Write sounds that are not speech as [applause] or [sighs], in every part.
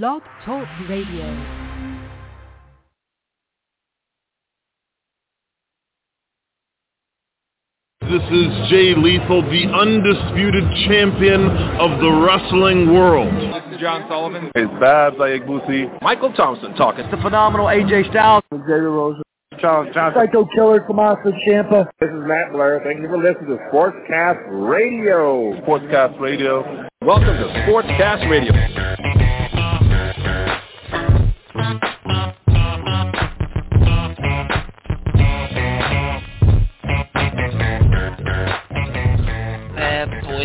Blog Talk Radio. This is Jay Lethal, the undisputed champion of the wrestling world. This is John Sullivan. It's Babs Ayagbusi. Michael Thompson talking. It's the phenomenal AJ Styles. Xavier Rose. Charles Johnson. Psycho Killer Tommaso Ciampa. This is Matt Blair. Thank you for listening to Sportscast Radio. Sportscast Radio. Welcome to Sportscast Radio.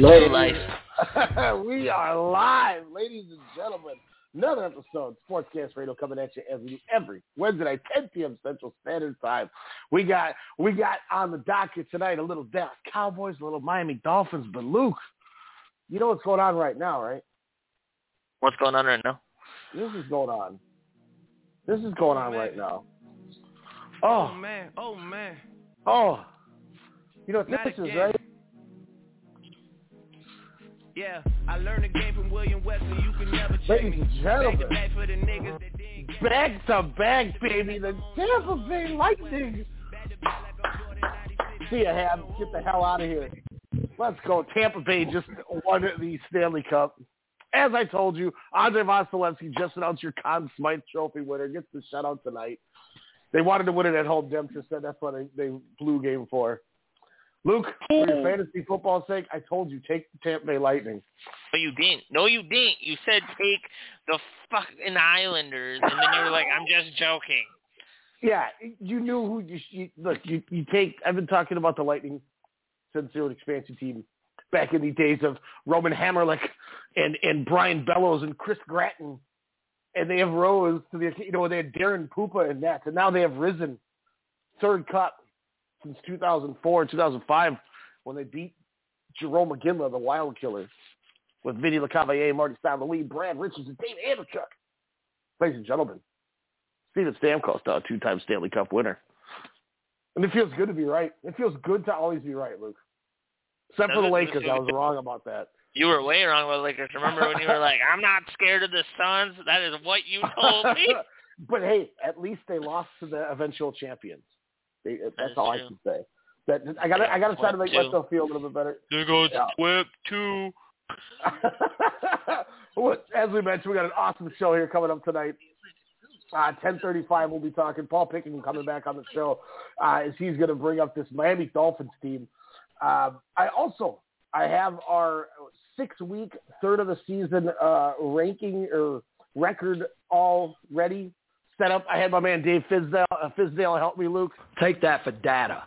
Bad boy for life. [laughs] we are live, ladies and gentlemen. Another episode, Sportscast Radio, coming at you every every Wednesday night, 10 p.m. Central Standard Time. We got we got on the docket tonight a little Dallas Cowboys, a little Miami Dolphins. But Luke, you know what's going on right now, right? What's going on right now? This is going on. This is going on man. right now. Oh Oh, man, oh man. oh. You know what Not this is, right? Yeah, I learned the game from William Wesley. You can never check Ladies and gentlemen. Back to back for the niggas that didn't get Back to back, baby. The Tampa Bay Lightning. See ya, Hab. Get the hell out of here. Let's go. Tampa Bay just won the Stanley Cup. As I told you, Andrei Vasilevskiy just announced your Conn Smythe Trophy winner. Gets the shutout tonight. They wanted to win it at home. Dempster said that's what they, they blew game for. Luke, for your fantasy football sake, I told you take the Tampa Bay Lightning. No, you didn't. No, you didn't. You said take the fucking Islanders, and then you were like, I'm just joking. Yeah, you knew who you, you look. You you take. I've been talking about the Lightning since they were an expansion team back in the days of Roman Hamrlik and and Brian Bellows and Chris Gratton, and they have rose to the you know they had Daren Puppa and that, and now they have risen third cup since 2004 and 2005 when they beat Jerome McGinley, the Wild Killer, with Vinny Lecavalier, Marty St. Louis, Brad Richards, and Dave Andreychuk. Ladies and gentlemen, Steven Stamkos, a uh, two-time Stanley Cup winner. And it feels good to be right. It feels good to always be right, Luke. Except for the Lakers, I was wrong about that. You were way wrong about the Lakers. Remember when you were like, I'm not scared of the Suns? That is what you told me. [laughs] but hey, at least they lost to the eventual champions. They, that's is all I can say. That I gotta, I got to try to make Swept, too. myself feel a little bit better. There goes Yeah. Whip too. [laughs] Well, As we mentioned, we got an awesome show here coming up tonight. Uh, 10:35, we'll be talking. Paul Picken coming back on the show uh, as he's going to bring up this Miami Dolphins team. Um, I also I have our six-week third of the season uh, ranking or record all ready set up. I had my man Dave Fizdale, uh, Fizdale help me, Luke. Take that for data.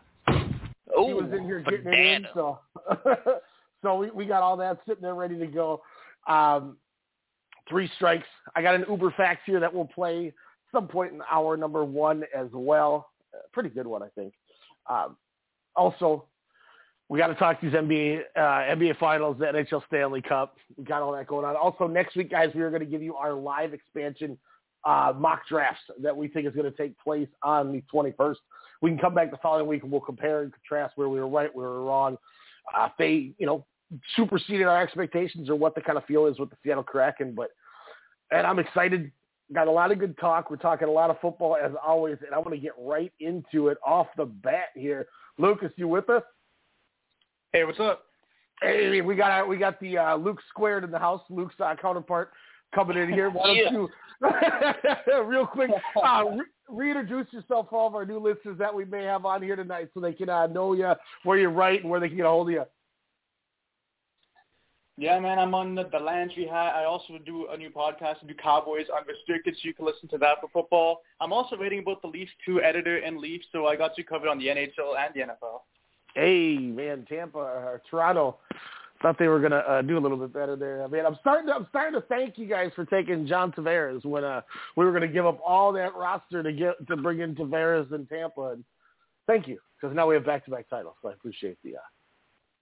Oh, he was in here getting it in, so [laughs] so we, we got all that sitting there ready to go. Um, three strikes. I got an Uberfacts here that will play some point in hour number one as well. Uh, pretty good one, I think. Um, also, we got to talk these NBA uh, NBA Finals, the NHL Stanley Cup. We got all that going on. Also, next week, guys, we are going to give you our live expansion uh, mock drafts that we think is going to take place on the 21st. We can come back the following week and we'll compare and contrast where we were right, where we were wrong. Uh, if they, you know, superseded our expectations or what the kind of feel is with the Seattle Kraken. But and I'm excited. Got a lot of good talk. We're talking a lot of football as always, and I want to get right into it off the bat here. Lucas, you with us? Hey, what's up? Hey, we got we got the uh, Luke squared in the house. Luke's uh, counterpart coming in here. Why don't you, [laughs] real quick, uh, re- reintroduce yourself for all of our new listeners that we may have on here tonight, so they can uh, know you, where you're right, and where they can get a hold of you. Yeah, man, I'm on the, the Landry Hat. I also do a new podcast, I do Cowboys Unrestricted, so you can listen to that for football. I'm also writing about the Leafs too, editor in Leafs, so I got you covered on the NHL and the NFL. Hey, man, Tampa or Toronto thought they were gonna uh, do a little bit better there. I mean, I'm starting to I'm starting to thank you guys for taking John Tavares when uh, we were gonna give up all that roster to get to bring in Tavares in Tampa. And thank you because now we have back to back titles. So I appreciate the. Uh,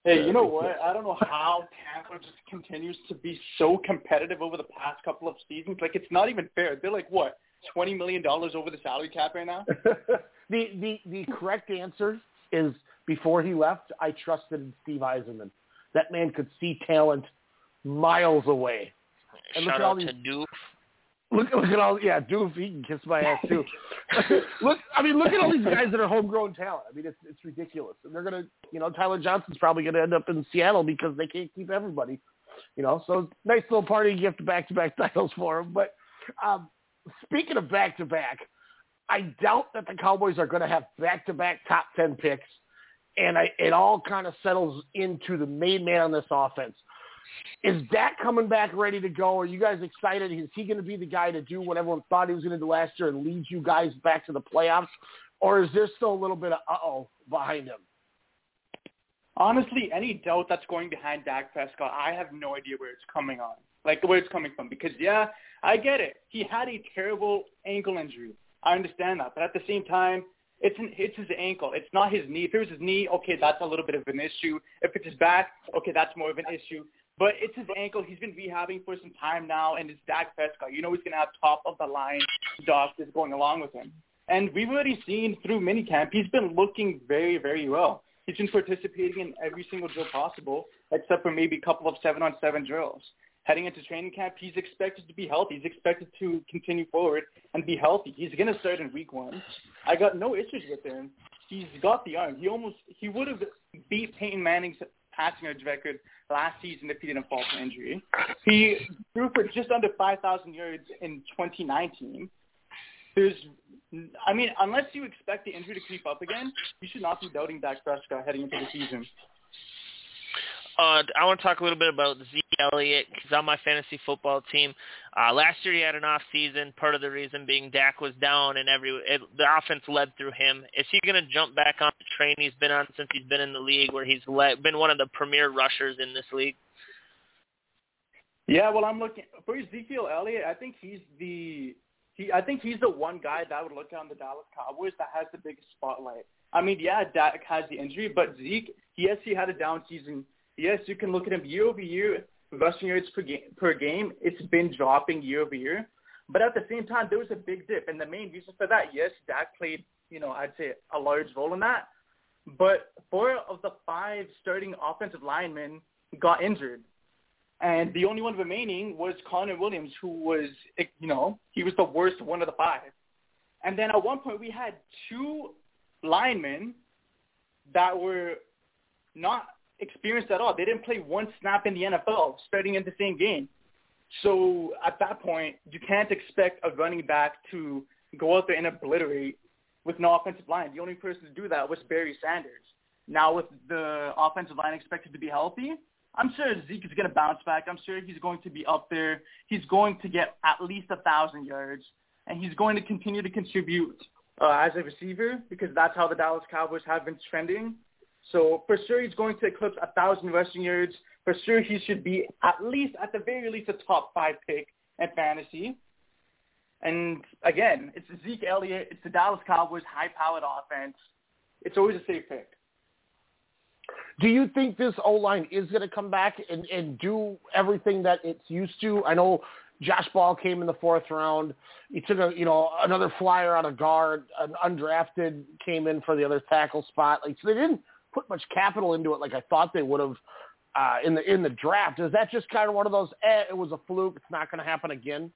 Hey, you know what? I don't know how Tampa just continues to be so competitive over the past couple of seasons. Like, it's not even fair. They're like, what, $20 million over the salary cap right now? [laughs] the the the correct answer is before he left, I trusted Steve Yzerman. That man could see talent miles away. And look Shout at all these- to Doof. Look, look at all. Yeah, Doof, he can kiss my ass too. [laughs] look, I mean, look at all these guys that are homegrown talent. I mean, it's it's ridiculous, and they're gonna, you know, Tyler Johnson's probably gonna end up in Seattle because they can't keep everybody. You know, so nice little party gift, back to back [laughs] titles for him. But um, speaking of back to back, I doubt that the Cowboys are going to have back to back top ten picks, and I, it all kind of settles into the main man on this offense. Is Dak coming back ready to go? Are you guys excited? Is he going to be the guy to do what everyone thought he was going to do last year and lead you guys back to the playoffs? Or is there still a little bit of uh-oh behind him? Honestly, any doubt that's going behind Dak Prescott, I have no idea where it's coming on. Like where it's coming from. Because yeah, I get it. He had a terrible ankle injury. I understand that. But at the same time, it's an, it's his ankle. It's not his knee. If it was his knee, okay, that's a little bit of an issue. If it's his back, okay, that's more of an issue. But it's his ankle. He's been rehabbing for some time now, and it's Dak Prescott. You know he's going to have top of the line doctors going along with him. And we've already seen through minicamp, he's been looking very, very well. He's been participating in every single drill possible, except for maybe a couple of seven-on-seven drills. Heading into training camp, he's expected to be healthy. He's expected to continue forward and be healthy. He's going to start in week one. I got no issues with him. He's got the arm. He almost he would have beat Peyton Manning's passing yards record last season if he didn't fall to injury. He threw for just under 5,000 yards in 2019. There's, I mean, unless you expect the injury to creep up again, you should not be doubting Dak Prescott heading into the season. Uh, I want to talk a little bit about Zeke Elliott. He's on my fantasy football team. Uh, last year he had an off season. Part of the reason being Dak was down, and every it, the offense led through him. Is he going to jump back on the train he's been on since he's been in the league, where he's led, been one of the premier rushers in this league? Yeah, well, I'm looking for Ezekiel Elliott. I think he's the he. I think he's the one guy that I would look on the Dallas Cowboys that has the biggest spotlight. I mean, yeah, Dak has the injury, but Zeke, yes, he had a down season yes, you can look at him year over year, rushing yards per game, per game. It's been dropping year over year. But at the same time, there was a big dip. And the main reason for that, yes, Dak played, you know, I'd say a large role in that. But four of the five starting offensive linemen got injured. And the only one remaining was Connor Williams, who was, you know, he was the worst one of the five. And then at one point we had two linemen that were not experienced at all. They didn't play one snap in the NFL starting in the same game. So at that point, you can't expect a running back to go out there and obliterate with no offensive line. The only person to do that was Barry Sanders. Now with the offensive line expected to be healthy, I'm sure Zeke is going to bounce back. I'm sure he's going to be up there. He's going to get at least a thousand yards, and he's going to continue to contribute uh, as a receiver because that's how the Dallas Cowboys have been trending. So for sure he's going to eclipse a thousand rushing yards. For sure he should be at least, at the very least, a top five pick in fantasy. And again, it's Zeke Elliott. It's the Dallas Cowboys high-powered offense. It's always a safe pick. Do you think this O line is going to come back and, and do everything that it's used to? I know Josh Ball came in the fourth round. He took a you know another flyer out of guard. An undrafted came in for the other tackle spot. Like so they didn't put much capital into it like I thought they would have uh, in the in the draft. Is that just kind of one of those? Eh, it was a fluke. It's not going to happen again.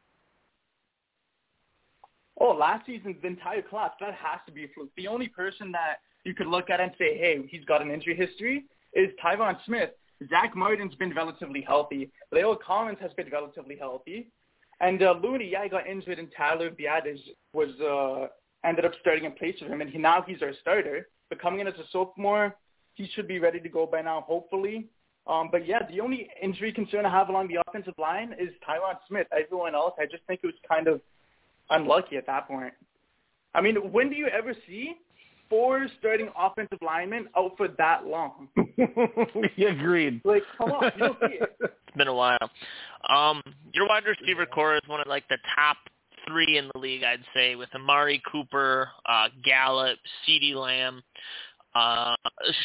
Oh, last season's entire class that has to be a fluke. The only person that you could look at and say, hey, he's got an injury history is Tyron Smith. Zack Martin's been relatively healthy. La'el Collins has been relatively healthy. And uh, Looney, yeah, he got injured, and Tyler Biadasz was uh, ended up starting in place of him, and he, now he's our starter. But coming in as a sophomore, he should be ready to go by now, hopefully. Um, but yeah, the only injury concern I have along the offensive line is Tyron Smith. Everyone else, I just think it was kind of unlucky at that point. I mean, when do you ever see four starting offensive linemen out for that long? [laughs] Agreed. Like, come on, you don't see it. [laughs] It's been a while. Um, your wide receiver core is one of like the top three in the league, I'd say, with Amari Cooper, uh, Gallup, CeeDee Lamb. Uh,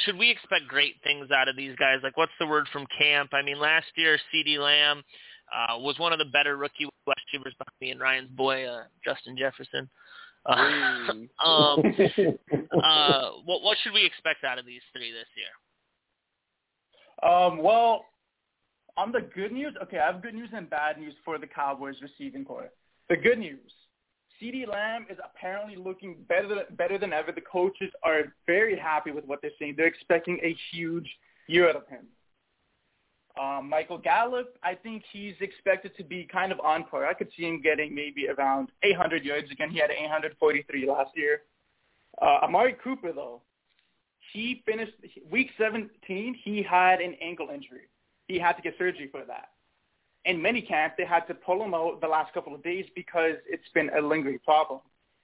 should we expect great things out of these guys? Like, what's the word from camp? I mean, last year, CeeDee Lamb uh, was one of the better rookie wide receivers behind me and Ryan's boy, uh, Justin Jefferson. Uh, [laughs] um, uh, what, what should we expect out of these three this year? Um, well, on the good news, okay, I have good news and bad news for the Cowboys receiving core. The good news, CeeDee Lamb is apparently looking better better than ever. The coaches are very happy with what they're seeing. They're expecting a huge year out of him. Um, Michael Gallup, I think he's expected to be kind of on par. I could see him getting maybe around 800 yards. Again, he had 843 last year. Uh, Amari Cooper, though, he finished week 17. He had an ankle injury. He had to get surgery for that. In minicamp, they had to pull him out the last couple of days because it's been a lingering problem.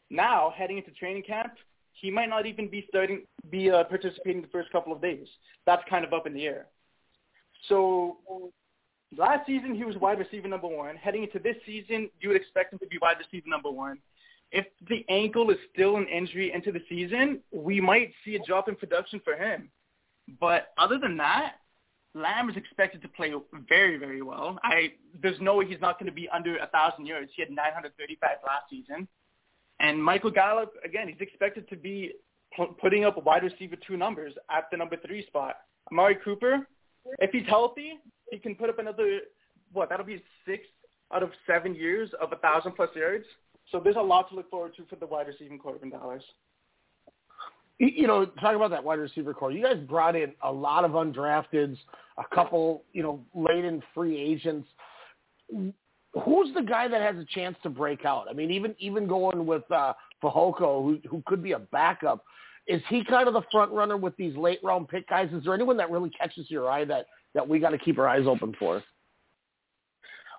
Now, heading into training camp, he might not even be starting, be uh, participating the first couple of days. That's kind of up in the air. So last season he was wide receiver number one. Heading into this season, you would expect him to be wide receiver number one. If the ankle is still an injury into the season, we might see a drop in production for him. But other than that, Lamb is expected to play very, very well. I there's no way he's not going to be under a thousand yards. He had 935 last season, and Michael Gallup again, he's expected to be putting up wide receiver two numbers at the number three spot. Amari Cooper, if he's healthy, he can put up another what? That'll be six out of seven years of a thousand plus yards. So there's a lot to look forward to for the wide receiving corps in Dallas. You know, talking about that wide receiver core, you guys brought in a lot of undrafteds, a couple, you know, late in free agents. Who's the guy that has a chance to break out? I mean, even even going with uh, Fehoko, who who could be a backup is he kind of the front runner with these late round pick guys? Is there anyone that really catches your eye that that we got to keep our eyes open for?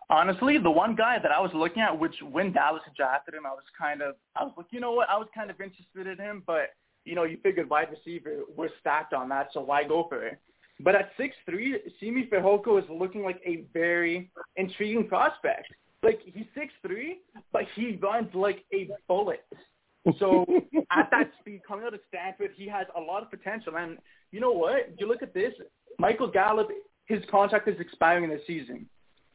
Honestly, the one guy that I was looking at, which when Dallas drafted him, I was kind of, I was like, you know what, I was kind of interested in him, but you know, you figured wide receiver, we're stacked on that, so why go for it? But at six three, Simi Fehoko is looking like a very intriguing prospect. Like he's six three, but he runs like a bullet. So [laughs] at that speed, coming out of Stanford, he has a lot of potential. And you know what? You look at this, Michael Gallup, his contract is expiring this season.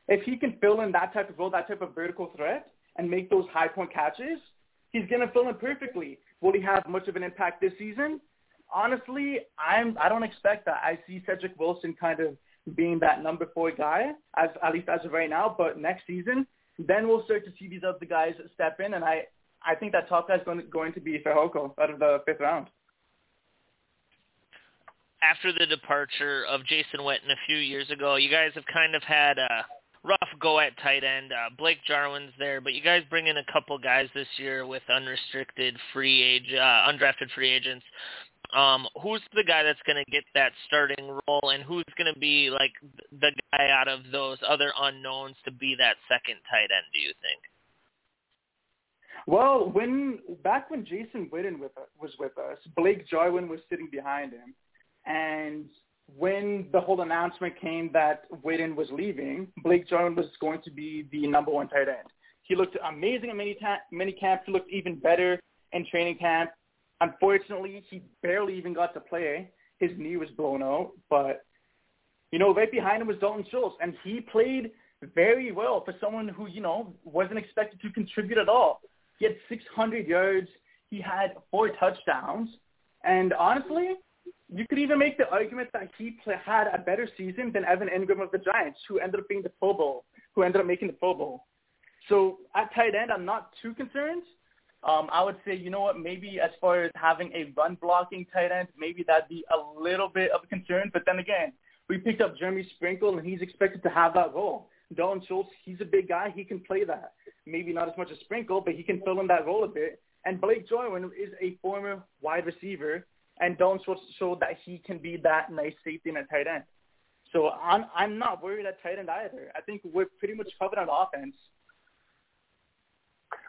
If he can fill in that type of role, that type of vertical threat, and make those high point catches, he's going to fill in perfectly. Will he have much of an impact this season? Honestly, I'm I don't expect that. I see Cedric Wilson kind of being that number four guy, as at least as of right now. But next season, then we'll start to see these other guys step in, and I I think that top guy is going, going to be Fehoko out of the fifth round. After the departure of Jason Witten a few years ago, you guys have kind of had a go at tight end. Uh, Blake Jarwin's there, but you guys bring in a couple guys this year with unrestricted free age, uh, undrafted free agents. Um, who's the guy that's going to get that starting role, and who's going to be like the guy out of those other unknowns to be that second tight end? Do you think? Well, when back when Jason Witten with, was with us, Blake Jarwin was sitting behind him, and when the whole announcement came that Witten was leaving, Blake Jarwin was going to be the number one tight end. He looked amazing in many ta- many camps. He looked even better in training camp. Unfortunately, he barely even got to play. His knee was blown out, but you know, right behind him was Dalton Schultz, and he played very well for someone who you know wasn't expected to contribute at all. He had 600 yards. He had four touchdowns. And honestly, you could even make the argument that he had a better season than Evan Engram of the Giants, who ended up being the Pro Bowl, who ended up making the Pro Bowl. So at tight end, I'm not too concerned. Um, I would say, you know what, maybe as far as having a run blocking tight end, maybe that'd be a little bit of a concern. But then again, we picked up Jeremy Sprinkle, and he's expected to have that role. Dalton Schultz, he's a big guy. He can play that. Maybe not as much as Sprinkle, but he can fill in that role a bit. And Blake Jarwin is a former wide receiver, and Schultz show that he can be that nice safety in a tight end. So I'm I'm not worried at tight end either. I think we're pretty much covered on offense.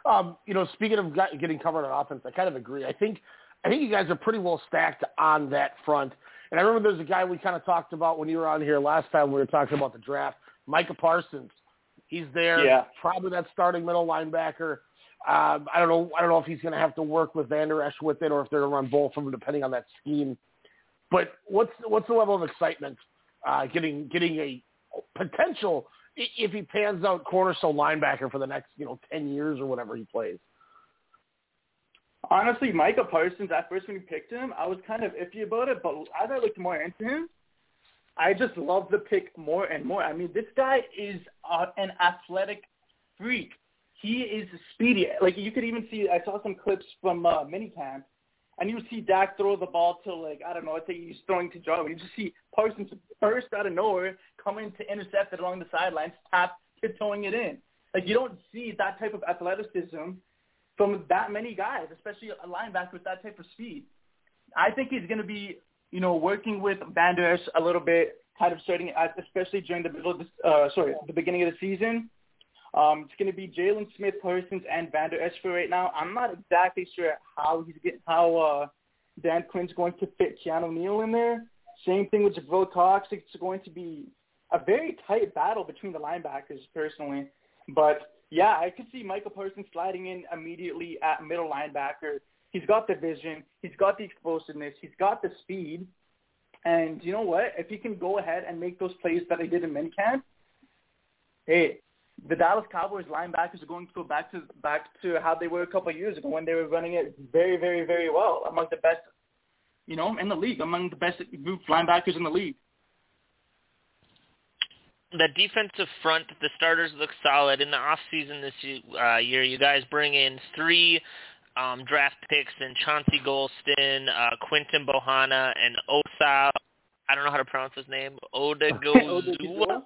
Um, you know, speaking of getting covered on offense, I kind of agree. I think I think you guys are pretty well stacked on that front. And I remember there's a guy we kind of talked about when you were on here last time. We were talking about the draft. Micah Parsons. He's there. Yeah. Probably that starting middle linebacker. Um, I don't know. I don't know if he's going to have to work with Vander Esch with it, or if they're going to run both of them, depending on that scheme. But what's what's the level of excitement uh, getting getting a potential if he pans out cornerstone linebacker for the next you know ten years or whatever he plays? Honestly, Micah Parsons. At first, when you picked him, I was kind of iffy about it, but as I looked more into him, I just love the pick more and more. I mean, this guy is uh, an athletic freak. He is speedy. Like you could even see, I saw some clips from uh, minicamp, and you see Dak throw the ball to like I don't know, I think he's throwing to Joe. You just see Parsons burst out of nowhere, coming to intercept it along the sidelines, tap tiptoeing it in. Like you don't see that type of athleticism from that many guys, especially a linebacker with that type of speed. I think he's going to be, you know, working with Van Der a little bit, kind of starting, especially during the middle of the, uh, sorry, the beginning of the season. Um, it's going to be Jaylon Smith, Parsons, and Van Der Esch for right now. I'm not exactly sure how he's how uh, Dan Quinn's going to fit Keanu Neal in there. Same thing with Jabril Cox. It's going to be a very tight battle between the linebackers, personally. But yeah, I could see Michael Parsons sliding in immediately at middle linebacker. He's got the vision. He's got the explosiveness. He's got the speed. And you know what? If he can go ahead and make those plays that he did in minicamp, hey, the Dallas Cowboys linebackers are going to go back to back to how they were a couple of years ago when they were running it very, very, very well, among the best, you know, in the league, among the best group linebackers in the league. The defensive front, the starters look solid. In the off season this uh, year, you guys bring in three um, draft picks in Chauncey Golston, uh, Quinton Bohanna, and Osa. I don't know how to pronounce his name. [laughs] Odighizuwa.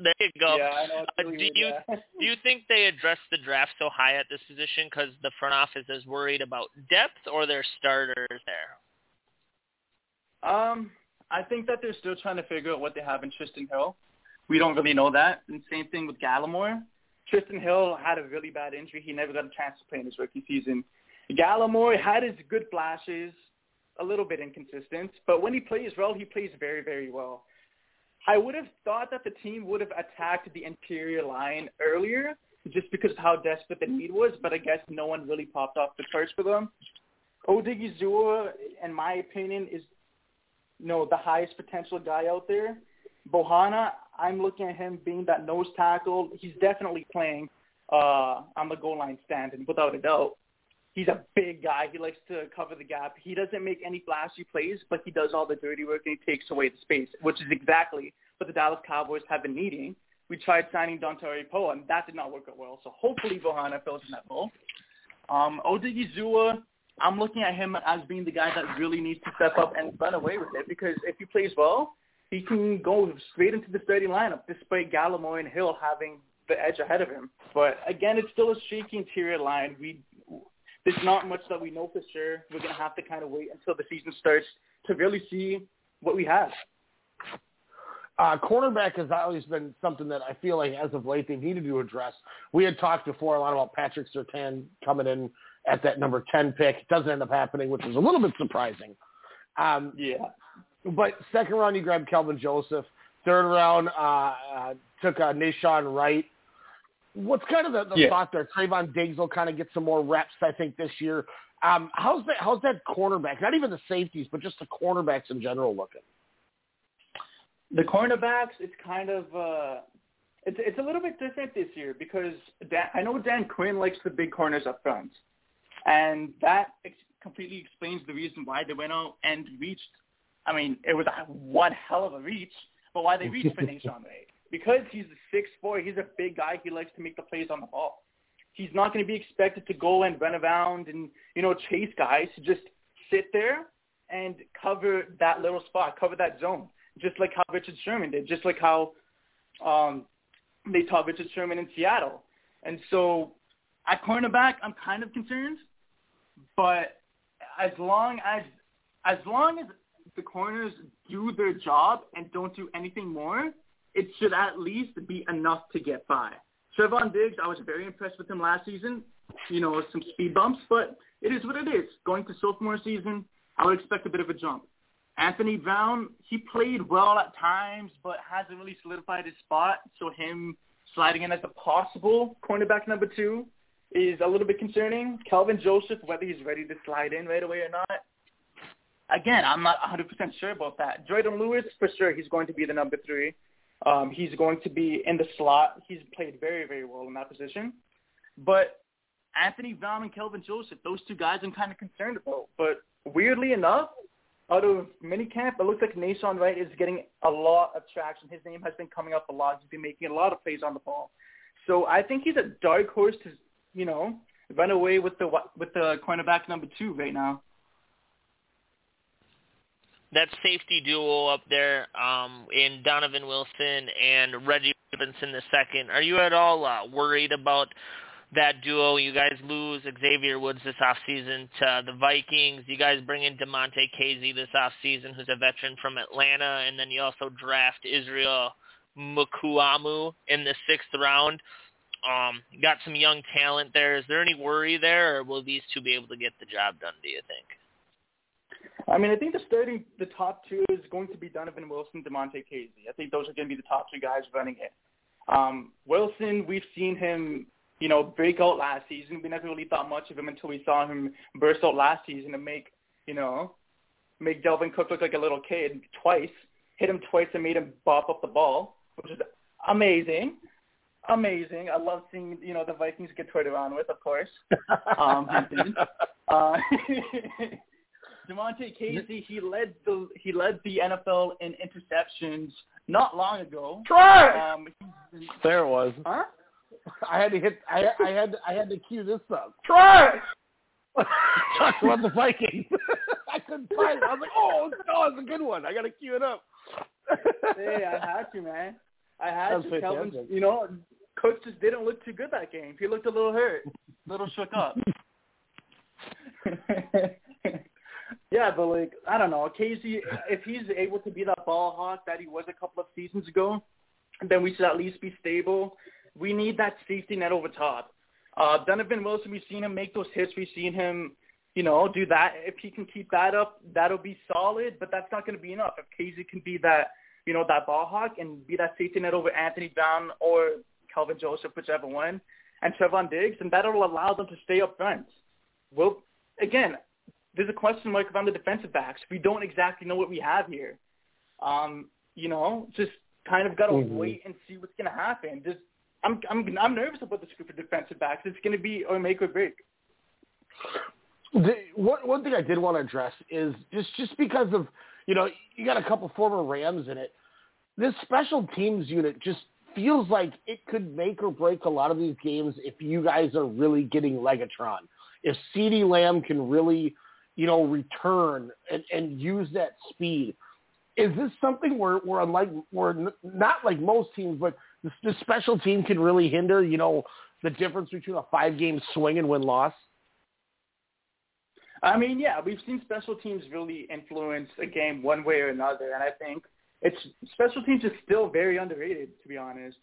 There you go. Yeah, uh, do you [laughs] do you think they addressed the draft so high at this position because the front office is worried about depth or their starters there? Um, I think that they're still trying to figure out what they have in Trysten Hill. We don't really know that. And same thing with Gallimore. Trysten Hill had a really bad injury. He never got a chance to play in his rookie season. Gallimore had his good flashes, a little bit inconsistent, but when he plays well, he plays very, very well. I would have thought that the team would have attacked the interior line earlier just because of how desperate the need was, but I guess no one really popped off the charts for them. Odighizuwa, in my opinion, is you know, the highest potential guy out there. Bohanna, I'm looking at him being that nose tackle. He's definitely playing uh, on the goal line stand, and without a doubt. He's a big guy. He likes to cover the gap. He doesn't make any flashy plays, but he does all the dirty work and he takes away the space, which is exactly what the Dallas Cowboys have been needing. We tried signing Dontari Poe, and that did not work out well. So hopefully Bohanna fills in that role. Um, Odighizuwa, I'm looking at him as being the guy that really needs to step up and run away with it because if he plays well, he can go straight into the starting lineup despite Gallimore and Hill having the edge ahead of him. But again, it's still a streaky interior line. We there's not much that we know for sure. We're going to have to kind of wait until the season starts to really see what we have. Uh, cornerback has always been something that I feel like as of late they needed to address. We had talked before a lot about Patrick Surtain coming in at that number 10 pick. It doesn't end up happening, which was a little bit surprising. Um, yeah. But second round, you grabbed Kelvin Joseph. Third round, uh, uh, took uh, Nahshon Wright what's kind of the, the yeah. thought there? Trevon Diggs will kind of get some more reps, I think, this year. Um, how's that? How's that cornerback? Not even the safeties, but just the cornerbacks in general looking. The cornerbacks, it's kind of uh, it's it's a little bit different this year because Dan, I know Dan Quinn likes the big corners up front, and that ex- completely explains the reason why they went out and reached. I mean, it was a one hell of a reach, but why they reached for Nahshon Wright because he's a six four, he's a big guy. He likes to make the plays on the ball. He's not going to be expected to go and run around and you know chase guys. Just sit there and cover that little spot, cover that zone, just like how Richard Sherman did, just like how um, they taught Richard Sherman in Seattle. And so at cornerback, I'm kind of concerned, but as long as as long as the corners do their job and don't do anything more, it should at least be enough to get by. Trevon Diggs, I was very impressed with him last season. You know, some speed bumps, but it is what it is. Going to sophomore season, I would expect a bit of a jump. Anthony Brown, he played well at times, but hasn't really solidified his spot. So him sliding in as a possible cornerback number two is a little bit concerning. Kelvin Joseph, whether he's ready to slide in right away or not, again, I'm not 100% sure about that. Jordan Lewis, for sure, he's going to be the number three. Um, he's going to be in the slot. He's played very, very well in that position. But Anthony Brown and Kelvin Joseph, those two guys I'm kind of concerned about. But weirdly enough, out of minicamp, it looks like Nahshon Wright is getting a lot of traction. His name has been coming up a lot. He's been making a lot of plays on the ball. So I think he's a dark horse to you know, run away with the with the cornerback number two right now. That safety duo up there um, in Donovan Wilson and Reggie Robinson second. Are you at all uh, worried about that duo? You guys lose Xavier Woods this offseason to the Vikings. You guys bring in Damontae Kazee this offseason, who's a veteran from Atlanta, and then you also draft Israel Mukuamu in the sixth round. Um, got some young talent there. Is there any worry there, or will these two be able to get the job done? Do you think? I mean, I think the starting the top two is going to be Donovan Wilson, Damontae Kazee. I think those are going to be the top two guys running it. Um, Wilson, we've seen him, you know, break out last season. We never really thought much of him until we saw him burst out last season and make, you know, make Dalvin Cook look like a little kid twice. Hit him twice and made him bop up the ball, which is amazing amazing. I love seeing you know the Vikings get toyed around with, of course. [laughs] um, [laughs] uh, [laughs] Damontae Kazee, he led the he led the NFL in interceptions not long ago. Try. Um, [laughs] there it was. Huh? I had to hit. I I had I had to cue this up. Try. [laughs] Talk about the Vikings. [laughs] I couldn't find it. I was like, oh no, it's a good one. I got to cue it up. hey, I had to, man. I had That's to. fantastic. Kelvin, you know, Coach just didn't look too good that game. He looked a little hurt, a little shook up. Yeah, but like I don't know, Kazee, if he's able to be that ball hawk that he was a couple of seasons ago, then we should at least be stable. We need that safety net over top. Uh, Donovan Wilson, we've seen him make those hits. We've seen him, you know, do that. If he can keep that up, that'll be solid. But that's not going to be enough. If Kazee can be that, you know, that ball hawk and be that safety net over Anthony Brown or Kelvin Joseph, whichever one, and Trevon Diggs, and that'll allow them to stay up front. Well, again, there's a question mark around the defensive backs. We don't exactly know what we have here. Um, you know, just kind of got to Mhm. wait and see what's going to happen. Just, I'm, I'm, I'm nervous about this group of defensive backs. It's going to be or make or break. The, one one thing I did want to address is just just because of you know you got a couple former Rams in it. This special teams unit just feels like it could make or break a lot of these games if you guys are really getting Legatron. If CeeDee Lamb can really, you know, return and, and use that speed. Is this something where, we're unlike, where n- not like most teams, but the, the special team can really hinder, you know, the difference between a five game swing and win loss? I mean, yeah, we've seen special teams really influence a game one way or another, and I think it's special teams is still very underrated, to be honest.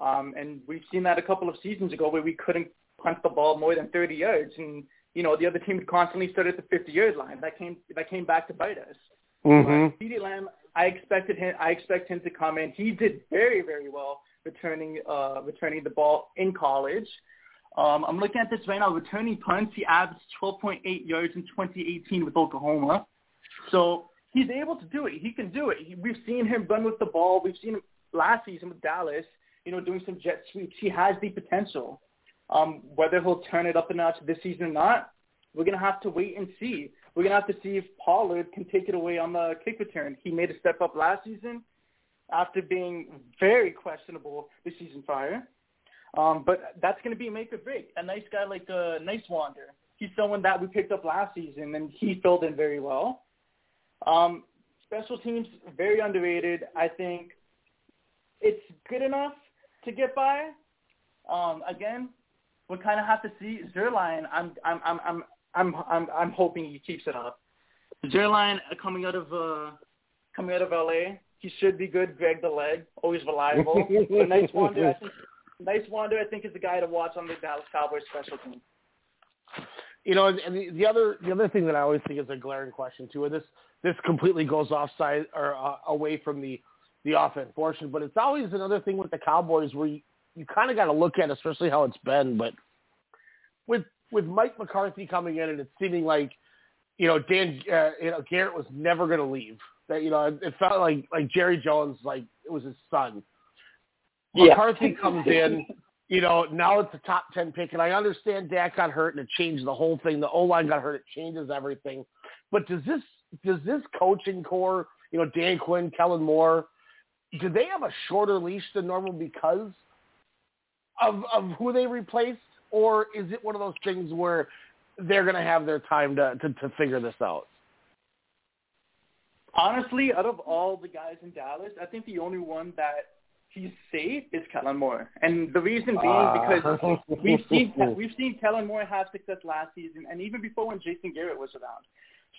Um, and we've seen that a couple of seasons ago where we couldn't punt the ball more than 30 yards, and you know the other team constantly start at the 50 yard line. That came that came back to bite us. Mm-hmm. CeeDee Lamb, I expected him. I expect him to come in. He did very very well returning uh, returning the ball in college. Um, I'm looking at this right now. Returning punts, he averaged 12.8 yards in 2018 with Oklahoma. So he's able to do it. He can do it. He, we've seen him run with the ball. We've seen him last season with Dallas, you know, doing some jet sweeps. He has the potential. Um, whether he'll turn it up a notch this season or not, we're going to have to wait and see. We're going to have to see if Pollard can take it away on the kick return. He made a step up last season after being very questionable the season prior. Um, but that's going to be make or break. A nice guy like uh, Nice Wander, he's someone that we picked up last season, and he filled in very well. Um, special teams, very underrated. I think it's good enough to get by. Um, again, we kind of have to see Zuerlein. I'm, I'm, I'm, I'm, I'm, I'm, I'm hoping he keeps it up. Zuerlein uh, coming out of uh, coming out of LA, he should be good. Greg the leg, always reliable. but nice Wander, I think. Nice Wander, I think, is the guy to watch on the Dallas Cowboys special team. you know, and the, the other the other thing that I always think is a glaring question too, and this this completely goes offside or uh, away from the the offense portion, but it's always another thing with the Cowboys where you, you kind of got to look at, especially how it's been, but with with Mike McCarthy coming in and it's seeming like you know Dan uh, you know Garrett was never going to leave. That you know it, it felt like like Jerry Jones like it was his son. Yeah. McCarthy comes [laughs] in. You know, now it's a top ten pick, and I understand Dak got hurt and it changed the whole thing. The O line got hurt, it changes everything. But does this does this coaching core, you know, Dan Quinn, Kellen Moore, do they have a shorter leash than normal because of of who they replaced? or is it one of those things where they're going to have their time to, to to figure this out? Honestly, out of all the guys in Dallas, I think the only one that he's safe is Kellen Moore, and the reason being Uh. because we've [laughs] seen we've seen Kellen Moore have success last season, and even before when Jason Garrett was around.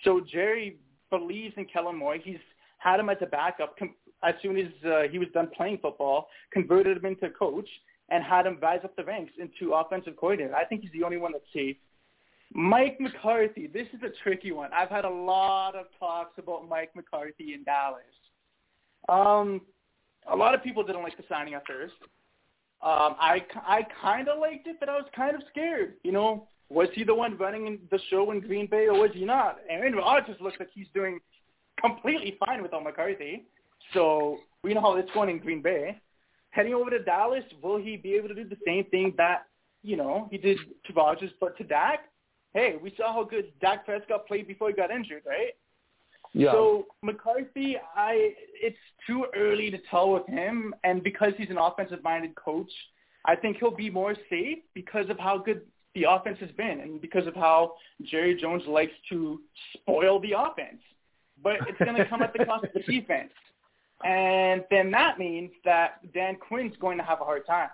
So Jerry believes in Kellen Moore. He's had him as a backup com- as soon as uh, he was done playing football, converted him into a coach, and had him rise up the ranks into offensive coordinator. I think he's the only one that's safe. Mike McCarthy, this is a tricky one. I've had a lot of talks about Mike McCarthy in Dallas. Um, a lot of people didn't like the signing at first. Um, I, I kind of liked it, but I was kind of scared. You know, was he the one running the show in Green Bay, or was he not? Aaron Rodgers looks like he's doing completely fine without McCarthy. So we know how it's going in Green Bay. Heading over to Dallas, will he be able to do the same thing that you know he did to Rodgers, but to Dak? Hey, we saw how good Dak Prescott played before he got injured, right? Yeah. So McCarthy, I it's too early to tell with him, and because he's an offensive-minded coach, I think he'll be more safe because of how good the offense has been, and because of how Jerry Jones likes to spoil the offense. But it's going to come at the cost of the [laughs] defense, and then that means that Dan Quinn's going to have a hard time.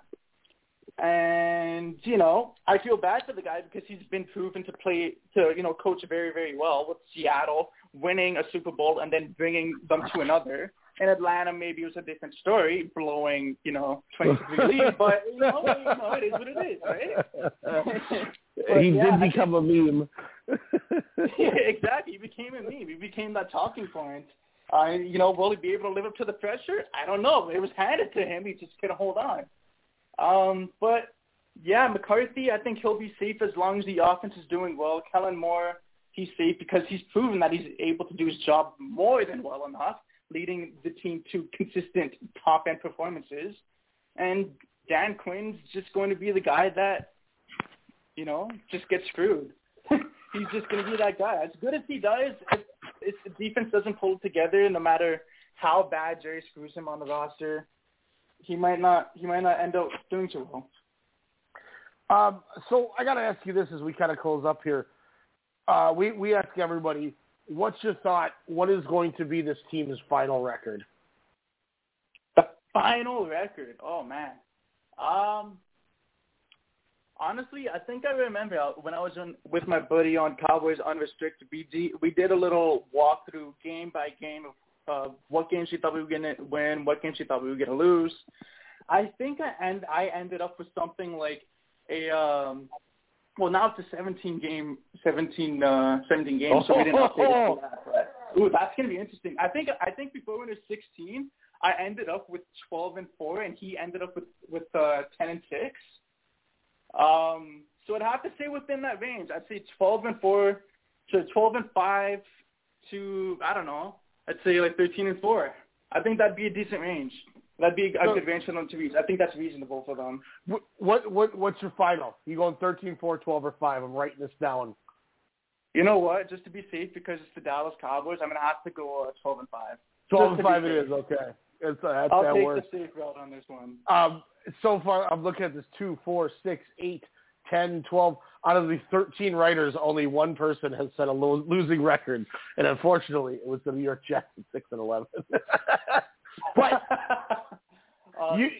And you know, I feel bad for the guy because he's been proven to play to you know coach very very well with Seattle, winning a Super Bowl and then bringing them to another. In Atlanta, maybe it was a different story, blowing you know 23 [laughs] lead, but you know, you know it is what it is, right? [laughs] But, he yeah, did become a meme. [laughs] yeah, exactly. He became a meme. He became that talking point. Uh, you know, will he be able to live up to the pressure? I don't know. It was handed to him. He just couldn't hold on. Um, but yeah, McCarthy, I think he'll be safe as long as the offense is doing well. Kellen Moore, he's safe because he's proven that he's able to do his job more than well enough, leading the team to consistent top end performances. And Dan Quinn's just going to be the guy that, you know, just gets screwed. [laughs] he's just going to be that guy. As good as he does, if, the defense doesn't pull it together, no matter how bad Jerry screws him on the roster, he might not he might not end up doing too well. Um, so I got to ask you this as we kind of close up here. Uh, we we ask everybody, what's your thought? What is going to be this team's final record? The final record. Oh man. Um. Honestly, I think I remember when I was on with my buddy on Cowboys Unrestricted. We did, we did a little walkthrough game by game of uh, what games she thought we were gonna win, what games she thought we were gonna lose. I think I end I ended up with something like a um well now it's a 17 game 17 uh 17 games so we didn't update it for that. But, [laughs] ooh, that's gonna be interesting. I think I think before we were 16, I ended up with 12 and four, and he ended up with with uh 10 and six. Um, so I'd have to say within that range. I'd say 12 and four to 12 and five to I don't know. I'd say like 13 and four. I think that'd be a decent range. That'd be a So- good range for them to reach. I think that's reasonable for them. What what, what what's your final? You going 13, 4, 12, or five? I'm writing this down. You know what? Just to be safe, because it's the Dallas Cowboys, I'm gonna have to go uh, 12 and five. 12 Just and five it safe. is. Okay, it's, uh, that's, I'll that take works. the safe route on this one. Um, so far, I'm looking at this two, four, six, eight, ten, twelve. Out of the 13 writers, only one person has set a lo- losing record, and unfortunately, it was the New York Jets at six and eleven. [laughs] but [laughs] Oh, You-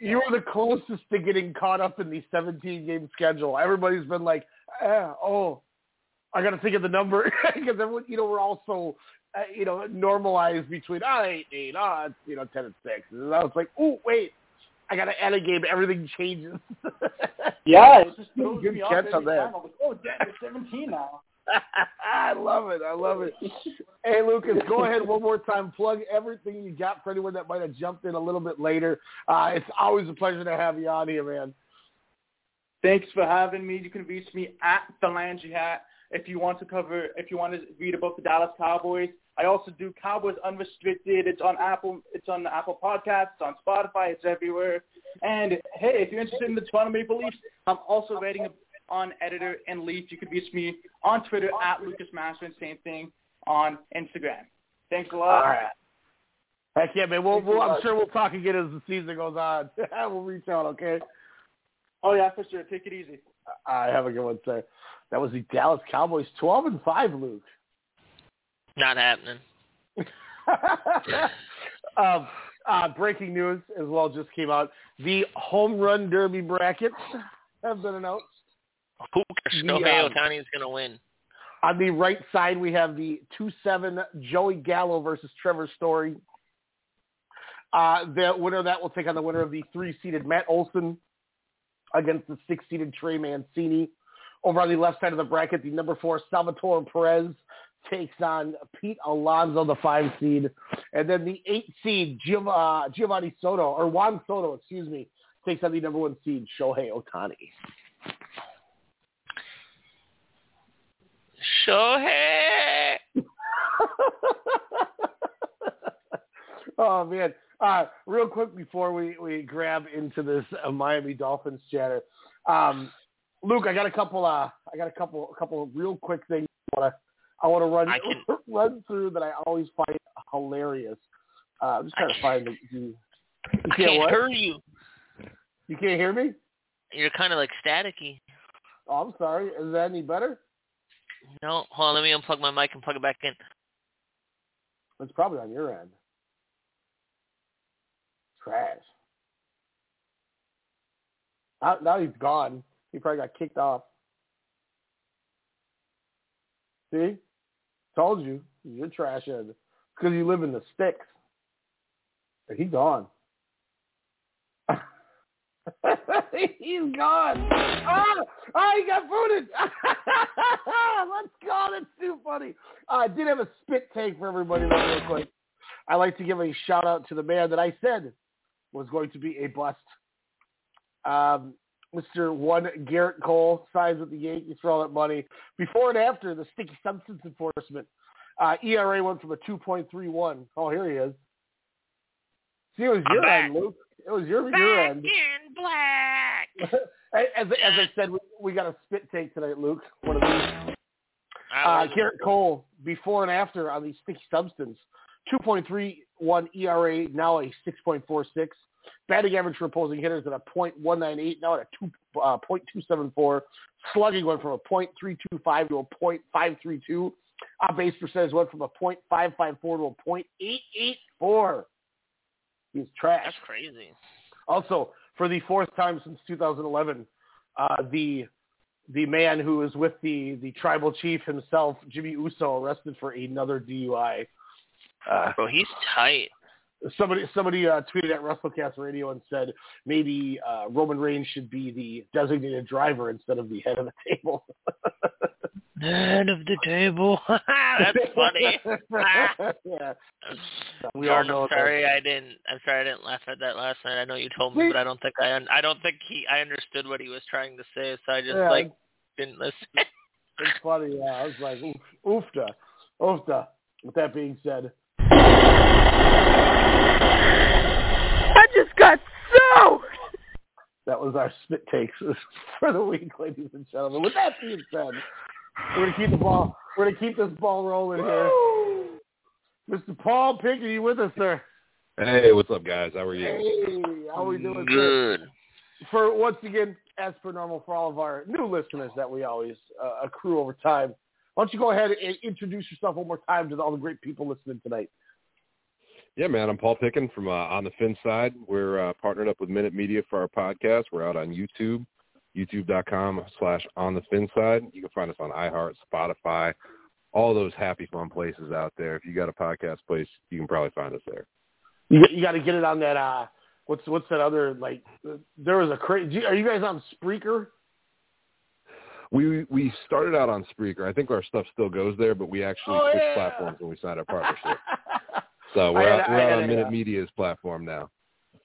you were the closest to getting caught up in the 17 game schedule. Everybody's been like, eh, oh, I got to think of the number [laughs] because everyone, you know, we're all so, uh, you know, normalized between ah eight and eight, ah it's, you know ten and six. And I was like, oh wait, I got to add a game. Everything changes. [laughs] Yeah, it just throws Good catch on that. time. I'm like, oh, damn, it's 17 now. [laughs] I love it. I love it. Hey, Lucas, go ahead one more time. Plug everything you got for anyone that might have jumped in a little bit later. Uh, it's always a pleasure to have you on here, man. Thanks for having me. You can reach me at the Landry Hat if you want to cover, if you want to read about the Dallas Cowboys. I also do Cowboys Unrestricted. It's on Apple. It's on the Apple Podcasts. It's on Spotify. It's everywhere. And hey, if you're interested in the Toronto Maple Leafs, I'm also writing on Editor and Leaf. You can reach me on Twitter at Lucas Mascherin. Same thing on Instagram. Thanks a lot. All right. Heck yeah, man. We'll, we'll, I'm sure we'll talk again as the season goes on. [laughs] we'll reach out, okay? Oh yeah, for sure. Take it easy. I have a good one, sir. That was the Dallas Cowboys, twelve and five, Luke. Not happening. [laughs] um, uh, breaking news as well just came out. The home run derby brackets have been announced. Who cares? Shohei um, Ohtani is going to win. On the right side, we have the 2-7 Joey Gallo versus Trevor Story. Uh, the winner of that will take on the winner of the three-seeded Matt Olson against the six-seeded Trey Mancini. Over on the left side of the bracket, the number four Salvatore Perez takes on Pete Alonso, the five seed. And then the eight seed Giov- uh, Giovanni Soto, or Juan Soto, excuse me, takes on the number one seed Shohei Ohtani. Shohei. [laughs] oh man! Uh, real quick before we, we grab into this uh, Miami Dolphins chatter, um, Luke, I got a couple. Uh, I got a couple. A couple of real quick things. I want to I want to run I can- [laughs] run through that I always find hilarious. Uh, I'm just trying to find the. the you I can't can't hear you. You can't hear me? You're kind of like staticky. Oh, I'm sorry. Is that any better? No, hold on. Let me unplug my mic and plug it back in. It's probably on your end. Trash. Now, now he's gone. He probably got kicked off. See? Told you. You're trash. Because you live in the sticks. [laughs] He's gone. he's gone. Oh, oh, he got booted. [laughs] Let's go. That's too funny. I did have a spit take for everybody real quick. I like to give a shout out to the man that I said was going to be a bust. Um, Mr. One Gerrit Cole signs with the Yankees for all that money. Before and after the sticky substance enforcement, uh, ERA went from a 2.31. Oh, here he is. See, it was I'm your back. end, Luke. It was your, your Back end. in black. [laughs] as, as I said, we, we got a spit take tonight, Luke. One of these. Uh, Gerrit Cole, before and after on the sticky substance, 2.31 ERA, now a 6.46. Batting average for opposing hitters at a .198, now at a two, uh, .274. Slugging went from a .325 to a .532. On base percentage went from a .554 to a .884. He's trash. That's crazy. Also, for the fourth time since 2011, uh, the the man who is with the the tribal chief himself, Jimmy Uso, arrested for another DUI. Uh, Bro, he's tight. Somebody somebody uh, tweeted at WrestleCast Radio and said maybe uh, Roman Reigns should be the designated driver instead of the head of the table. [laughs] Head of the table. [laughs] That's funny. [laughs] yeah. We We all are know I'm that. sorry I didn't. I'm sorry I didn't laugh at that last night. I know you told me, See? but I don't think I. I don't think he. I understood what he was trying to say, so I just Yeah. like didn't listen. It's funny. Yeah, I was like, oof, oofta, oofta. With that being said, I just got so. that was our spit takes [laughs] for the week, ladies and gentlemen. With that being said, we're gonna keep the ball. We're gonna keep this ball rolling here. Mr. Paul Pink, are you with us, sir? Hey, what's up, guys? How are you? Hey, how we doing, sir? Good. For once again, as per normal, for all of our new listeners that we always uh, accrue over time, why don't you go ahead and introduce yourself one more time to all the great people listening tonight? Yeah, man. I'm Paul Picken from uh, On the Fin Side. We're uh, partnered up with Minute Media for our podcast. We're out on YouTube, youtube.com slash On the Fin Side. You can find us on iHeart, Spotify, all those happy fun places out there. If you got a podcast place, you can probably find us there. You, you got to get it on that. Uh, what's what's that other like? There was a crazy. Are you guys on Spreaker? We we started out on Spreaker. I think our stuff still goes there, but we actually Oh, switched yeah. platforms when we signed our partnership. [laughs] So we're had- out, we're had on a, Minute uh, Media's platform now.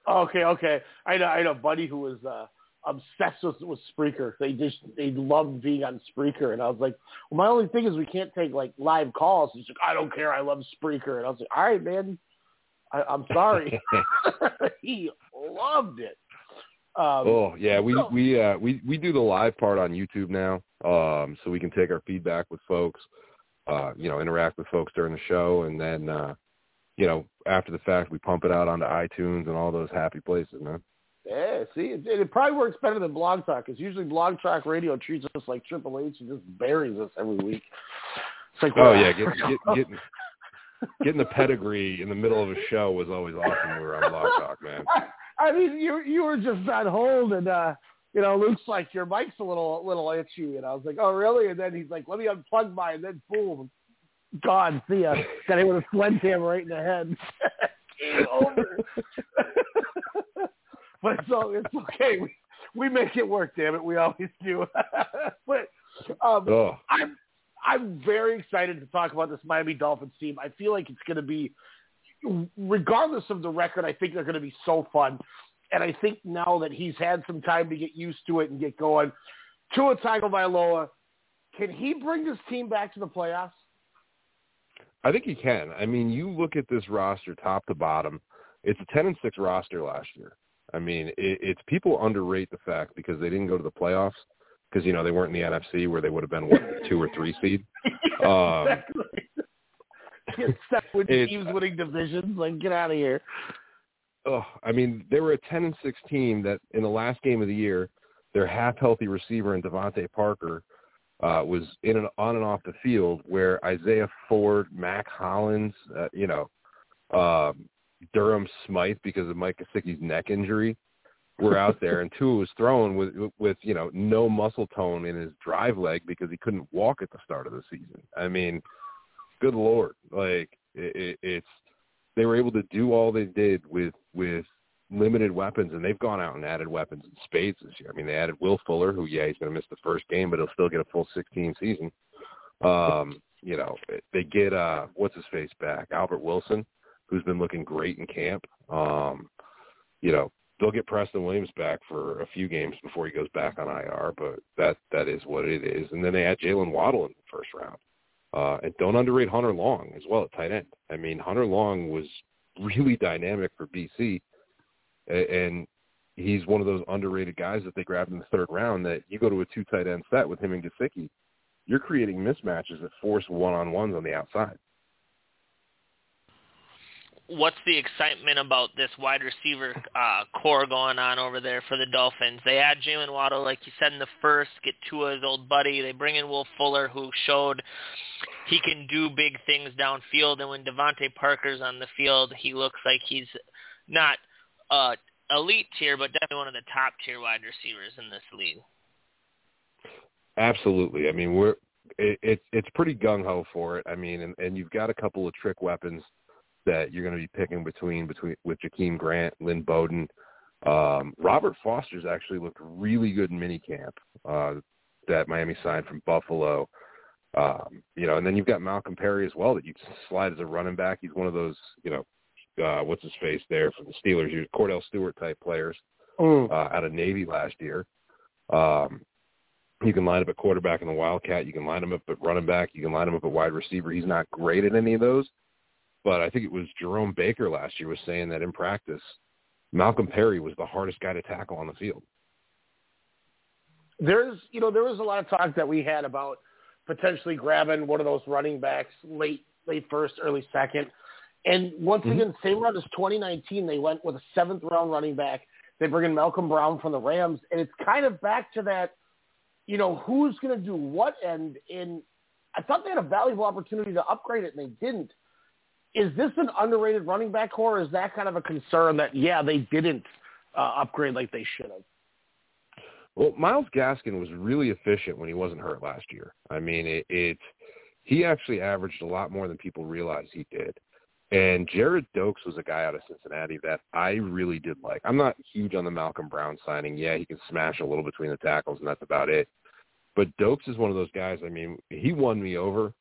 Okay, okay. I know. I know. a Buddy who was uh, obsessed with with Spreaker. They just they loved being on Spreaker, and I was like, well, my only thing is we can't take like live calls. He's like, I don't care. I love Spreaker, and I was like, all right, man. I, I'm sorry. [laughs] [laughs] he loved it. Um, Oh yeah, we so- we uh we we do the live part on YouTube now, um, so we can take our feedback with folks, uh, you know, interact with folks during the show, and then uh, you know, after the fact, we pump it out onto iTunes and all those happy places, man. Yeah, see, it, it probably works better than Blog Talk because usually Blog Talk Radio treats us like Triple H and just buries us every week. It's like, oh yeah, get, get, getting getting the pedigree in the middle of a show was always awesome. When we were on Blog Talk, man. I, [laughs] I mean, you you were just on hold, and uh, you know, Luke's like, your mic's a little little itchy, and I was like, oh really? And then he's like, let me unplug mine, and then boom, gone. See ya. Got hit with a sledgehammer right in the head. Game over. [laughs] but so it's okay. We we make it work. Damn it, we always do. [laughs] but um, oh. I'm I'm very excited to talk about this Miami Dolphins team. I feel like it's going to be, regardless of the record, I think they're going to be so fun. And I think now that he's had some time to get used to it and get going, Tua Tagovailoa, can he bring this team back to the playoffs? I think he can. I mean, you look at this roster top to bottom. It's a ten and six roster last year. I mean, it, it's people underrate the fact because they didn't go to the playoffs because you know they weren't in the NFC where they would have been what two or three seed. [laughs] Um, get stuck with [laughs] teams winning divisions. Like, get out of here. Oh, I mean, they were a ten and six team that in the last game of the year, their half healthy receiver and DeVante Parker uh, was in and on and off the field, where Isaiah Ford, Mack Hollins, uh, you know, um, Durham Smythe because of Mike Gesicki's neck injury were out there, and Tua was thrown with with you know no muscle tone in his drive leg because he couldn't walk at the start of the season. I mean, good lord, like it, it, it's they were able to do all they did with with limited weapons, and they've gone out and added weapons in spades this year. I mean, they added Will Fuller, who yeah he's going to miss the first game, but he'll still get a full 16 season. Um, you know, they get uh what's his face back, Albert Wilson, who's been looking great in camp. Um, you know, they'll get Preston Williams back for a few games before he goes back on IR, but that that is what it is. And then they add Jaylen Waddle in the first round. Uh, and don't underrate Hunter Long as well at tight end. I mean, Hunter Long was really dynamic for BC, and he's one of those underrated guys that they grabbed in the third round. That you go to a two tight end set with him and Gesicki, you're creating mismatches that force one on ones on the outside what's the excitement about this wide receiver uh, core going on over there for the Dolphins? They add Jaylen Waddle, like you said in the first, get Tua's old buddy. They bring in Will Fuller, who showed he can do big things downfield. And when DeVante Parker's on the field, he looks like he's not uh, elite tier, but definitely one of the top tier wide receivers in this league. Absolutely. I mean, we're it, it it's pretty gung ho for it. I mean, and, and you've got a couple of trick weapons that you're going to be picking between between with Jakeem Grant, Lynn Bowden. Um, Robert Foster's actually looked really good in minicamp uh, that Miami signed from Buffalo. Um, you know, and then you've got Malcolm Perry as well that you slide as a running back. He's one of those, you know, uh, what's his face there from the Steelers, you Kordell Stewart type players mm. uh, out of Navy last year. Um, you can line up at quarterback in the Wildcat. You can line him up at running back. You can line him up at wide receiver. He's not great at any of those, but I think it was Jerome Baker last year was saying that in practice, Malcolm Perry was the hardest guy to tackle on the field. There's, you know, there was a lot of talk that we had about potentially grabbing one of those running backs late, late first, early second. And once mm-hmm. again, same round as 2019, they went with a seventh round running back. They bring in Malcolm Brown from the Rams, and it's kind of back to that, you know, who's going to do what. And in, I thought they had a valuable opportunity to upgrade it, and they didn't is this an underrated running back core? Or is that kind of a concern that yeah they didn't uh, upgrade like they should have? Well, Myles Gaskin was really efficient when he wasn't hurt last year. I mean, it, it he actually averaged a lot more than people realized he did. And Gerrid Doaks was a guy out of Cincinnati that I really did like. I'm not huge on the Malcolm Brown signing. Yeah, he can smash a little between the tackles, and that's about it. But Doaks is one of those guys. I mean, he won me over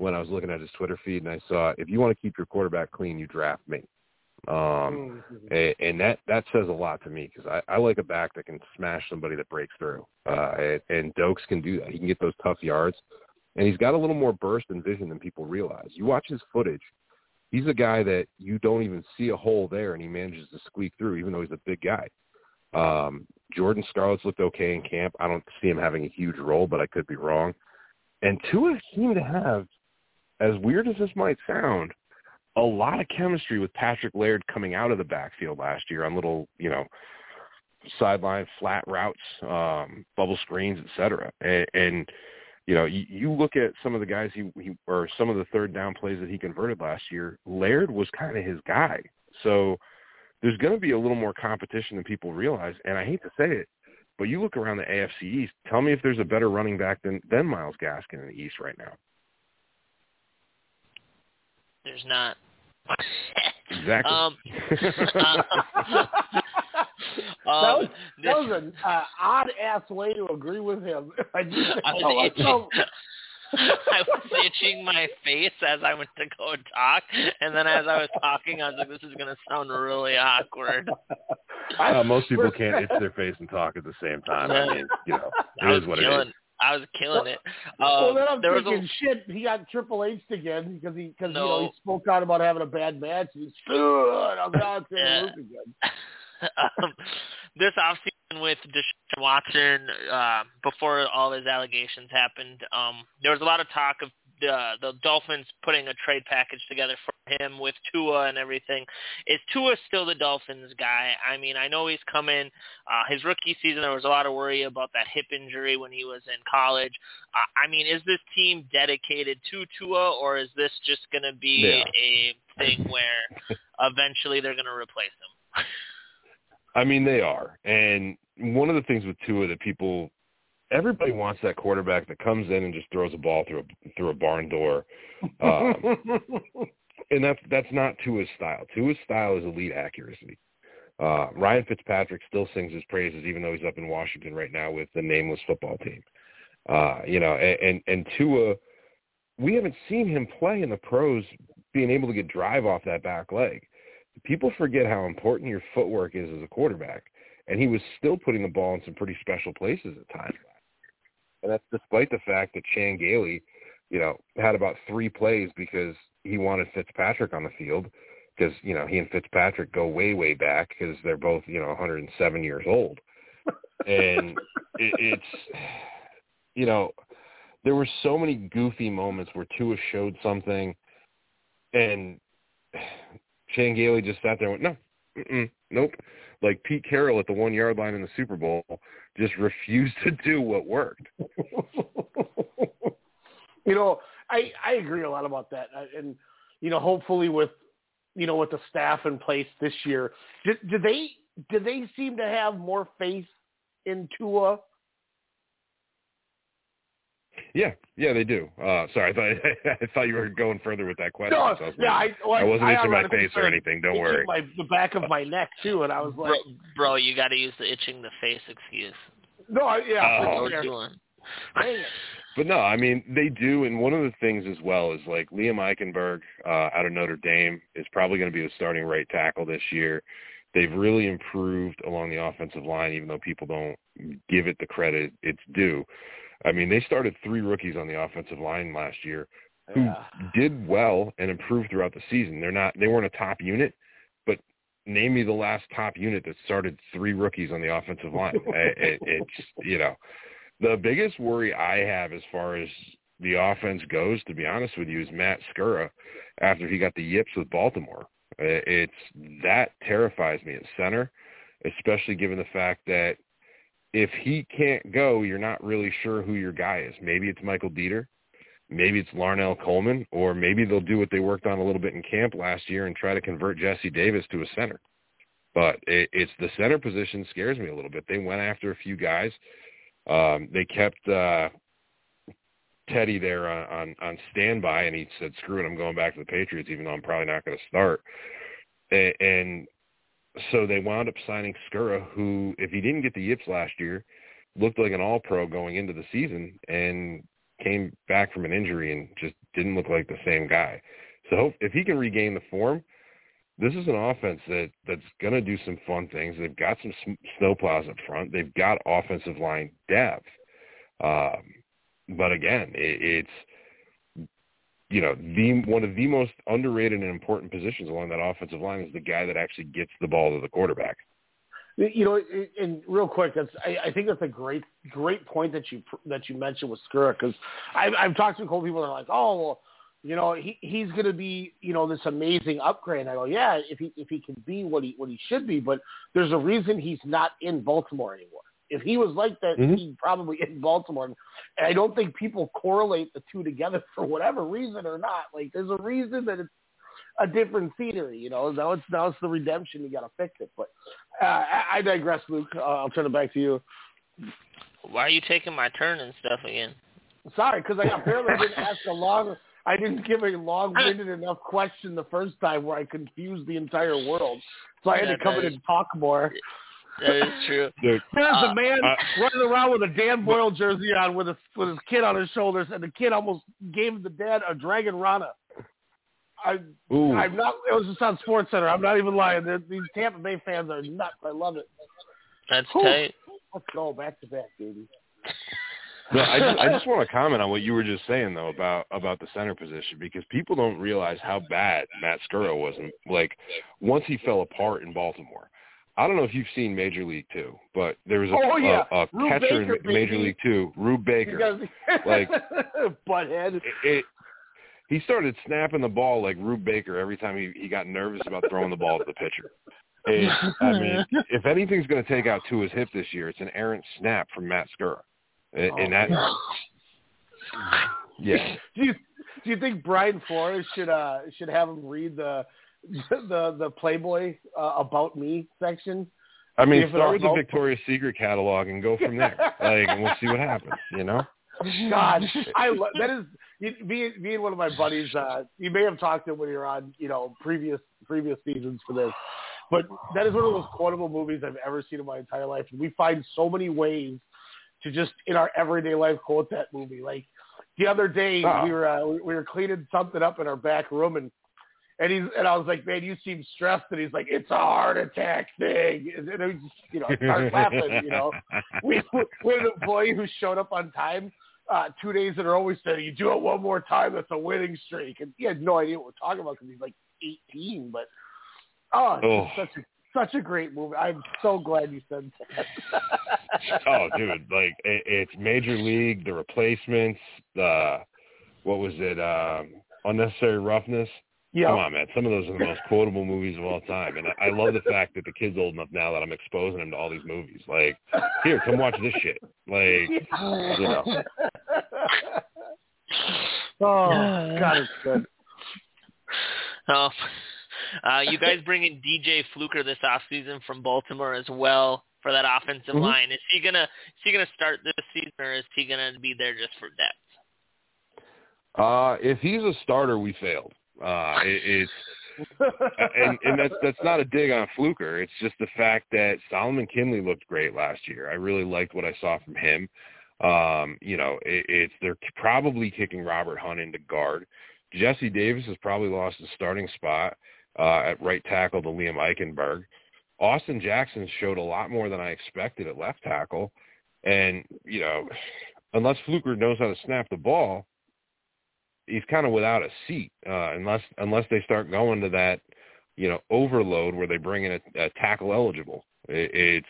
when I was looking at his Twitter feed and I saw if you want to keep your quarterback clean, you draft me. Um, mm-hmm. and, and that that says a lot to me because I, I like a back that can smash somebody that breaks through. Uh, and, and Doaks can do that. He can get those tough yards, and he's got a little more burst and vision than people realize. You watch his footage. He's a guy that you don't even see a hole there, and he manages to squeak through, even though he's a big guy. Um, Jordan Scarlett's looked okay in camp. I don't see him having a huge role, but I could be wrong. And Tua seemed to have as weird as this might sound, a lot of chemistry with Patrick Laird coming out of the backfield last year on little, you know, sideline flat routes, um, bubble screens, etc. And, and you know, you, you look at some of the guys he, he or some of the third down plays that he converted last year. Laird was kind of his guy, so there's going to be a little more competition than people realize. And I hate to say it, but you look around the AFC East. Tell me if there's a better running back than than Myles Gaskin in the East right now. There's not. Exactly. [laughs] um, [laughs] that was, that was an uh, odd ass way to agree with him. [laughs] I, just, [laughs] I was itching. [laughs] I was itching my face as I went to go talk, and then as I was talking, I was like, "This is going to sound really awkward." Uh, most people can't itch their face and talk at the same time. I mean, you know, it is what killing, it is. I was killing it. well, Um, then I'm there was thinking, a, shit, he got Triple H again because he because No. you know he spoke out about having a bad match. He's good. I'm not saying Yeah. again. [laughs] um, this offseason with Deshaun Watson, uh, before all his allegations happened, um, there was a lot of talk of the the Dolphins putting a trade package together for him with Tua and everything. Is Tua still the Dolphins guy? I mean, I know he's coming. Uh, his rookie season, there was a lot of worry about that hip injury when he was in college. Uh, I mean, is this team dedicated to Tua, or is this just going to be Yeah. a thing where eventually they're going to replace him? [laughs] I mean, they are. And one of the things with Tua that people, everybody wants that quarterback that comes in and just throws a ball through a through a barn door. Um, [laughs] and that's that's not Tua's style. Tua's style is elite accuracy. Uh, Ryan Fitzpatrick still sings his praises, even though he's up in Washington right now with the nameless football team. Uh, you know, and, and and Tua, we haven't seen him play in the pros, being able to get drive off that back leg. People forget how important your footwork is as a quarterback, and he was still putting the ball in some pretty special places at times. And that's despite the fact that Chan Gailey, you know, had about three plays because he wanted Fitzpatrick on the field because, you know, he and Fitzpatrick go way, way back because they're both, you know, 107 years old. And [laughs] it, it's, you know, there were so many goofy moments where Tua showed something and Shane Gailey just sat there and went, no, nope. Like Pete Carroll at the one yard line in the Super Bowl just refused to do what worked. [laughs] you know, I I agree a lot about that, and you know, hopefully with you know with the staff in place this year, did, did they did they seem to have more faith in Tua? Yeah, yeah, they do. Uh, sorry, I thought [laughs] I thought you were going further with that question. No, so I, was yeah, I, well, I wasn't I itching my face or anything. Don't worry. My, the back of my neck too, and I was like, bro, bro, you got to use the itching the face excuse. no, I- yeah, Oh. for What sure. doing? But no, I mean they do, and one of the things as well is like Liam Eichenberg uh, out of Notre Dame is probably going to be the starting right tackle this year. They've really improved along the offensive line, even though people don't give it the credit it's due. I mean, they started three rookies on the offensive line last year who Yeah. did well and improved throughout the season. They're not they weren't a top unit, but name me the last top unit that started three rookies on the offensive line. [laughs] it, it, it's you know the biggest worry I have as far as the offense goes, to be honest with you, is Matt Skura after he got the yips with Baltimore. It's that terrifies me at center, especially given the fact that if he can't go, you're not really sure who your guy is. Maybe it's Michael Deiter, maybe it's Larnel Coleman, or maybe they'll do what they worked on a little bit in camp last year and try to convert Jesse Davis to a center. But it, it's the center position scares me a little bit. They went after a few guys. Um, they kept uh, Teddy there on, on on standby, and he said, "Screw it, I'm going back to the Patriots, even though I'm probably not going to start." And, and so they wound up signing Skura, who, if he didn't get the yips last year, looked like an All-Pro going into the season, and came back from an injury and just didn't look like the same guy. So if he can regain the form, this is an offense that that's going to do some fun things. They've got some snowplows up front. They've got offensive line depth. Um, but again, it, it's you know the one of the most underrated and important positions along that offensive line is the guy that actually gets the ball to the quarterback. You know, and real quick, that's I, I think that's a great great point that you that you mentioned with Skura because I've, I've talked to a couple people that are like, oh, well, you know, he he's going to be, you know, this amazing upgrade. And I go, yeah, if he if he can be what he what he should be, but there's a reason he's not in Baltimore anymore. If he was like that, Mhm. he'd probably [laughs] in Baltimore. And I don't think people correlate the two together [laughs] for whatever reason or not. Like, there's a reason that it's a different scenery. You know, now it's now it's the redemption. You got to fix it. But uh, I, I digress, Luke. Uh, I'll turn it back to you. Why are you taking my turn and stuff again? Sorry, because I apparently didn't [laughs] ask a long. I didn't give a long-winded enough question the first time where I confused the entire world. So I had Yeah, to come in is- and talk more. That is true. [laughs] There's Uh, a man uh, running around with a Dan Boyle jersey on with his with his kid on his shoulders, and the kid almost gave the dad a Dragon Rana. I ooh, I'm not. It was just on Sports Center. I'm not even lying. They're, these Tampa Bay fans are nuts. I love it. That's Whew. tight. Let's go back to back, baby. [laughs] No, I just, I just want to comment on what you were just saying though about about the center position because people don't realize how bad Matt Skura was. And like once he fell apart in Baltimore, I don't know if you've seen Major League Two, but there was a, Oh, yeah. a, a catcher Baker, in Major baby. League Two, Rube Baker. Guys, [laughs] Like- butthead. It, it, he started snapping the ball like Rube Baker every time he, he got nervous about throwing the ball to the pitcher. It, I mean, [laughs] if anything's going to take out Tua's hip this year, it's an errant snap from Matt Skura. And, and that, yeah. [laughs] Do you do you think Brian Flores should uh should have him read the the the Playboy uh, about me section? I mean, start with the help. Victoria's Secret catalog and go from there. [laughs] like, and we'll see what happens. You know? God, I lo- that is you- me. Me and one of my buddies. Uh, you may have talked to him when you were on, you know, previous previous seasons for this, but that is one of those quotable movies I've ever seen in my entire life. And we find so many ways to just in our everyday life quote that movie. Like the other day, Ah. we were uh, we were cleaning something up in our back room, and and he's and I was like, man, you seem stressed, and he's like, it's a heart attack thing, and, and I just you know start laughing. You know, [laughs] we we had an employee who showed up on time uh, two days in a row. We said, you do it one more time, that's a winning streak, and he had no idea what we're talking about because he's like 18. But oh, Oh. such a such a great movie. I'm so glad you said that. [laughs] oh, dude, like it, it's Major League, the replacements, the what was it? Um, unnecessary roughness. Yeah. Come on, man. Some of those are the most quotable movies of all time, and I, I love the fact that the kid's old enough now that I'm exposing him to all these movies. Like, here, come watch this shit. Like, you know. [laughs] oh God, it's good. Oh, uh, you guys bring in DJ Fluker this offseason from Baltimore as well for that offensive Mhm. line. Is he gonna is he gonna start this season or is he gonna be there just for depth? Uh, if he's a starter, we failed. Uh, it, it's [laughs] and, and that's that's not a dig on Fluker. It's just the fact that Solomon Kindley looked great last year. I really liked what I saw from him. Um, you know, it, it's they're probably kicking Robert Hunt into guard. Jesse Davis has probably lost his starting spot uh, at right tackle to Liam Eichenberg. Austin Jackson showed a lot more than I expected at left tackle, and you know, unless Fluker knows how to snap the ball, he's kind of without a seat uh, unless unless they start going to that you know overload where they bring in a, a tackle eligible. It, it's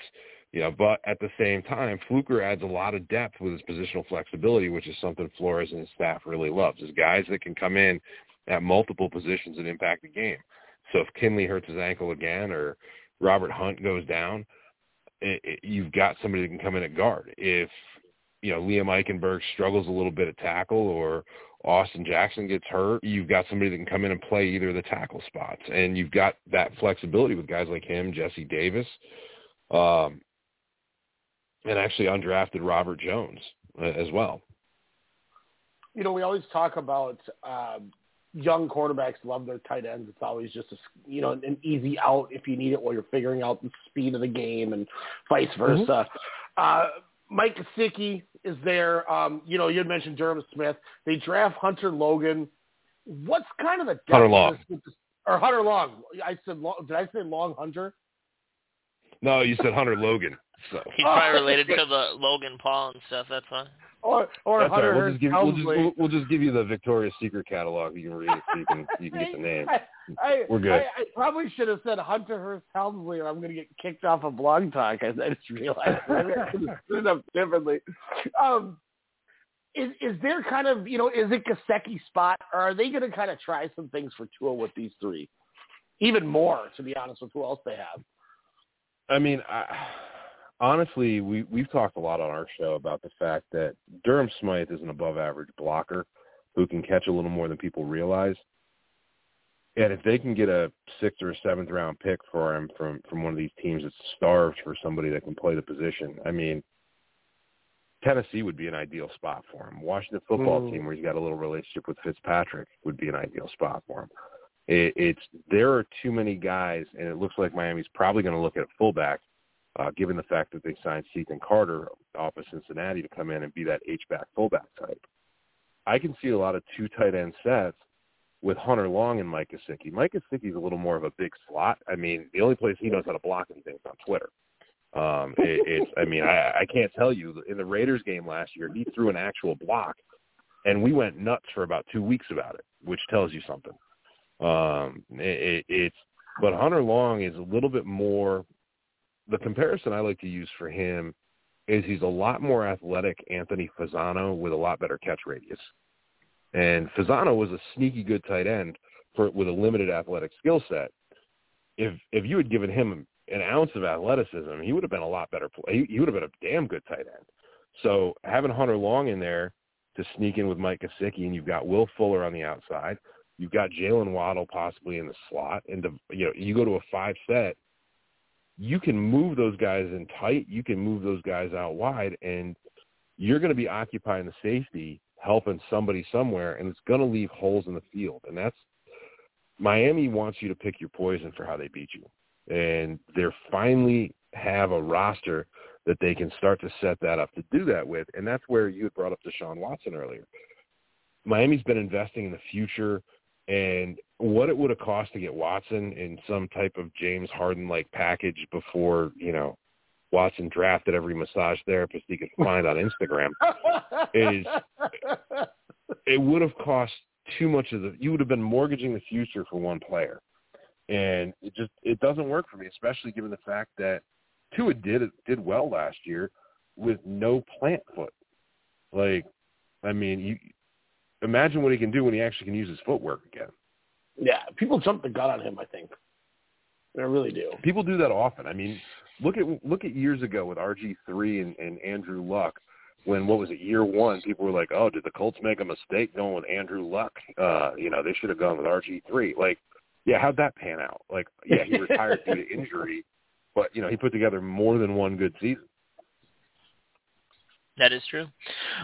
you know, but at the same time, Fluker adds a lot of depth with his positional flexibility, which is something Flores and his staff really loves. Is guys that can come in at multiple positions and impact the game. So if Kindley hurts his ankle again or Robert Hunt goes down, it, it, you've got somebody that can come in at guard. If you know Liam Eichenberg struggles a little bit at tackle or Austin Jackson gets hurt, you've got somebody that can come in and play either of the tackle spots, and you've got that flexibility with guys like him, Jesse Davis, um, and actually undrafted Robert Jones uh, as well. you know, we always talk about um, young quarterbacks love their tight ends. It's always just a you know an easy out if you need it while you're figuring out the speed of the game and vice versa. Uh, Mike Gesicki is there. Um, you know, you had mentioned Durham Smythe. They draft Hunter Logan. What's kind of the Hunter of Long. this with this- or Hunter Long? I said Long, did I say Long Hunter? No, you said Hunter Logan. So He's probably [laughs] related to the Logan Paul and stuff. That's why. Or or that's Hunter right. We'll just give we'll just, we'll, we'll just give you the Victoria's Secret catalog. You can read it so you can you can get the [laughs] name. I, I, We're good. I, I probably should have said Hunter Hearst Helmsley, or I'm going to get kicked off of Blog Talk. I, I just realized Maybe I could have stood [laughs] up differently. Um, is is there kind of you know is it Gesicki spot or are they going to kind of try some things for Tua with these three, even more to be honest with who else they have. I mean, I, honestly, we we've talked a lot on our show about the fact that Durham Smythe is an above average blocker who can catch a little more than people realize. And if they can get a sixth or a seventh round pick for him from from one of these teams that's starved for somebody that can play the position, I mean, Tennessee would be an ideal spot for him. Washington football Mm. team, where he's got a little relationship with Fitzpatrick, would be an ideal spot for him. It, it's there are too many guys, and it looks like Miami's probably going to look at fullback, uh, given the fact that they signed Cethan Carter off of Cincinnati to come in and be that H back fullback type. I can see a lot of two tight end sets with Hunter Long and Mike Gesicki. Mike Gesicki's a little more of a big slot. I mean, the only place he knows how to block anything is on Twitter. Um, it, it's, I mean, I, I can't tell you. In the Raiders game last year, he threw an actual block, and we went nuts for about two weeks about it, which tells you something. Um, it, it, it's, but Hunter Long is a little bit more. The comparison I like to use for him is he's a lot more athletic Anthony Fasano with a lot better catch radius. And Fasano was a sneaky good tight end for with a limited athletic skill set. If if you had given him an ounce of athleticism, he would have been a lot better. Play. He, he would have been a damn good tight end. So having Hunter Long in there to sneak in with Mike Gesicki, and you've got Will Fuller on the outside, you've got Jaylen Waddle possibly in the slot, and the, you know you go to a five set, you can move those guys in tight, you can move those guys out wide, and you're going to be occupying the safety, helping somebody somewhere, and it's going to leave holes in the field, and that's Miami wants you to pick your poison for how they beat you and they're finally have a roster that they can start to set that up to do that with. And that's where you had brought up Deshaun Watson earlier. Miami's been investing in the future and what it would have cost to get Watson in some type of James Harden like package before, you know, Watson drafted every massage therapist he could find on Instagram is [laughs] it would have cost too much of the you would have been mortgaging the future for one player and it just it doesn't work for me, especially given the fact that Tua did did well last year with no plant foot. Like, I mean, you imagine what he can do when he actually can use his footwork again. Yeah, people jump the gun on him. I think they really do. People do that often. I mean, look at look at years ago with RG three and, and Andrew Luck. When what was it year one? People were like, "Oh, did the Colts make a mistake going with Andrew Luck? Uh, you know, they should have gone with RG three. Like, yeah, how'd that pan out? Like, yeah, he retired due to [laughs] injury, but you know, he put together more than one good season. That is true.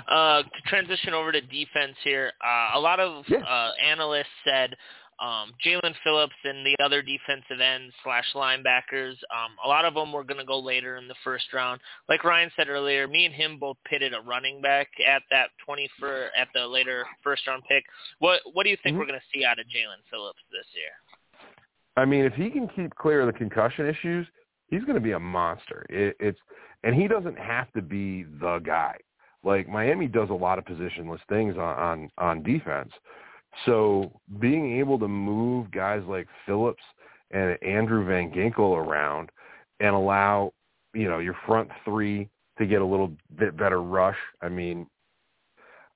Uh, to transition over to defense here, uh, a lot of Yeah. uh, analysts said um, Jaelan Phillips and the other defensive ends slash linebackers, um, a lot of them were going to go later in the first round. Like Ryan said earlier, me and him both pitted a running back at that 20 for at the later first round pick. What what do you think Mhm. we're going to see out of Jaelan Phillips this year? I mean, if he can keep clear of the concussion issues, he's going to be a monster. It, it's and he doesn't have to be the guy. Like Miami does a lot of positionless things on on, on defense. So being able to move guys like Phillips and Andrew Van Ginkel around and allow you know your front three to get a little bit better rush. I mean,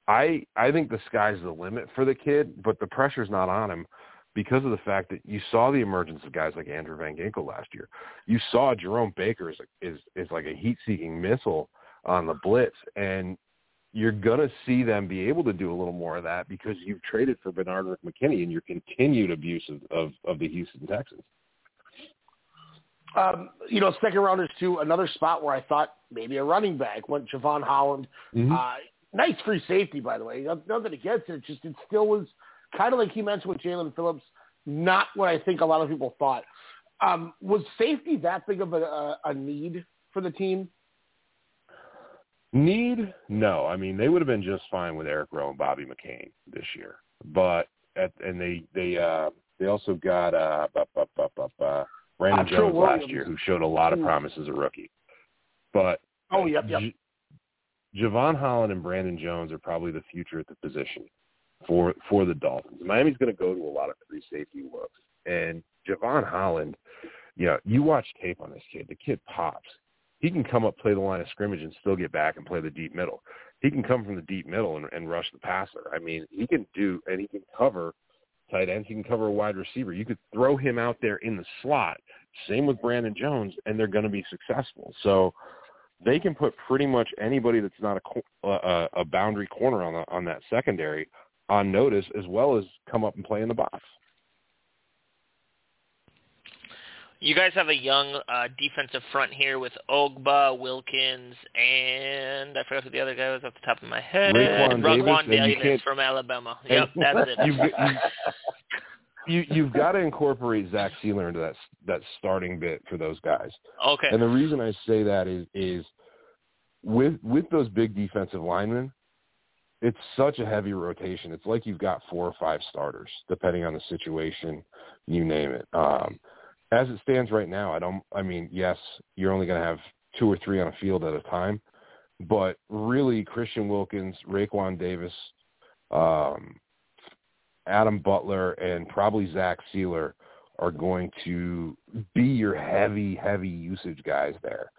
I I think the sky's the limit for the kid, but the pressure's not on him because of the fact that you saw the emergence of guys like Andrew Van Ginkel last year. You saw Jerome Baker is is is like a heat-seeking missile on the blitz, and you're gonna see them be able to do a little more of that because you've traded for Bernard McKinney and your continued abuse of, of, of the Houston Texans. Um, you know, second rounders to Another spot where I thought maybe a running back went Jevon Holland. Mhm. Uh, nice free safety, by the way. Nothing against it it, just it still was kind of like he mentioned with Jaelan Phillips. Not what I think a lot of people thought. Um, was safety that big of a, a, a need for the team? Need? No. I mean, they would have been just fine with Eric Rowe and Bobby McCain this year. But at and they they uh they also got uh bu- bu- bu- bu- bu- Brandon Uh, Trill Jones last year who showed a lot of promise as a rookie. But Oh, yep, yep. J- Jevon Holland and Brandon Jones are probably the future at the position for for the Dolphins. Miami's going to go to a lot of free safety looks, and Jevon Holland, you know, you watch tape on this kid. The kid pops. He can come up, play the line of scrimmage, and still get back and play the deep middle. he can come from the deep middle and, and rush the passer. I mean, he can do and he can cover tight ends. He can cover a wide receiver. You could throw him out there in the slot. Same with Brandon Jones, and they're going to be successful. So they can put pretty much anybody that's not a a, uh, uh, a boundary corner on the, on that secondary on notice, as well as come up and play in the box. You guys have a young uh, defensive front here with Ogbah, Wilkins, and I forgot who the other guy was off the top of my head. Davis, Davis from Alabama. [laughs] Yep, that's it. You've, [laughs] you, you've got to incorporate Zach Sieler into that that starting bit for those guys. Okay. And the reason I say that is is with with those big defensive linemen, it's such a heavy rotation. It's like you've got four or five starters, depending on the situation, you name it. Um, as it stands right now, I don't. I mean, yes, you're only going to have two or three on a field at a time, but really, Christian Wilkins, Raekwon Davis, um, Adam Butler, and probably Zach Sieler are going to be your heavy, heavy usage guys there.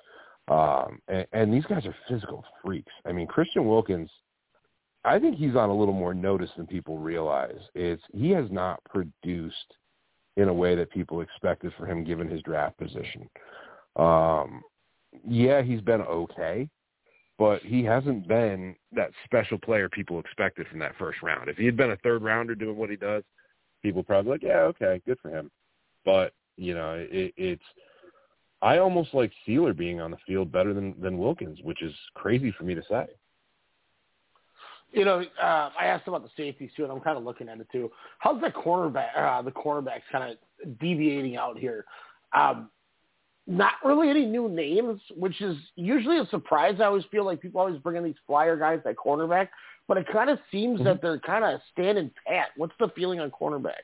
Um, and, and these guys are physical freaks. I mean, Christian Wilkins, I think he's on a little more notice than people realize. It's he has not produced in a way that people expected for him given his draft position. Um, yeah, he's been okay, but he hasn't been that special player people expected from that first round. If he had been a third rounder doing what he does, people probably like, yeah, okay, good for him. But you know, it, it's I almost like Sieler being on the field better than than Wilkins, which is crazy for me to say. You know, uh, I asked about the safeties too, and I'm kind of looking at it too. How's the cornerback, uh, the cornerbacks kind of deviating out here? Um, not really any new names, which is usually a surprise. I always feel like people always bring in these flyer guys at cornerback, but it kind of seems mm-hmm. that they're kind of standing pat. What's the feeling on cornerback?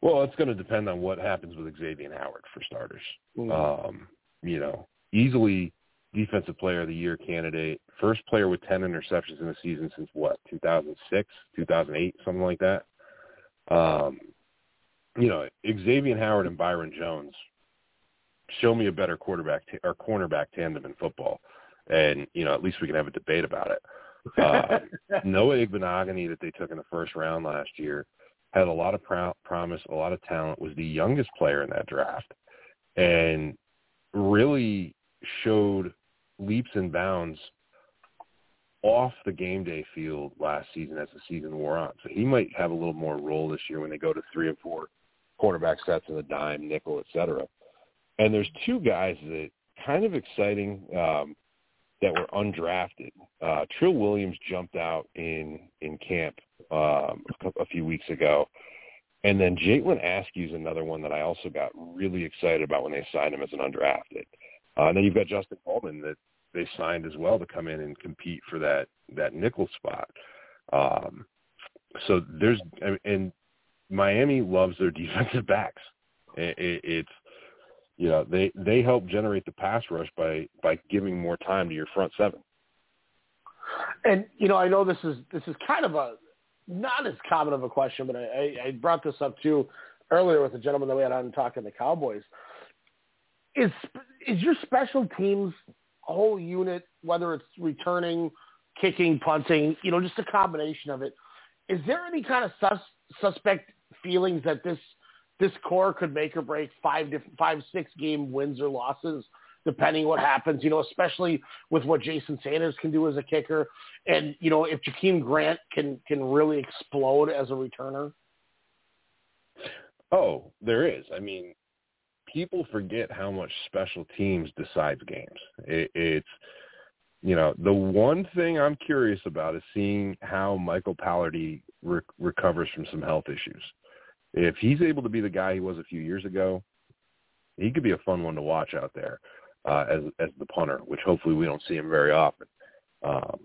Well, it's going to depend on what happens with Xavier Howard for starters. Mm-hmm. Um, you know, easily defensive player of the year candidate, first player with 10 interceptions in the season since what, 2006, 2008, something like that. Um, you know, Xavier Howard and Byron Jones show me a better quarterback t- or cornerback tandem in football. And, you know, at least we can have a debate about it. Uh, [laughs] Noah Igbinoghene that they took in the first round last year had a lot of pro- promise, a lot of talent, was the youngest player in that draft, and really showed leaps and bounds off the game day field last season as the season wore on. So he might have a little more role this year when they go to three and four quarterback sets in the dime, nickel, et cetera. And there's two guys that kind of exciting um, that were undrafted. Uh, Trill Williams jumped out in in camp um, a, few weeks ago, and then Jalen Askew is another one that I also got really excited about when they signed him as an undrafted. Uh, and then you've got Justin Coleman that they signed as well to come in and compete for that that nickel spot. Um, so there's and Miami loves their [laughs] defensive backs. It, it, it's you know they they help generate the pass rush by by giving more time to your front seven. And you know I know this is this is kind of a not as common of a question, but I, I brought this up too earlier with the gentleman that we had on talking the Cowboys is is your special teams whole unit, whether it's returning, kicking, punting, you know, just a combination of it. Is there any kind of sus, suspect feelings that this this core could make or break five different five six game wins or losses depending what happens, you know, especially with what Jason Sanders can do as a kicker and, you know, if Jakeem Grant can can really explode as a returner? Oh, there is. I mean, people forget how much special teams decides games. It, it's you know the one thing I'm curious about is seeing how Michael Palardy re- recovers from some health issues. If he's able to be the guy he was a few years ago, he could be a fun one to watch out there uh, as as the punter, which hopefully we don't see him very often. Um,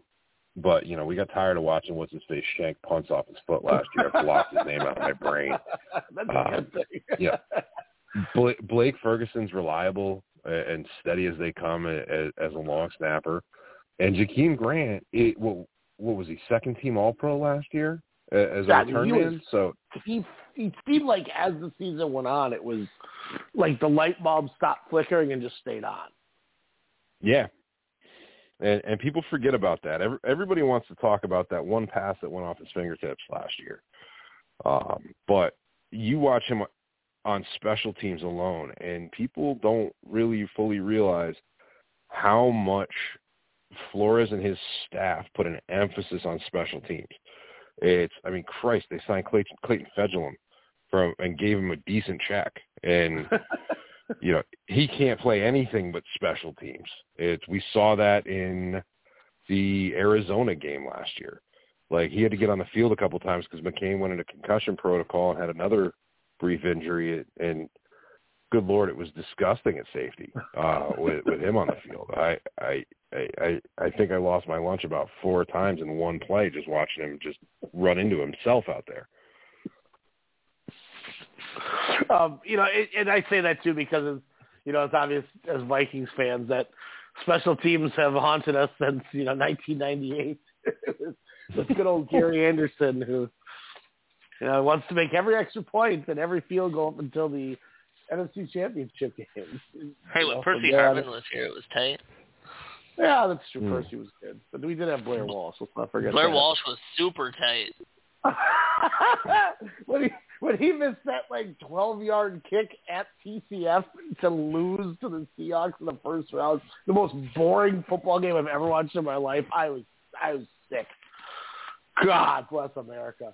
but you know, we got tired of watching what's his face shank punts off his foot last year. I lost his name out of my brain. [laughs] That's a good thing. yeah, Blake Ferguson's reliable and steady as they come as, as a long snapper, and Jakeem Grant, it, what, what was he second team All Pro last year as a return man? So he he seemed like as the season went on, it was like the light bulb stopped flickering and just stayed on. Yeah, And and people forget about that. Every, everybody wants to talk about that one pass that went off his fingertips last year. Um, but you watch him on special teams alone, and people don't really fully realize how much Flores and his staff put an emphasis on special teams. It's, I mean, Christ, they signed Clayton, Clayton Fejedelem from and gave him a decent check, and [laughs] you know he can't play anything but special teams. It's we saw that in the Arizona game last year. Like he had to get on the field a couple times because McCain went into concussion protocol and had another brief injury, and good lord, it was disgusting at safety uh, [laughs] with with him on the field. I I I I think I lost my lunch about four times in one play just watching him just run into himself out there. Um, you know, it, and I say that too because it's, you know it's obvious as Vikings fans that special teams have haunted us since you know 1998. [laughs] This good old Gary Anderson who you know wants to make every extra point and every field goal up until the NFC Championship game. Hey, when Percy Harvin was here, it was tight. Yeah, that's true. Mm. Percy was good, but we did have Blair Walsh. Let's not forget. Blair that. Walsh was super tight. [laughs] when he when he missed that like twelve yard kick at TCF to lose to the Seahawks in the first round, the most boring football game I've ever watched in my life. I was I was sick. God bless America.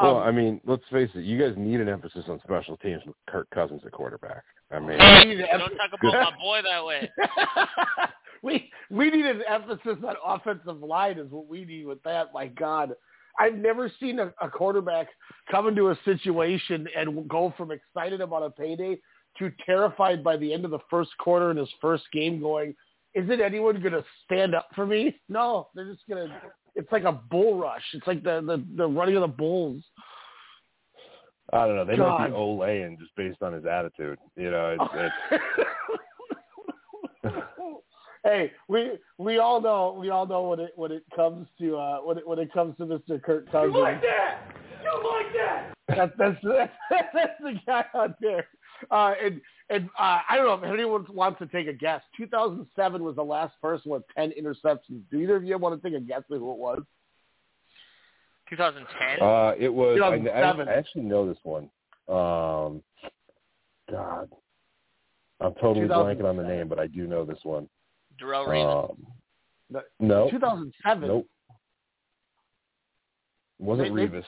Well, Um, I mean, let's face it. You guys need an emphasis on special teams with Kirk Cousins at quarterback. I mean, we Don't talk about my boy that way. [laughs] we we need an emphasis on offensive line is what we need with that. My God, I've never seen a, a quarterback come into a situation and go from excited about a payday to terrified by the end of the first quarter in his first game. Going, isn't anyone going to stand up for me? No, they're just going to. It's like a bull rush. It's like the the, the running of the bulls. I don't know. They might God. be Olayan just based on his attitude. You know, it's, it's [laughs] hey, we we all know we all know when it when it comes to uh when it when it comes to Mr. Kirk Cousins. You like that? You like that? That's that's [laughs] that's, that's the guy out there. Uh, and and uh, I don't know if anyone wants to take a guess. 2007 was the last person with 10 interceptions. Do either of you want to take a guess at who it was? 2010. uh, it was. I, I, 2007. I actually know this one. Um, God, I'm totally blanking on the name, but I do know this one. Darrelle Revis. Um, no, 2007. nope. Wasn't They- they- Revis?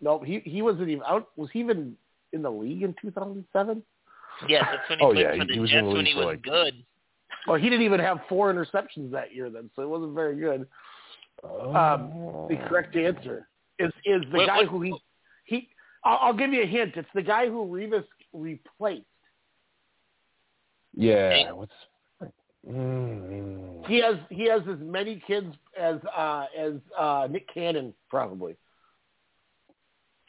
Nope. He he wasn't even out. Was he even in the league in 2007? yes, that's when he Oh, played yeah, for he- the he was Jets the when he was like- good. Well, he didn't even have four interceptions that year then, so it wasn't very good. Um, the correct answer is is the Wait, guy what- who he he. I'll, I'll give you a hint. It's the guy who Revis replaced. Yeah. What's? Mm, He has he has as many kids as uh as uh Nick Cannon probably.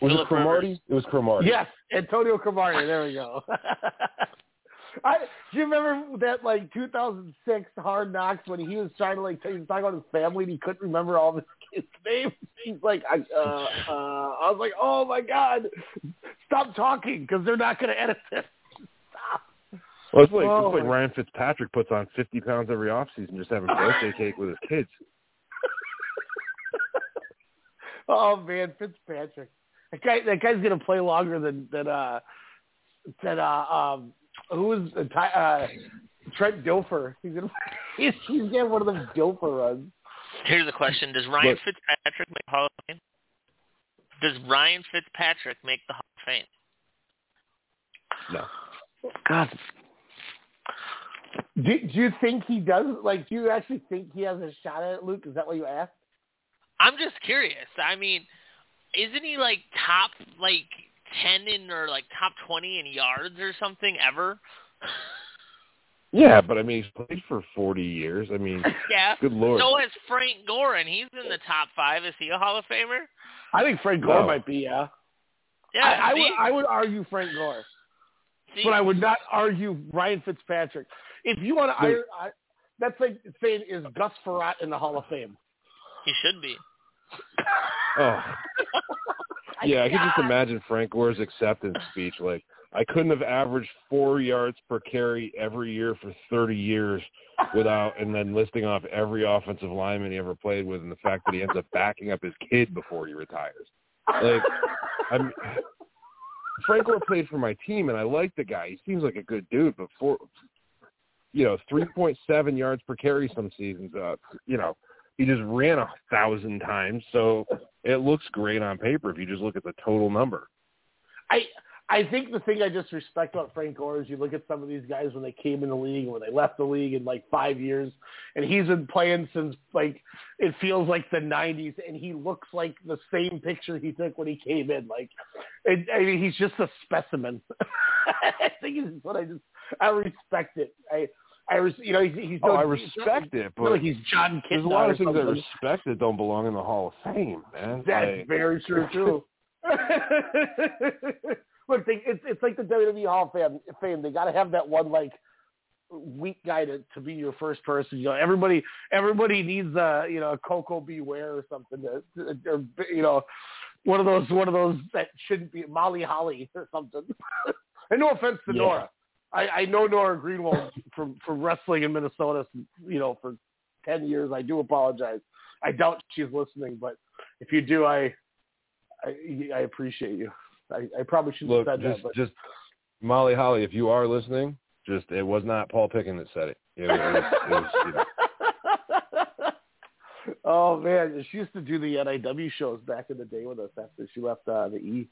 Was Phillip it Cromartie? It was Cromartie. Yes, Antonio Cromartie. There we go. [laughs] I do you remember that like 2006 Hard Knocks when he was trying to like he was talking about his family and he couldn't remember all of his [laughs] kids' names. He's like, I, uh, uh, I was like, oh my god, stop talking because they're not going to edit this. Stop. [laughs] Well, it's like Oh, it's like Ryan Fitzpatrick puts on 50 pounds every offseason just having a birthday cake with his kids. Oh man, Fitzpatrick. That guy that guy's gonna play longer than than uh than uh um who was uh, Ty, uh Trent Dilfer. He's gonna [laughs] he's he's gonna have one of those Dilfer runs. Here's the question: Does Ryan Look. Fitzpatrick make the Hall of Fame? Does Ryan Fitzpatrick make the Hall of Fame? No. God. Do, do you think he does? Like, do you actually think he has a shot at it, Luke? Is that what you asked? I'm just curious. I mean, isn't he like top like ten in or like top twenty in yards or something ever? Yeah, but I mean, he's played for 40 years. I mean, [laughs] yeah. good lord. So is Frank Gore, and he's in the top five. Is he a Hall of Famer? I think Frank Gore No. might be. Yeah. Yeah. I, I would. I would argue Frank Gore. See? but I would not argue Ryan Fitzpatrick. If you want to, I, I, that's like saying is Gus Frerotte in the Hall of Fame? he should be. Oh, [laughs] yeah, I can just imagine Frank Gore's acceptance speech like, I couldn't have averaged four yards per carry every year for 30 years without, and then listing off every offensive lineman he ever played with, and the fact that he ends up backing up his kid before he retires. Like, I'm. Frank Gore played for my team, and I like the guy. He seems like a good dude, but for you know, 3.7 yards per carry some seasons, uh, you know, he just ran a thousand times, so it looks great on paper if you just look at the total number. I I think the thing I just respect about Frank Gore is you look at some of these guys when they came in the league, when they left the league in like five years, and he's been playing since like it feels like the '90s, and he looks like the same picture he took when he came in. Like, it, I mean, he's just a specimen. [laughs] I think is what I just I respect it. I. I res, you know, he's, he's oh, I respect he's, it, but like he's Jon Kitna there's a lot of things I respect that don't belong in the Hall of Fame, man. That's Like, very true too. [laughs] Look, they, it's it's like the WWE Hall of Fame. Fame. They got to have that one like weak guy to to be your first person. You know, everybody everybody needs a you know a Koko B. Ware or something. To, or you know, one of those one of those that shouldn't be Molly Holly or something. [laughs] and no offense to Yeah. Nora. I, I know Nora Greenwald from from wrestling in Minnesota. You know, for ten years. I do apologize. I doubt she's listening, but if you do, I I, I appreciate you. I, I probably shouldn't look, have said just that, but just Molly Holly, if you are listening, just it was not Paul Picken that said it. It was, it was you know, [laughs] oh man, she used to do the NIW shows back in the day with us after she left uh, the E.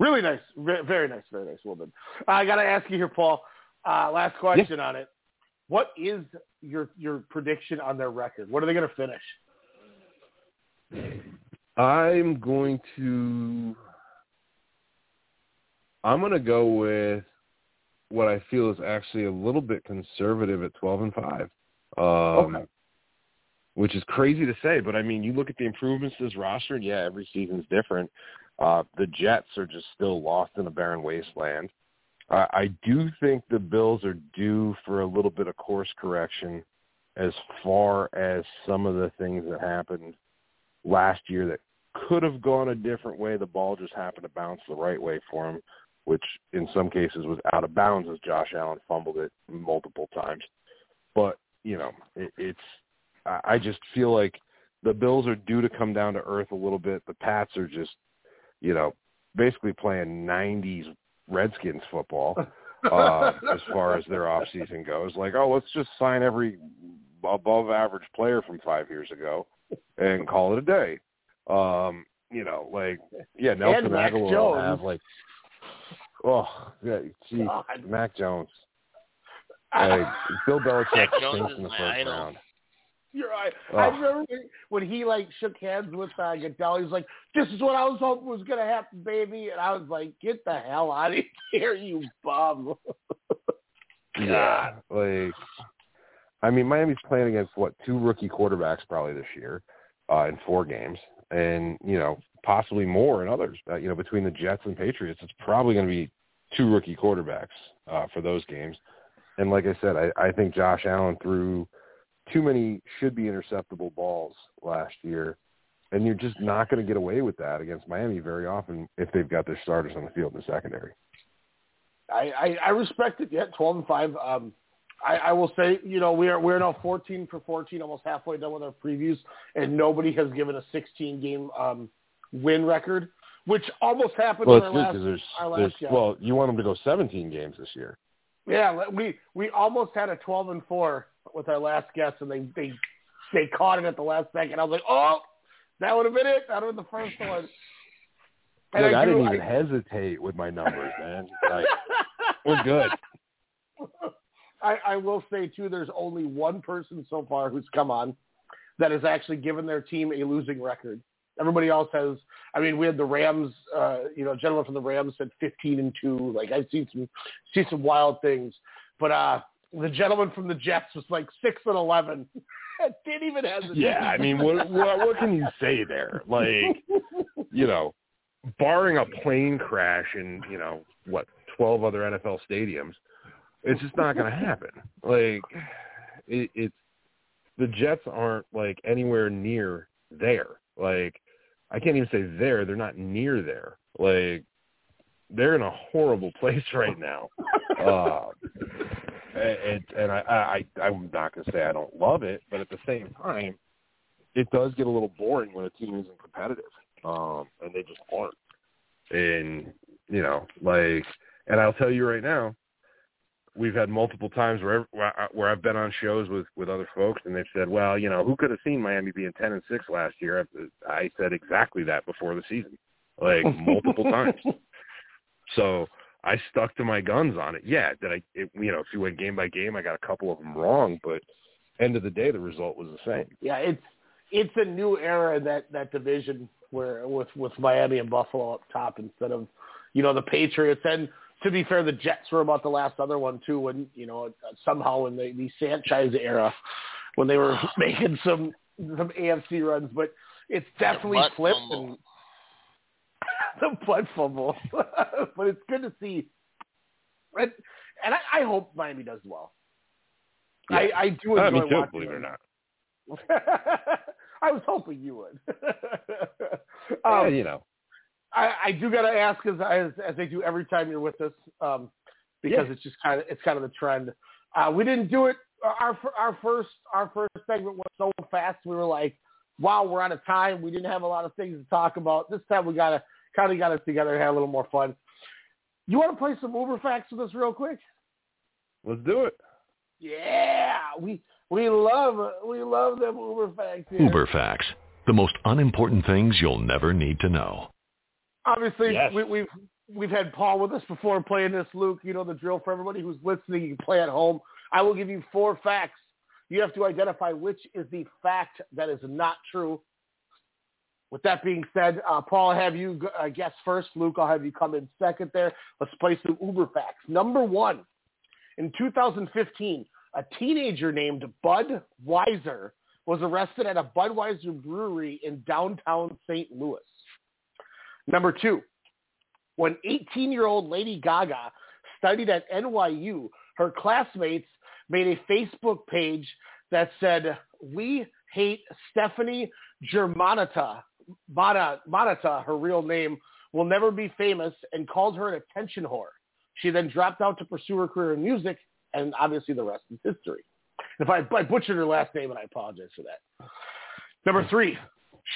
Really nice, very, nice, very nice woman. I got to ask you here, Paul. Uh, last question on it. What is your your prediction on their record? What are they going to finish? I'm going to I'm going to go with what I feel is actually a little bit conservative at 12 and 5. Um Okay. Which is crazy to say, but I mean, you look at the improvements to this roster, and yeah, every season's different. Uh, the Jets are just still lost in a barren wasteland. Uh, I do think the Bills are due for a little bit of course correction as far as some of the things that happened last year that could have gone a different way. The ball just happened to bounce the right way for him, which in some cases was out of bounds as Josh Allen fumbled it multiple times. But, you know, it, it's I I just feel like the Bills are due to come down to earth a little bit. The Pats are just, you know, basically playing 90s Redskins football [laughs] uh, as far as their off season goes. Like, oh, let's just sign every above average player from five years ago and call it a day. Um, you know, like yeah, Nelson And Mac Agholor will Jones. have like oh yeah, gee, God. Mac Jones. [laughs] Like Bill Belichick Mac Jones stinks is in the my first idol. round. You're right. I remember when he like shook hands with uh, Goodell. He was like, "This is what I was hoping was gonna happen, baby," and I was like, "Get the hell out of here, you bum!" [laughs] Yeah, like I mean, Miami's playing against what two rookie quarterbacks probably this year uh, in four games, and you know possibly more in others. Uh, you know, between the Jets and Patriots, it's probably going to be two rookie quarterbacks uh, for those games. And like I said, I, I think Josh Allen threw too many should be interceptable balls last year, and you're just not going to get away with that against Miami very often if they've got their starters on the field in the secondary. I, I, I respect it. Yeah, twelve and five. Um, I, I will say, you know, we are we're now fourteen for fourteen, almost halfway done with our previews, and nobody has given a sixteen game um, win record, which almost happened Well, in it's our good last. because there's, our last there's guess. well, you want them to go 17 games this year. Yeah, we we almost had a twelve and four with our last guess, and they they they caught it at the last second. I was like, oh, that would have been it. That would have been the first [laughs] one. And Look, I, do- didn't even hesitate with my numbers, man. Like, [laughs] we're good. I, I will say too, there's only one person so far who's come on that has actually given their team a losing record. Everybody else has. I mean, we had the Rams. Uh, you know, gentleman from the Rams said 15 and two. Like I've seen some see some wild things, but uh, the gentleman from the Jets was like six and 11. [laughs] Didn't even hesitate. Yeah, I mean, what, what what can you say there? Like, you know, barring a plane crash in you know what 12 other NFL stadiums, it's just not going to happen. Like, it, it's the Jets aren't like anywhere near there. Like, I can't even say there; they're not near there. Like, they're in a horrible place right now. [laughs] uh, and and I, I I'm not gonna say I don't love it, but at the same time, it does get a little boring when a team isn't competitive, um, and they just aren't. And you know, like, and I'll tell you right now, we've had multiple times where where I've been on shows with with other folks, and they've said, "Well, you know, who could have seen Miami being ten and six last year?" I said exactly that before the season, like multiple [laughs] times. So I stuck to my guns on it. Yeah, that I, it, you know, if you went game by game, I got a couple of them wrong, but end of the day, the result was the same. Yeah, it's it's a new era in that that division where with with Miami and Buffalo up top instead of you know the Patriots and to be fair, the Jets were about the last other one too. When you know somehow in the, the Sanchez era, when they were [laughs] making some some AFC runs, but it's definitely flipped and [laughs] the butt fumble. [laughs] but it's good to see, and, and I, I hope Miami does well. Yeah. I, I do enjoy uh, me too, watching. Believe it or not. [laughs] I was hoping you would. um, yeah, you know. I, I do got to ask as, as as they do every time you're with us, um, because yeah. it's just kind of it's kind of the trend. Uh, we didn't do it. Our our first our first segment was so fast. We were like, wow, we're out of time. We didn't have a lot of things to talk about. This time we gotta kind of got it together and had a little more fun. You want to play some Uber facts with us real quick? Let's do it. Yeah, we we love we love them Uber facts. Here. Uber facts, the most unimportant things you'll never need to know. Obviously, yes. we, we've we've had Paul with us before playing this. Luke, you know the drill. For everybody who's listening, you can play at home. I will give you four facts. You have to identify which is the fact that is not true. With that being said, uh, Paul, have you uh, guess first. Luke, I'll have you come in second there. Let's play some Uber facts. Number one, in 2015, a teenager named Bud Weiser was arrested at a Budweiser brewery in downtown St. Louis. Number two, when 18-year-old Lady Gaga studied at NYU, her classmates made a Facebook page that said, we hate Stefani Germanotta, Moneta, her real name, will never be famous and called her an attention whore. She then dropped out to pursue her career in music, and obviously the rest is history. If I, I butchered her last name, and I apologize for that. Number three,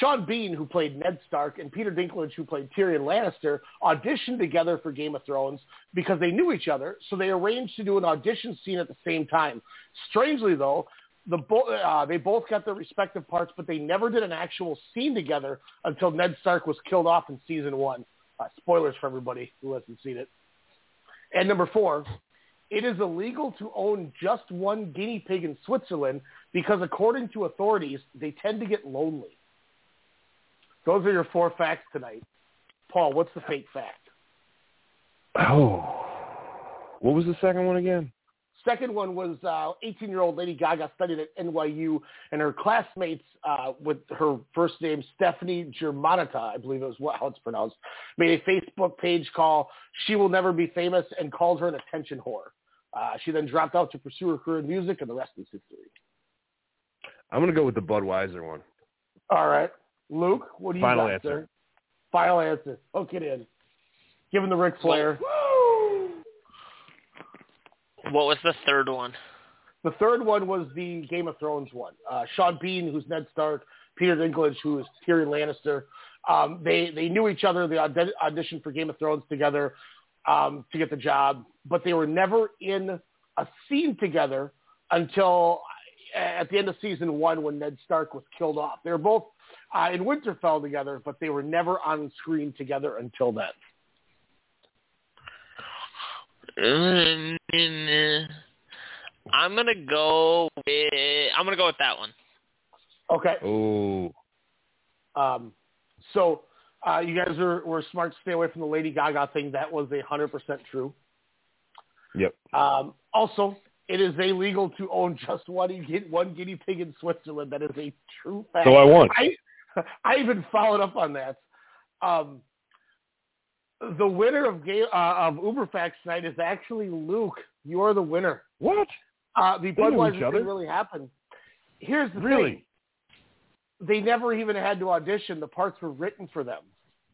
Sean Bean, who played Ned Stark, and Peter Dinklage, who played Tyrion Lannister, auditioned together for Game of Thrones because they knew each other, so they arranged to do an audition scene at the same time. Strangely, though, the bo- uh, they both got their respective parts, but they never did an actual scene together until Ned Stark was killed off in season one. Uh, spoilers for everybody who hasn't seen it. And number four, it is illegal to own just one guinea pig in Switzerland because according to authorities, they tend to get lonely. Those are your four facts tonight. Paul, what's the fake fact? Oh, what was the second one again? Second one was uh, 18-year-old Lady Gaga studied at NYU, and her classmates, uh, with her first name Stefani Germanotta, I believe it was what, how it's pronounced, made a Facebook page called "She Will Never Be Famous" and called her an attention whore. Uh, she then dropped out to pursue her career in music, and the rest is history. I'm going to go with the Budweiser one. All right, Luke, what do you Final got, answer. sir? Final answer. Hook it in. Give him the Ric Flair. What was the third one? The third one was the Game of Thrones one. Uh, Sean Bean, who's Ned Stark, Peter Dinklage, who is Tyrion Lannister. Um, they they knew each other. They aud- auditioned for Game of Thrones together um, to get the job, but they were never in a scene together until at the end of season one when Ned Stark was killed off. They were both uh, in Winterfell together, but they were never on screen together until then. I'm gonna go with I'm gonna go with that one. Okay. Oh, Um, so uh, you guys were, were smart to stay away from the Lady Gaga thing. That was a hundred percent true. yep. Um, also, it is illegal to own just one guinea, one guinea pig in Switzerland. That is a true fact. So I won. I, [laughs] I even followed up on that. Um, the winner of game uh, of Uberfacts tonight is actually Luke. You're the winner. What? Uh, the Budweiser thing really happened. Here's the Really? thing: they never even had to audition. The parts were written for them.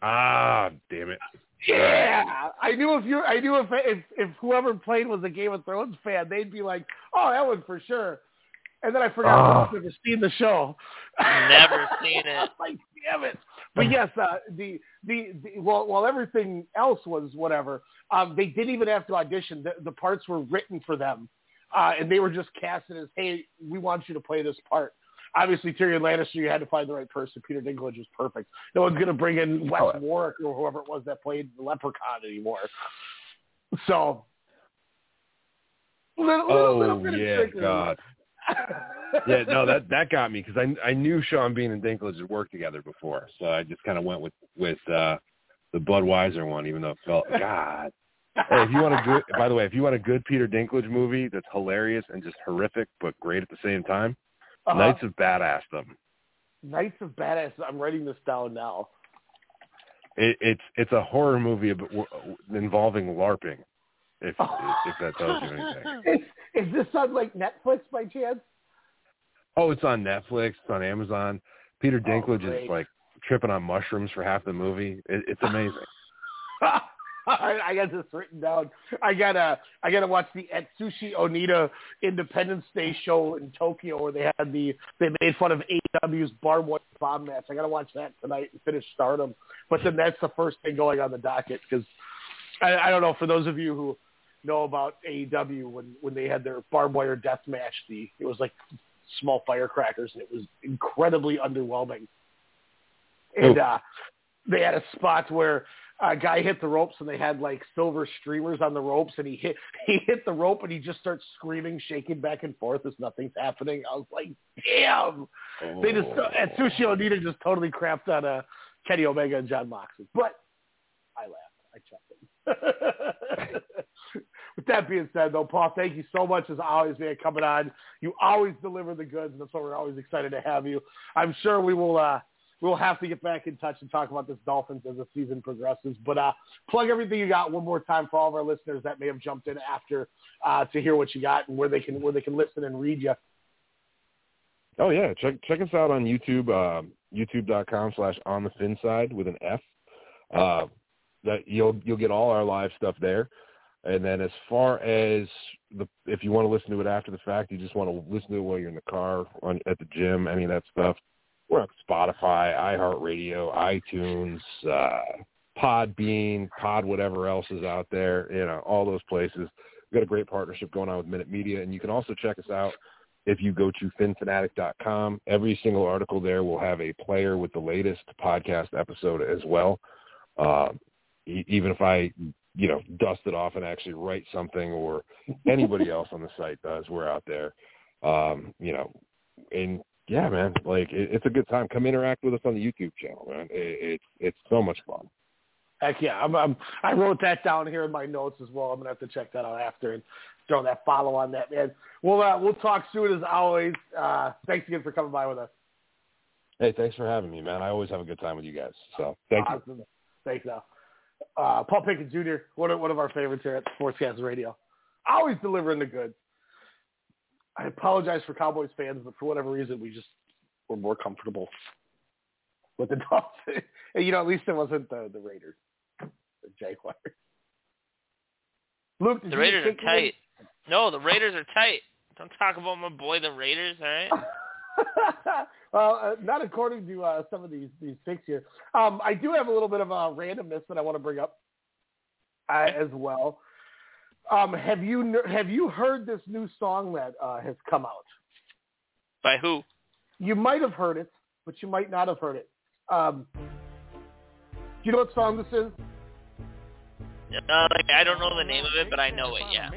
Ah, damn it. Yeah, I knew if you, I knew if if if whoever played was a Game of Thrones fan, they'd be like, "Oh, that one for sure." And then I forgot I've never seen the show. Never [laughs] seen it. like, damn it. But yes, uh, the, the the while while everything else was whatever, um, they didn't even have to audition. The, the parts were written for them, uh, and they were just casted as, "Hey, we want you to play this part." Obviously, Tyrion Lannister, you had to find the right person. Peter Dinklage was perfect. No one's going to bring in Wes Oh. Warwick or whoever it was that played the Leprechaun anymore. So, little, little, Oh little bit of yeah. God. Yeah, no, that that got me because I I knew Sean Bean and Dinklage had worked together before, so I just kind of went with with uh the Budweiser one, even though it felt God. Hey, if you want a good, by the way, if you want a good Peter Dinklage movie that's hilarious and just horrific but great at the same time, Uh-huh. Knights of Badass them. Knights of Badass. I'm writing this down now. It, it's it's a horror movie involving LARPing. Oh. If if that tells you anything. [laughs] Is, is this on like Netflix by chance? Oh, it's on Netflix. It's on Amazon. Peter oh, Dinklage great. is like tripping on mushrooms for half the movie. It, it's amazing. [laughs] [laughs] I, I got this written down. I gotta, I gotta watch the Atsushi Onita Independence Day show in Tokyo where they had the, they made fun of AEW's barbed wire bomb match. I gotta watch that tonight and finish Stardom. But then that's the first thing going on the docket because I, I don't know for those of you who know about AEW when when they had their barbed wire death match, the it was like small firecrackers and it was incredibly underwhelming. And Oh. uh, they had a spot where a guy hit the ropes and they had like silver streamers on the ropes and he hit [laughs] he hit the rope and he just starts screaming, shaking back and forth as nothing's happening. I was like, damn. They just Oh. and Sushi Onita just totally crapped on uh, Kenny Omega and Jon Moxley. But I laughed. I chuckled. [laughs] With that being said, though, Paul, thank you so much as always, man, coming on. You always deliver the goods, and that's why we're always excited to have you. I'm sure we will uh, we'll have to get back in touch and talk about this Dolphins as the season progresses. But uh, plug everything you got one more time for all of our listeners that may have jumped in after uh, to hear what you got and where they can where they can listen and read you. Oh yeah, check check us out on YouTube, uh, YouTube.com slash on the fin side with an F. Uh, that you'll you'll get all our live stuff there. And then as far as the if you want to listen to it after the fact, you just want to listen to it while you're in the car, on at the gym, any of that stuff. We're on Spotify, iHeartRadio, iTunes, uh, Podbean, Pod, whatever else is out there. You know, all those places. We've got a great partnership going on with Minute Media, and you can also check us out if you go to phinphanatic.com. Every single article there will have a player with the latest podcast episode as well. Uh, even if I, you know, dust it off and actually write something, or anybody [laughs] else on the site does, we're out there. Um, you know, and yeah, man, like it, it's a good time. Come interact with us on the YouTube channel, man. It, it's it's so much fun. Heck yeah, I'm, I'm, I wrote that down here in my notes as well. I'm gonna have to check that out after and throw that follow on that, man. We'll uh, we'll talk soon as always. Uh, thanks again for coming by with us. Hey, thanks for having me, man. I always have a good time with you guys. So thank you. awesome. Thanks, Al. Uh, Paul Picken Jr., one of, one of our favorites here at Sportscast Radio. Always delivering the goods. I apologize for Cowboys fans, but for whatever reason, we just were more comfortable with the [laughs] Dolphins. you know, at least it wasn't the, the Raiders, the Jaguars. Luke, The Raiders are in? tight. No, the Raiders are tight. Don't talk about my boy, the Raiders. All right. [laughs] [laughs] well, uh, not according to uh, some of these these picks here. Um, I do have a little bit of a randomness that I want to bring up uh, as well. Um, have you have you heard this new song that uh, has come out? By who? You might have heard it, but you might not have heard it. Um, do you know what song this is? Uh, like, I don't know the name of it, but I know it. Yeah.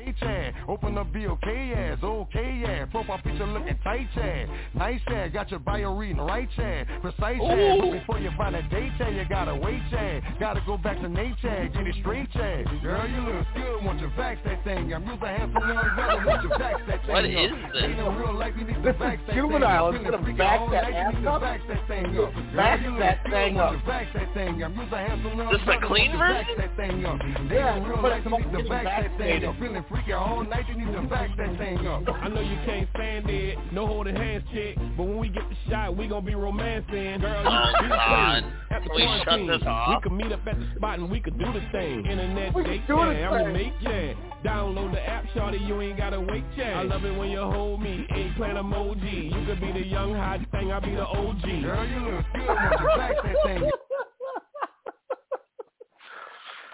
Open up BOK ass, okay yeah. Profile picture looking tight yeah. Nice yeah, got your bio reading right yeah. Precise yeah. But before you find a date yeah, you gotta wait yeah. Gotta go back to nature, get it straight yeah. Girl, you look good, want you vax that thing. I'm using handsome young brother, want you vax that thing. What up. is this? Ain't no real life, you need to This is vax that juvenile. thing. It's gonna Feeling back freaky that all night, ass you need up. Vax that thing up. Girl, Back you look that good, thing want up. you Vax that thing. I'm using handsome young This the brother, clean want you version? vax that thing up. Yeah, real but life, it's you need to getting vax that thing vaccinated. up. Feeling freaky all night, right, you need to back that thing up. I know you can't stand it, no holding hands, chick. But when we get the shot, we gon' be romancing. Girl, you Oh, be God. At the Can we shut quarantine. this off? We could meet up at the spot and we could do the thing. Internet We could date, do the yeah. I'm thing. make yeah. Download the app, shorty, you ain't gotta wait, yeah. I love it when you hold me, eggplant emoji. You could be the young hot thing, I'll be the OG. Girl, you look good when you back that thing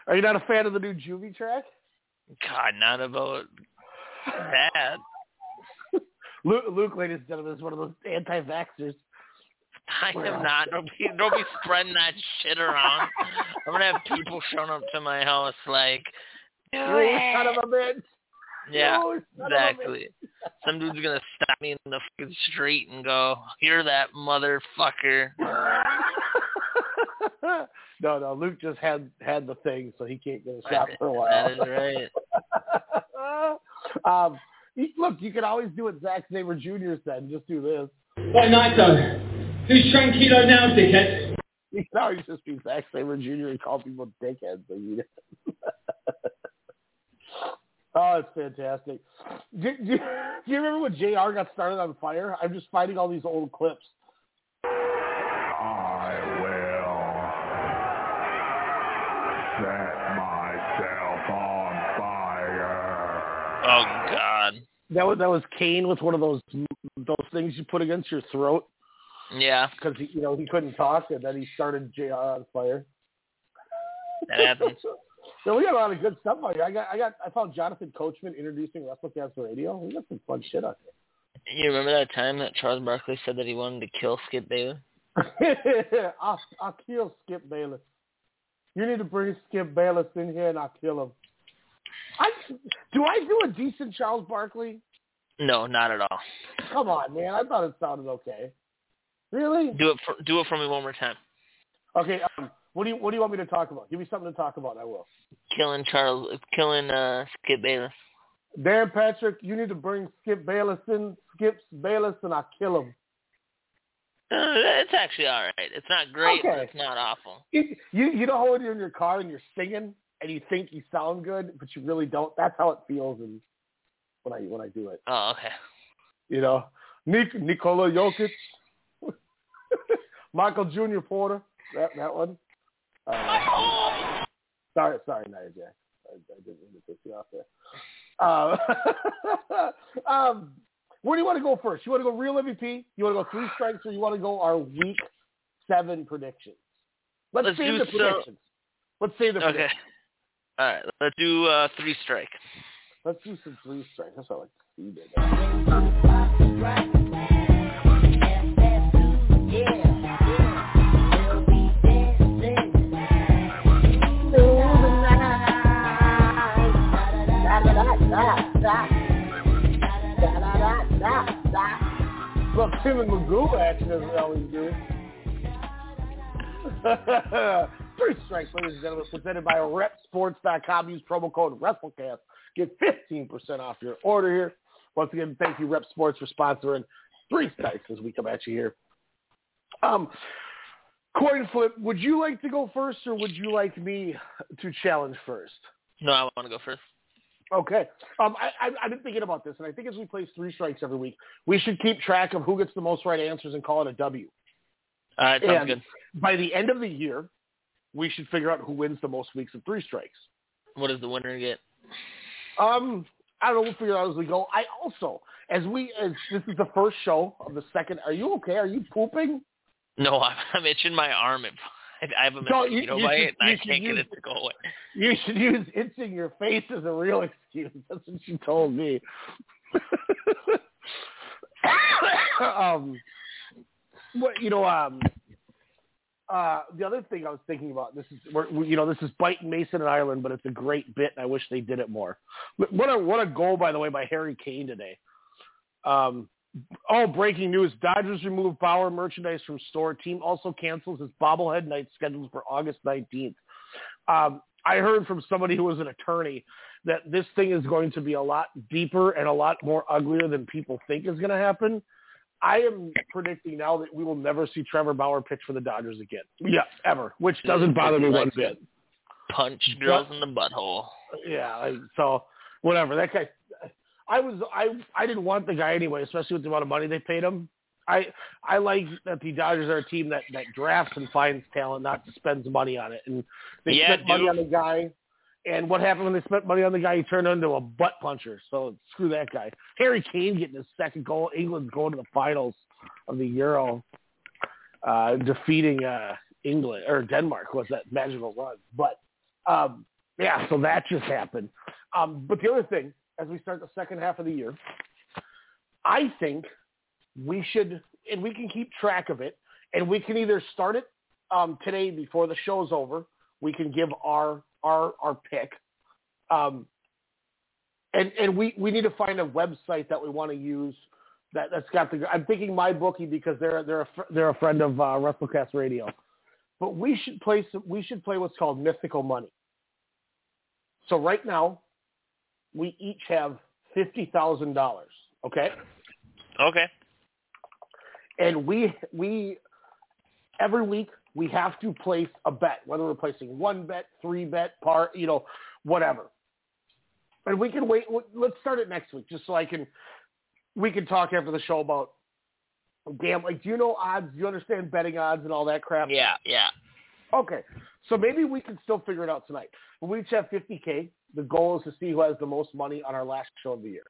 Are you not a fan of the new Juvie track? God, not about that. [laughs] Luke, Luke, ladies and gentlemen, is one of those anti-vaxxers. I am not. Don't be, don't be spreading that shit around. I'm gonna have people showing up to my house like, You son of a bitch. yeah, You son of a exactly. [laughs] Some dude's gonna stop me in the fucking street and go, "Hear that motherfucker?" [laughs] no, no, Luke just had had the thing, so he can't get a shot for a while. That is right. Um, look, you can always do what Zack Sabre Jr. said. and Just do this. Right, Naito. Who's tranquilo now, dickhead? You can always just be Zack Sabre Jr. and call people dickheads. [laughs] Oh, it's fantastic. Do, do, do you remember when JR got started on fire? I'm just finding all these old clips. Oh God. That was that was Kane with one of those those things you put against your throat Yeah, because he you know he couldn't talk and then he started JR uh, on fire. that happens. [laughs] So we got a lot of good stuff out here. I got I got I found Jonathan Coachman introducing WrestleCast Radio. We got some fun shit out You remember that time that Charles Barkley said that he wanted to kill Skip Bayless? [laughs] I'll I'll kill Skip Bayless. You need to bring Skip Bayless in here and I'll kill him. I do I do a decent Charles Barkley? No, not at all. Come on, man. I thought it sounded okay. Really? Do it for do it for me one more time. Okay. Um, what do you What do you want me to talk about? Give me something to talk about. I will. Killing Charles, killing uh, Skip Bayless. Dan Patrick, you need to bring Skip Bayless in. Skips Bayless, and I'll kill him. Uh, it's actually all right. It's not great, but it's not awful. You, you you know how when you're in your car and you're singing and you think you sound good, but you really don't. That's how it feels and when I when I do it. Oh, okay. You know, Nik, Nikola Jokic, [laughs] Michael Junior Porter, that that one. Uh, sorry, sorry, Nia Jax. I, I didn't mean to piss you off there. Uh, [laughs] um, where do you want to go first? You want to go real MVP? You want to go three strikes, or you want to go our week seven predictions? Let's, Let's save do the so- predictions. Let's save the Okay. predictions. All right. Let's do uh, three strike. Let's do some three strikes. That's what I like to see. baby. Look, Tim and Magoo action as we always do. [laughs] Three strikes, ladies and gentlemen, presented by RepSports.com. Use promo code WrestleCast. Get 15% off your order here. Once again, thank you, Rep Sports, for sponsoring Three Strikes as we come at you here. Um, coin flip, would you like to go first or would you like me to challenge first? No, I want to go first. Okay. Um, I, I, I've been thinking about this, and I think as we play three strikes every week, we should keep track of who gets the most right answers and call it a W. All right, sounds And good. By the end of the year, we should figure out who wins the most weeks of three strikes. What does the winner get? Um, I don't know. We'll figure it out as we go. I also, as we, as this is the first show of the second. Are you okay? Are you pooping? No, [laughs] I'm, I'm itching my arm. It, [laughs] I have a you- mosquito you bite, should- and you I can't get use- it to go away. [laughs] You should use itching your face as a real excuse. That's what she told me. um, what you know, um, uh, the other thing I was thinking about this is, we, you know, this is biting Mason and Ireland, but it's a great bit, and I wish they did it more. What a what a goal, by the way, by Harry Kane today. Um, oh, breaking news: Dodgers remove Bauer merchandise from store. Team also cancels its bobblehead night scheduled for August nineteenth. Um, I heard from somebody who was an attorney that this thing is going to be a lot deeper and a lot more uglier than people think is going to happen. I am predicting now that we will never see Trevor Bauer pitch for the Dodgers again. Yeah, ever, which doesn't bother me one bit. Punch girls in the butthole. Yeah, so whatever. That guy, I was I I didn't want the guy anyway, especially with the amount of money they paid him. I I like that the Dodgers are a team that that drafts and finds talent, not spends money on it. And they Yeah, spent money on the guy. And what happened when they spent money on the guy? He turned into a butt puncher. So screw that guy. Harry Kane getting his second goal. England going to the finals of the Euro, uh, defeating uh, England or Denmark was that magical run. But um, yeah, so that just happened. Um, but the other thing, as we start the second half of the year, I think we should, and we can keep track of it, and we can either start it um, today before the show's over. We can give our our our pick, um, and and we we need to find a website that we want to use that that's got the. I'm thinking my bookie because they're they're a, they're a friend of uh, WrestleCast Radio, but we should play some, we should play what's called mythical money. So right now, we each have fifty thousand dollars. Okay. Okay. and we we every week we have to place a bet, whether we're placing one bet, three bet, par, you know, whatever. And we can wait. Let's start it next week, just so I can. We can talk after the show about gambling. Do you know odds? Do you understand betting odds and all that crap? Yeah, yeah. Okay, so maybe we can still figure it out tonight. We each have 50k. The goal is to see who has the most money on our last show of the year.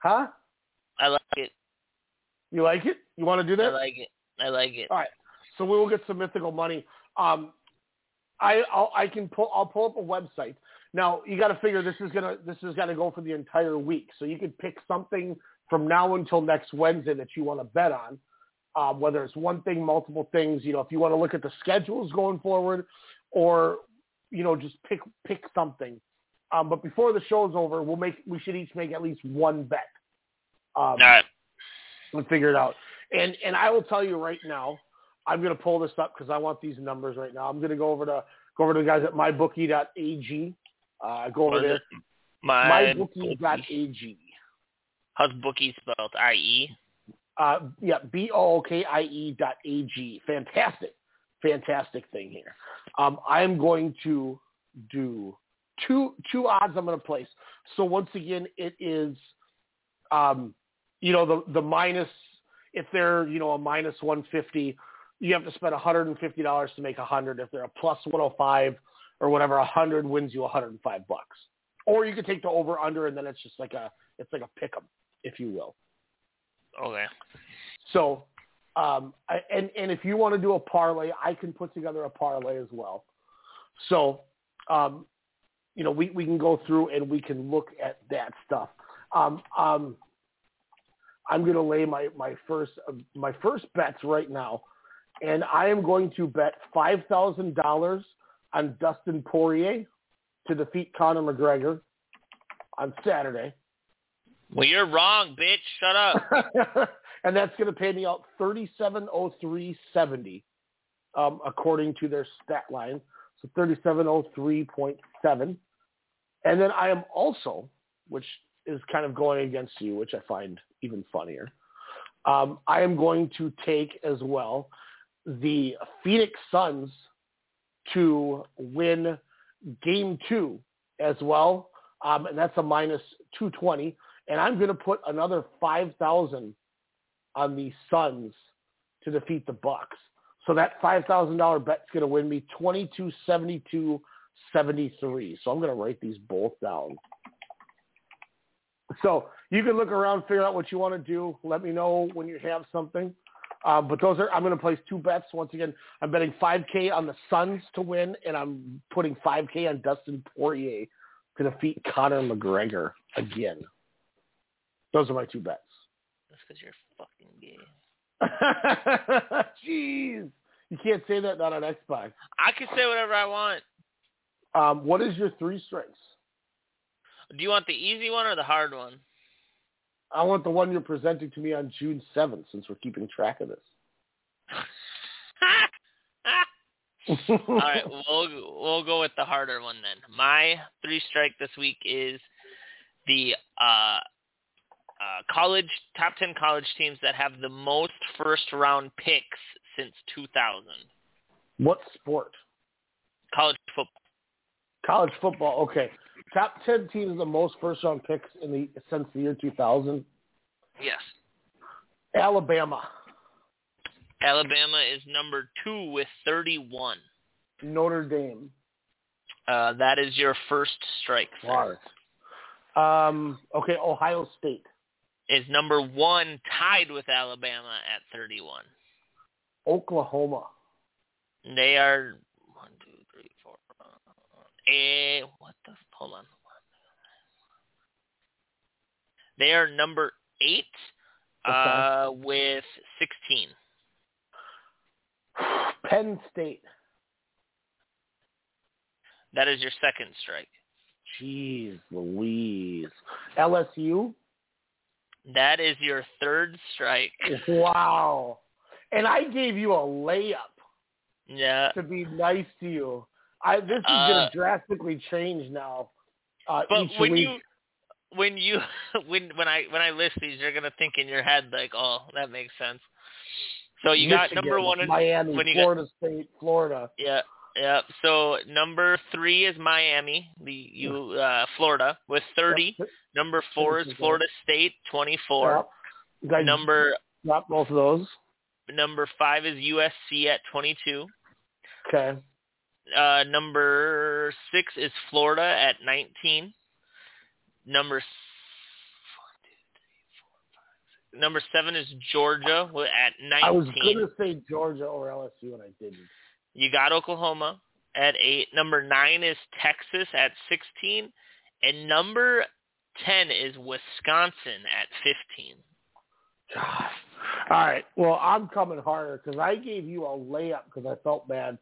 Huh? I like it. You like it? You want to do that? I like it. I like it. All right. So we will get some mythical money. Um, I I'll, I can pull I'll pull up a website. Now you got to figure this is gonna this is gonna go for the entire week. So you could pick something from now until next Wednesday that you want to bet on. Um, whether it's one thing, multiple things. You know, if you want to look at the schedules going forward, or you know, just pick pick something. Um, but before the show's over, we'll make we should each make at least one bet. Um, All right. And figure it out. And and I will tell you right now, I'm going to pull this up because I want these numbers right now. I'm going to go over to go over to the guys at mybookie.ag. Uh, go over there. My Mybookie.ag. How's bookie spelled? I E. Uh, yeah, B O O K I E dot A G. Fantastic, fantastic thing here. Um, I am going to do two two odds. I'm going to place. So once again, it is, um, you know, the the minus. If they're you know a minus 150, you have to spend 150 dollars to make a hundred. If they're a plus 105 or whatever, a hundred wins you 105 bucks. Or you could take the over under, and then it's just like a it's like a pick 'em, if you will. Okay. So, um, I, and and if you want to do a parlay, I can put together a parlay as well. So, um, you know, we, we can go through and we can look at that stuff. Um, um, I'm going to lay my my first uh, my first bets right now, and I am going to bet five thousand dollars on Dustin Poirier to defeat Conor McGregor on Saturday. Well, you're wrong, bitch. Shut up. [laughs] and that's going to pay me out thirty-seven oh three seventy, um, according to their stat line. So thirty-seven oh three point seven, and then I am also, which is kind of going against you, which I find even funnier. Um, I am going to take as well the Phoenix Suns to win Game Two as well, um, and that's a minus two twenty and I'm going to put another five thousand on the Suns to defeat the Bucks. So that five thousand dollar bet's going to win me twenty two seventy two seventy three. So I'm going to write these both down. So you can look around, figure out what you want to do. Let me know when you have something. Uh, but those are I'm going to place two bets. Once again, I'm betting 5K on the Suns to win, and I'm putting 5K on Dustin Poirier to defeat Conor McGregor again. Those are my two bets. That's because you're fucking gay. [laughs] Jeez. You can't say that not on Xbox. I can say whatever I want. Um, what is your three strengths? Do you want the easy one or the hard one? I want the one you're presenting to me on June 7th since we're keeping track of this. [laughs] All right, [laughs] we'll we'll go with the harder one then. My three strike this week is the uh, uh, college top ten college teams that have the most first round picks since 2000. What sport? College football. College football. Okay. Top ten teams the most first round picks in the since the year 2000. Yes. Alabama, Alabama is number two with 31. Notre Dame, Uh, that is your first strike. Um, okay, Ohio State, Is number one tied with Alabama at 31. Oklahoma, They are one, two, three, four. Eh, what the? Hold on. They are number eight uh, with 16. Penn State. That is your second strike. Jeez Louise. LSU. That is your third strike. Wow. And I gave you a layup Yeah. to be nice to you. I this is Uh, going to drastically change now. Uh, But each when week. you when you [laughs] when when I when I list these, you're gonna think in your head like, oh, that makes sense. So you got number one in Miami, when you got- Florida State, Florida. Yeah, yeah. So number three is Miami, the you uh, Florida with thirty. Number four is Florida State, twenty four. Guys Number got both of those. number five is USC at twenty two. Okay. Uh, number six is Florida at nineteen. Number number seven is Georgia at I was going to say Georgia or LSU, and I didn't. You got Oklahoma at eight. Number nine is Texas at 16. And number 10 is Wisconsin at 15. Gosh. All right. Well, I'm coming harder because I gave you a layup because I felt bad.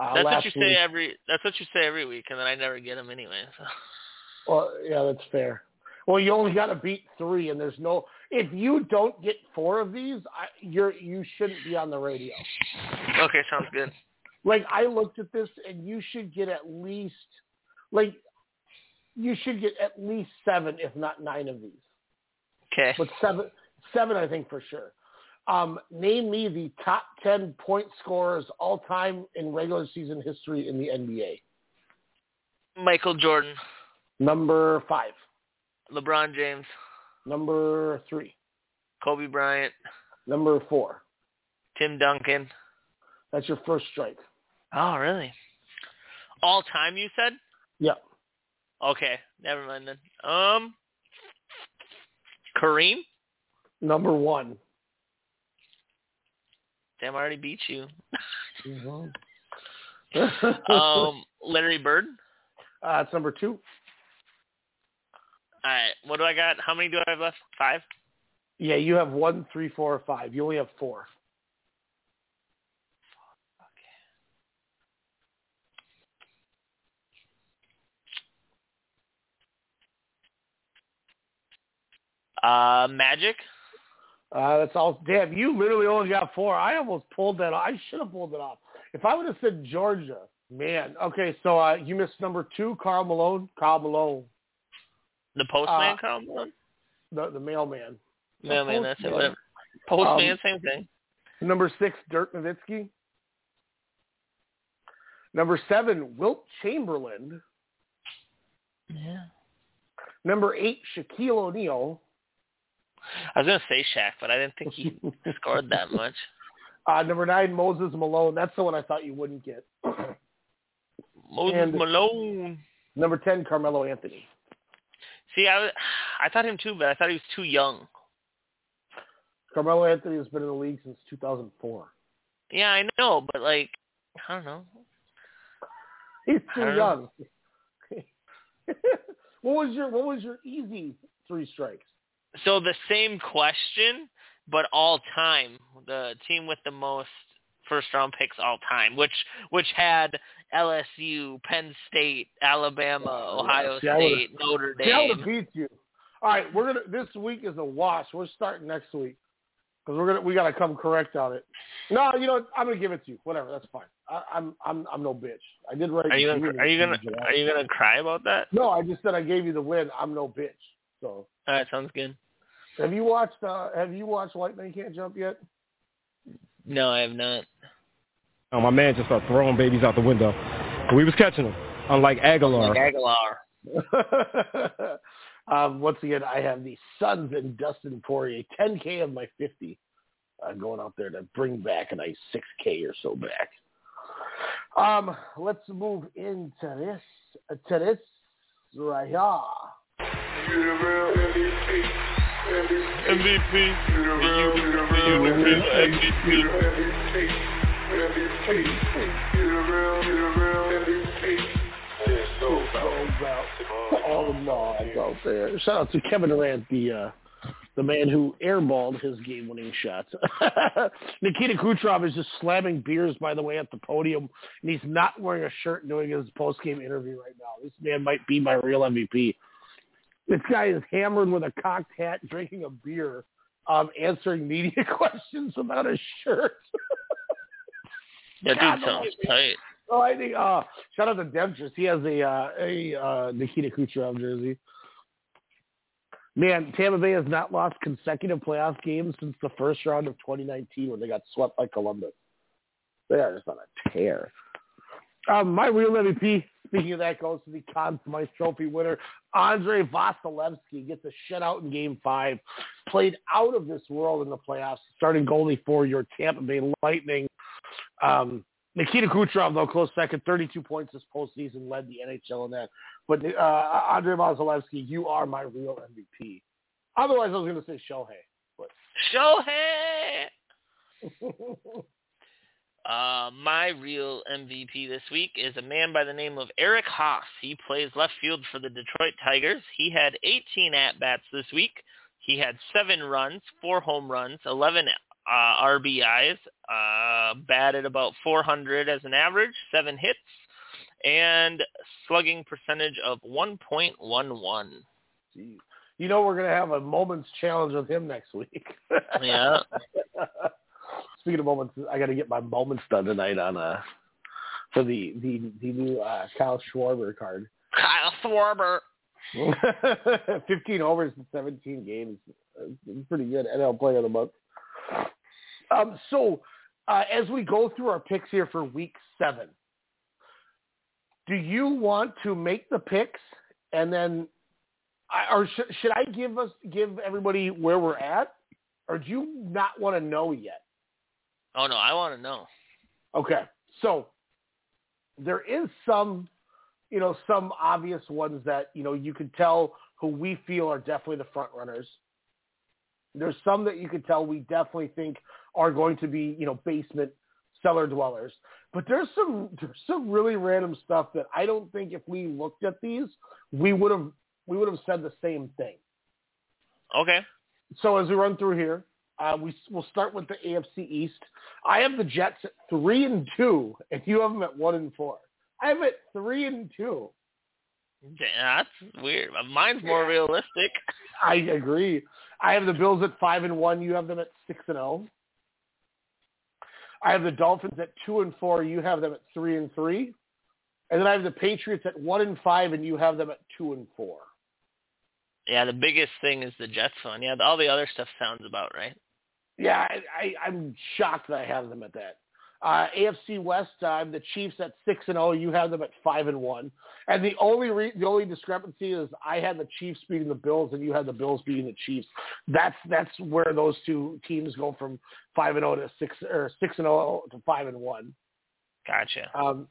Uh, that's what you week. say every. That's what you say every week, and then I never get them anyway. So. Well, yeah, that's fair. Well, you only got to beat three, and there's no. If you don't get four of these, I, you're you shouldn't be on the radio. Okay, sounds good. [laughs] Like I looked at this, and you should get at least, like, you should get at least seven, if not nine of these. Okay. But seven, seven, I think for sure. Um, name me the top ten point scorers all time in regular season history in the NBA. Michael Jordan, Number five. LeBron James, Number three. Kobe Bryant, Number four. Tim Duncan. That's your first strike. Oh, really? All time, you said? Yeah. Okay, never mind then. Um, Kareem. Number one. Damn, I already beat you. Mm-hmm. [laughs] um, Larry Bird. Uh, it's number two. All right, what do I got? How many do I have left? Five. Yeah, you have one, three, four, five. You only have four. Uh, Magic. Uh, that's all. Damn, you literally only got four. I almost pulled that. off. I should have pulled it off. If I would have said Georgia, man. Okay, so uh, you missed number two, Karl Malone. Karl Malone, The Postman. Uh, Karl Malone? the the mailman. Mailman. That's it. Whatever. Postman. Um, same thing. Number six, Dirk Nowitzki. Number seven, Wilt Chamberlain. Yeah. Number eight, Shaquille O'Neal. I was gonna say Shaq, but I didn't think he [laughs] scored that much. Uh, number nine, Moses Malone. That's the one I thought you wouldn't get. Moses And- Malone. Number ten, Carmelo Anthony. See, I was, I thought him too, but I thought he was too young. Carmelo Anthony has been in the league since 2004. Yeah, I know, but like, I don't know. He's too young. [laughs] what was your What was your easy three strikes? So the same question, but all time. The team with the most first round picks all time, which which had LSU, Penn State, Alabama, Ohio See, State, Notre See, I would have beat you. All right, we're gonna. This week is a wash. We're starting next week because we're gonna. We gotta come correct on it. No, you know, what? I'm gonna give it to you. Whatever, that's fine. I, I'm I'm I'm no bitch. I did right. Are you gonna Are you gonna Are you gonna cry about that? No, I just said I gave you the win. I'm no bitch. So All right, sounds good. Have you watched uh Have you watched White Man Can't Jump yet? No, I have not. Oh, my man just started throwing babies out the window. We was catching them. Unlike Agholor. Like Agholor. [laughs] um, once again, I have the Suns and Dustin Poirier, 10K of my 50, uh, going out there to bring back a nice 6K or so back. Um, let's move into this, uh, to this right here. MVP. All the nods out there. Shout out to Kevin Durant, the uh, the man who airballed his game-winning shot. Nikita Kucherov is just slamming beers, by the way, at the podium, and he's not wearing a shirt doing his post-game interview right now. This man might be my real MVP. This guy is hammered with a cocked hat, drinking a beer, um, answering media [laughs] questions without a shirt. [laughs] That God, dude sounds no, tight. Oh, I think. Uh, shout out to Dempsters. He has a uh, a uh, Nikita Kucherov jersey. Man, Tampa Bay has not lost consecutive playoff games since the first round of 2019 when they got swept by Columbus. They are just on a tear. Um, my real MVP, speaking of that, goes to the Conn Smythe Trophy winner, Andrei Vasilevskiy. Gets a shutout in Game 5. Played out of this world in the playoffs, starting goalie for your Tampa Bay Lightning. Um, Nikita Kucherov, though, close second, 32 points this postseason, led the NHL in that. But uh, Andrei Vasilevskiy, you are my real MVP. Otherwise, I was going to say Shohei. But Shohei! [laughs] Uh, my real MVP this week is a man by the name of Eric Haase. He plays left field for the Detroit Tigers. He had 18 at-bats this week. He had seven runs, four home runs, 11 uh, RBIs, uh, batted about 400 as an average, seven hits, and slugging percentage of 1.11. Jeez. You know we're going to have a moment's challenge with him next week. [laughs] Yeah. Speaking of moments, I got to get my moments done tonight on uh for the the the new uh, Kyle Schwarber card. Kyle Schwarber. [laughs] 15 overs in 17 games. It's pretty good NL player of the month. Um, so uh, as we go through our picks here for week seven, do you want to make the picks and then, I- or should, should I give us give everybody where we're at, or do you not want to know yet? Oh no, I want to know. Okay, so there is some, you know, some obvious ones that you know you could tell who we feel are definitely the front runners. There's some that you could tell we definitely think are going to be, you know, basement cellar dwellers. But there's some there's some really random stuff that I don't think if we looked at these, we would have we would have said the same thing. Okay. So as we run through here, uh, we we'll start with the AFC East. I have the Jets at three and two, and you have them at one and four. I have it three and two. Yeah, that's weird. Mine's more realistic. I agree. I have the Bills at five and one. You have them at six and zero. I have the Dolphins at two and four. You have them at three and three. And then I have the Patriots at one and five, and you have them at two and four. Yeah, the biggest thing is the Jets one. Yeah, all the other stuff sounds about right. Yeah, I, I, I'm shocked that I have them at that. Uh, AFC West, uh, I have the Chiefs at six and zero. You have them at five and one. And the only re- the only discrepancy is I had the Chiefs beating the Bills, and you had the Bills beating the Chiefs. That's that's where those two teams go from five and zero to six or six and zero to five and one. Gotcha. Um,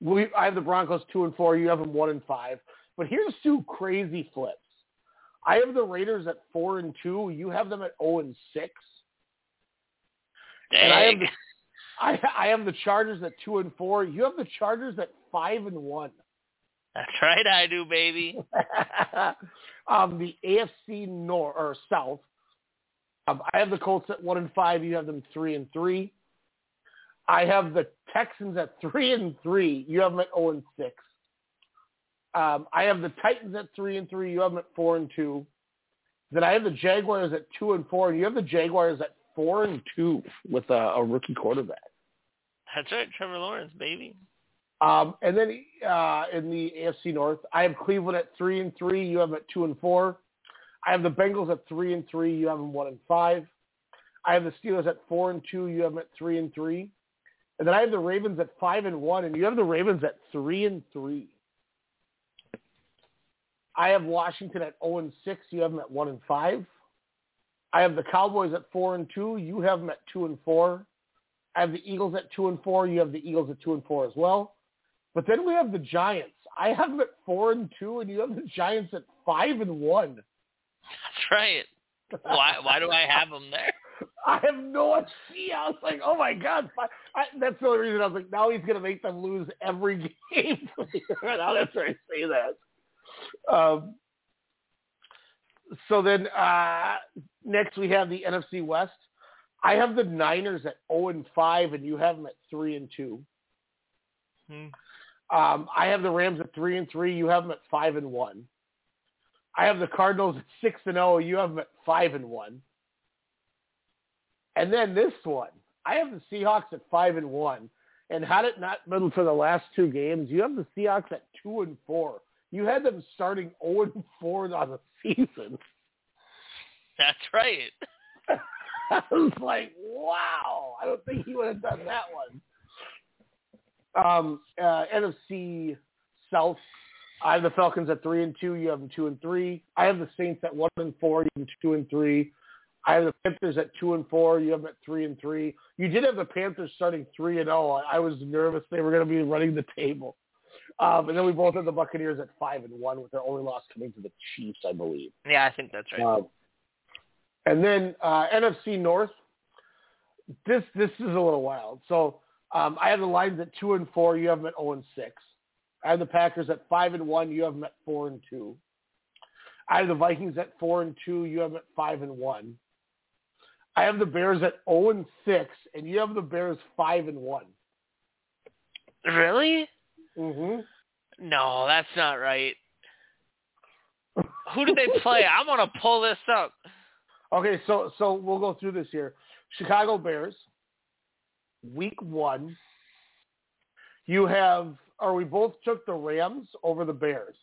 we I have the Broncos two and four. You have them one and five. But here's two crazy flips. I have the Raiders at four and two. You have them at zero and six. And I have the I, I have the Chargers at two and four. You have the Chargers at five and one. That's right, I do, baby. [laughs] um, the AFC North or South. Um, I have the Colts at one and five. You have them three and three. I have the Texans at three and three. You have them at zero and six. Um, I have the Titans at three and three. You have them at four and two. Then I have the Jaguars at two and four, and you have the Jaguars at four and two with a, a rookie quarterback. That's right, Trevor Lawrence, baby. Um, and then uh, in the AFC North, I have Cleveland at three and three. You have them at two and four. I have the Bengals at three and three. You have them one and five. I have the Steelers at four and two. You have them at three and three. And then I have the Ravens at five and one, and you have the Ravens at three and three. I have Washington at zero and six. You have them at one and five. I have the Cowboys at four and two. You have them at two and four. I have the Eagles at two and four. You have the Eagles at two and four as well. But then we have the Giants. I have them at four and two, and you have the Giants at five and one. That's right. Why? Why do I have them there? [laughs] I have no idea. I was like, oh my god, I, that's the only reason I was like, now he's gonna make them lose every [laughs] game. [laughs] now that's where I say that. Um, so then uh, next we have the NFC West. I have the Niners at zero and five, and you have them at three and two. Hmm. Um, I have the Rams at three and three. You have them at five and one. I have the Cardinals at six and zero. You have them at five and one. And then this one, I have the Seahawks at five and one. And had it not been for the last two games, you have the Seahawks at two and four. You had them starting zero [laughs] and four on the season. That's right. [laughs] I was like, wow. I don't think he would have done that one. Um, uh, NFC South. I have the Falcons at three and two. You have them two and three. I have the Saints at one and four. You have them two and three. I have the Panthers at two and four. You have them at three and three. You did have the Panthers starting three and zero. I was nervous they were going to be running the table. Um, and then we both have the Buccaneers at five and one, with their only loss coming to the Chiefs, I believe. Yeah, I think that's right. Um, and then uh, NFC North. This this is a little wild. So um, I have the Lions at two and four. You have them at zero and six. I have the Packers at five and one. You have them at four and two. I have the Vikings at four and two. You have them at five and one. I have the Bears at zero and six, and you have the Bears five and one. Really? Mm-hmm. No, that's not right. [laughs] Who did they play? I'm gonna pull this up. Okay, so so we'll go through this here. Chicago Bears, week one. You have, or we both took the Rams over the Bears,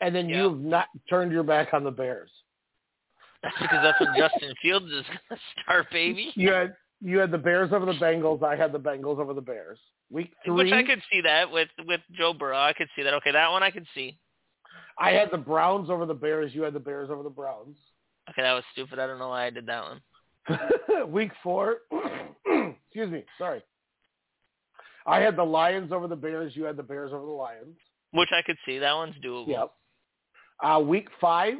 and then Yeah. you've not turned your back on the Bears. That's because that's when Justin Fields is gonna start, baby. [laughs] You had you had the Bears over the Bengals. I had the Bengals over the Bears. Week three, Which I could see that with with Joe Burrow. I could see that. Okay, that one I could see. I had the Browns over the Bears. You had the Bears over the Browns. Okay, that was stupid. I don't know why I did that one. [laughs] Week four, [clears throat] excuse me, sorry. I had the Lions over the Bears. You had the Bears over the Lions. Which I could see. That one's doable. Yep. Uh, week five,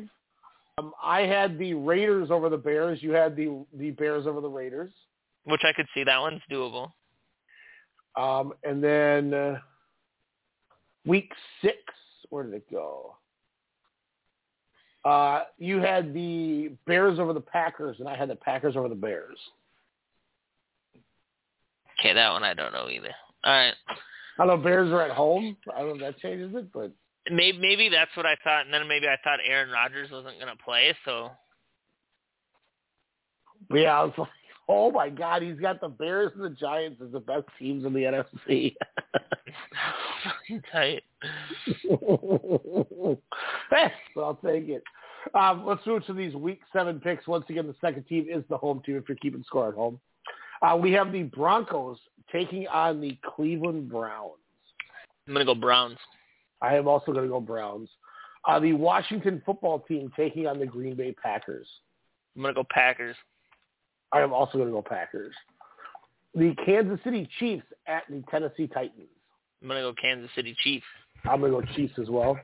um, I had the Raiders over the Bears. You had the the Bears over the Raiders. Which I could see. That one's doable. Um, and then uh, week six, where did it go? Uh, you had the Bears over the Packers, and I had the Packers over the Bears. Okay, that one I don't know either. All right. I know Bears are at home. I don't know if that changes it, but Maybe maybe that's what I thought, and then maybe I thought Aaron Rodgers wasn't gonna play, so But yeah, I was like, oh my god, he's got the Bears and the Giants as the best teams in the NFC. fucking [laughs] tight. [laughs] But I'll take it. Um, let's move to these week seven picks. Once again, the second team is the home team if you're keeping score at home. Uh, we have the Broncos taking on the Cleveland Browns. I'm gonna go Browns. I am also going to go Browns. Uh, the Washington football team taking on the Green Bay Packers. I'm gonna go Packers. I am also going to go Packers. The Kansas City Chiefs at the Tennessee Titans. I'm gonna go Kansas City Chiefs. I'm going to go Chiefs as well.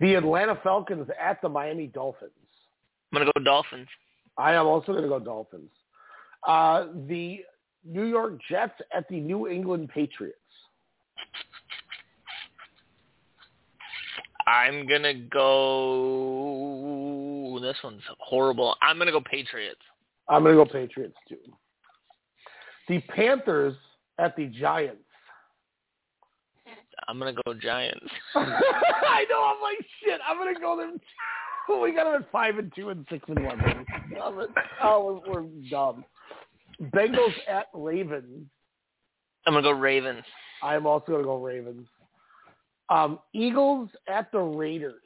The Atlanta Falcons at the Miami Dolphins. I'm gonna go Dolphins. I am also going to go Dolphins. Uh, the New York Jets at the New England Patriots. I'm gonna go. This one's horrible. I'm gonna go Patriots. I'm going to go Patriots too. The Panthers at the Giants. I'm gonna go Giants. [laughs] I know. I'm like shit. I'm gonna go them. [laughs] We got them at five and two and six and one. It. Oh, we're, we're dumb. Bengals at Ravens. I'm gonna go Ravens. I'm also gonna go Ravens. Um, Eagles at the Raiders.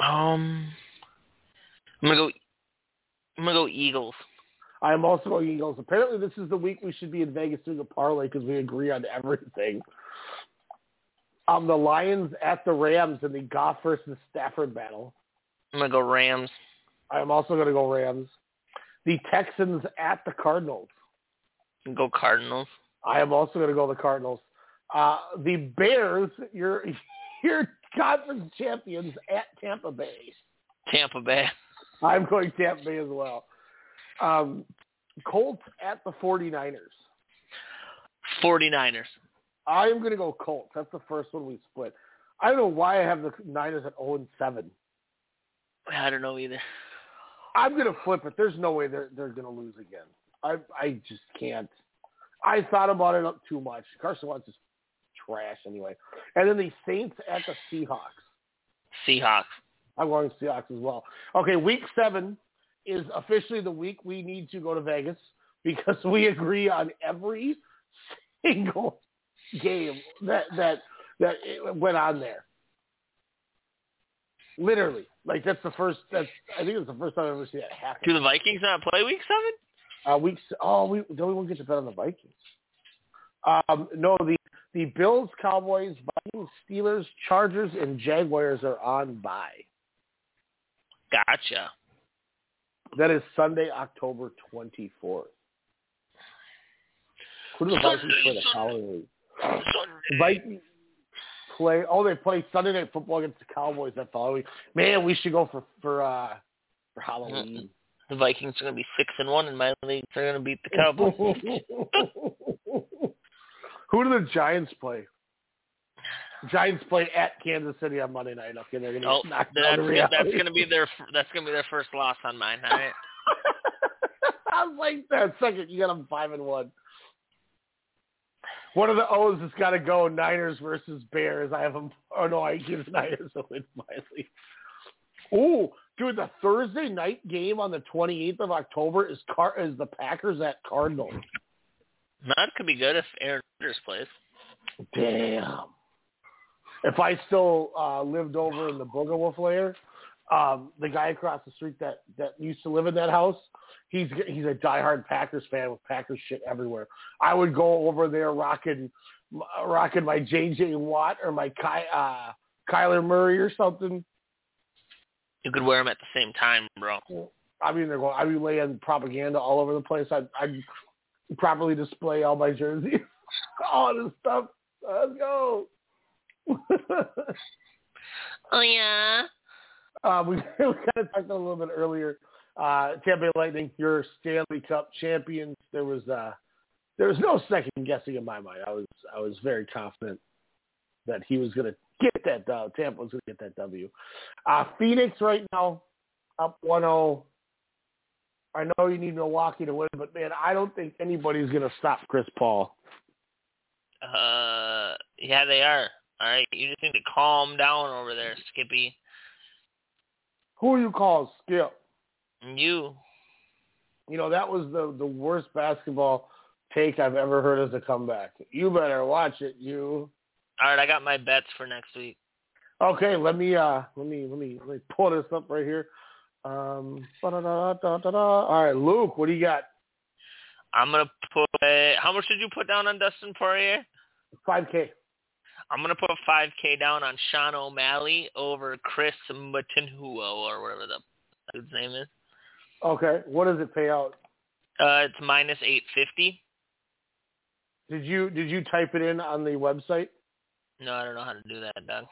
Um, I'm gonna go I'm gonna go Eagles. I'm also going Eagles. Apparently, this is the week we should be in Vegas doing a parlay because we agree on everything. Um, the Lions at the Rams in the Goff versus Stafford battle. I'm gonna go Rams. I'm also going to go Rams. The Texans at the Cardinals. Go Cardinals. I am also going to go the Cardinals. Uh, the Bears, your [laughs] your conference champions at Tampa Bay. Tampa Bay. [laughs] I'm going Tampa Bay as well. Um, Colts at the 49ers. 49ers. I am going to go Colts. That's the first one we split. I don't know why I have the Niners at 0 and 7. I don't know either. I'm going to flip it. There's no way they're they're going to lose again. I I just can't. I thought about it too much. Carson Wentz is trash anyway. And then the Saints at the Seahawks. Seahawks. I'm going Seahawks as well. Okay, week seven is officially the week we need to go to Vegas because we agree on every single game that that that went on there. Literally, like that's the first. That's I think it's the first time I've ever seen that happen. Do the Vikings not play week seven? Uh, weeks. Oh, we don't we won't get to bet on the Vikings. Um, no, the the Bills, Cowboys, Vikings, Steelers, Chargers, and Jaguars are on bye. Gotcha. That is Sunday, October twenty fourth. Who do the Vikings play the following week? Vikings play. Oh, they play Sunday night football against the Cowboys that following week. Man, we should go for for uh for Halloween. The Vikings are going to be six and one in my league. They're going to beat the Cowboys. [laughs] Who do the Giants play? Giants play at Kansas City on Monday night. Okay, they're to oh, get knocked that's, of that's going to be their that's to be their first loss on mine. All right. [laughs] I was like that second. You got them five and one. One of the O's has got to go. Niners versus Bears. I have them. Oh no, I give Niners a win finally. Ooh, dude, the Thursday night game on the 28th of October is Car- is the Packers at Cardinals. That could be good if Aaron Rodgers plays. Damn. If I still uh, lived over in the Booger Wolf layer, um, the guy across the street that that used to live in that house, he's he's a diehard Packers fan with Packers shit everywhere. I would go over there rocking rocking my JJ Watt or my Ky, uh, Kyler Murray or something. You could wear them at the same time, bro. I mean, they're going. I'd be laying propaganda all over the place. I'd, I'd properly display all my jerseys, [laughs] all this stuff. Let's go. [laughs] oh yeah. Uh, we, [laughs] we kind of talked a little bit earlier. Uh, Tampa Bay Lightning, your Stanley Cup champions. There was uh, there was no second guessing in my mind. I was I was very confident that he was going to get that. Uh, Tampa was going to get that W. Uh, Phoenix right now up 1-0. I know you need Milwaukee to win, but man, I don't think anybody's going to stop Chris Paul. Uh, yeah, they are. All right, you just need to calm down over there, Skippy. Who you call Skip? You. You know that was the the worst basketball take I've ever heard as a comeback. You better watch it, you. All right, I got my bets for next week. Okay, let me uh let me let me let me pull this up right here. Um, all right, Luke, what do you got? I'm gonna put. How much did you put down on Dustin Poirier? Five K. I'm gonna put five K down on Sean O'Malley over Kris Moutinho or whatever the dude's name is. Okay, what does it pay out? Uh, it's minus eight fifty. Did you did you type it in on the website? No, I don't know how to do that, Doug.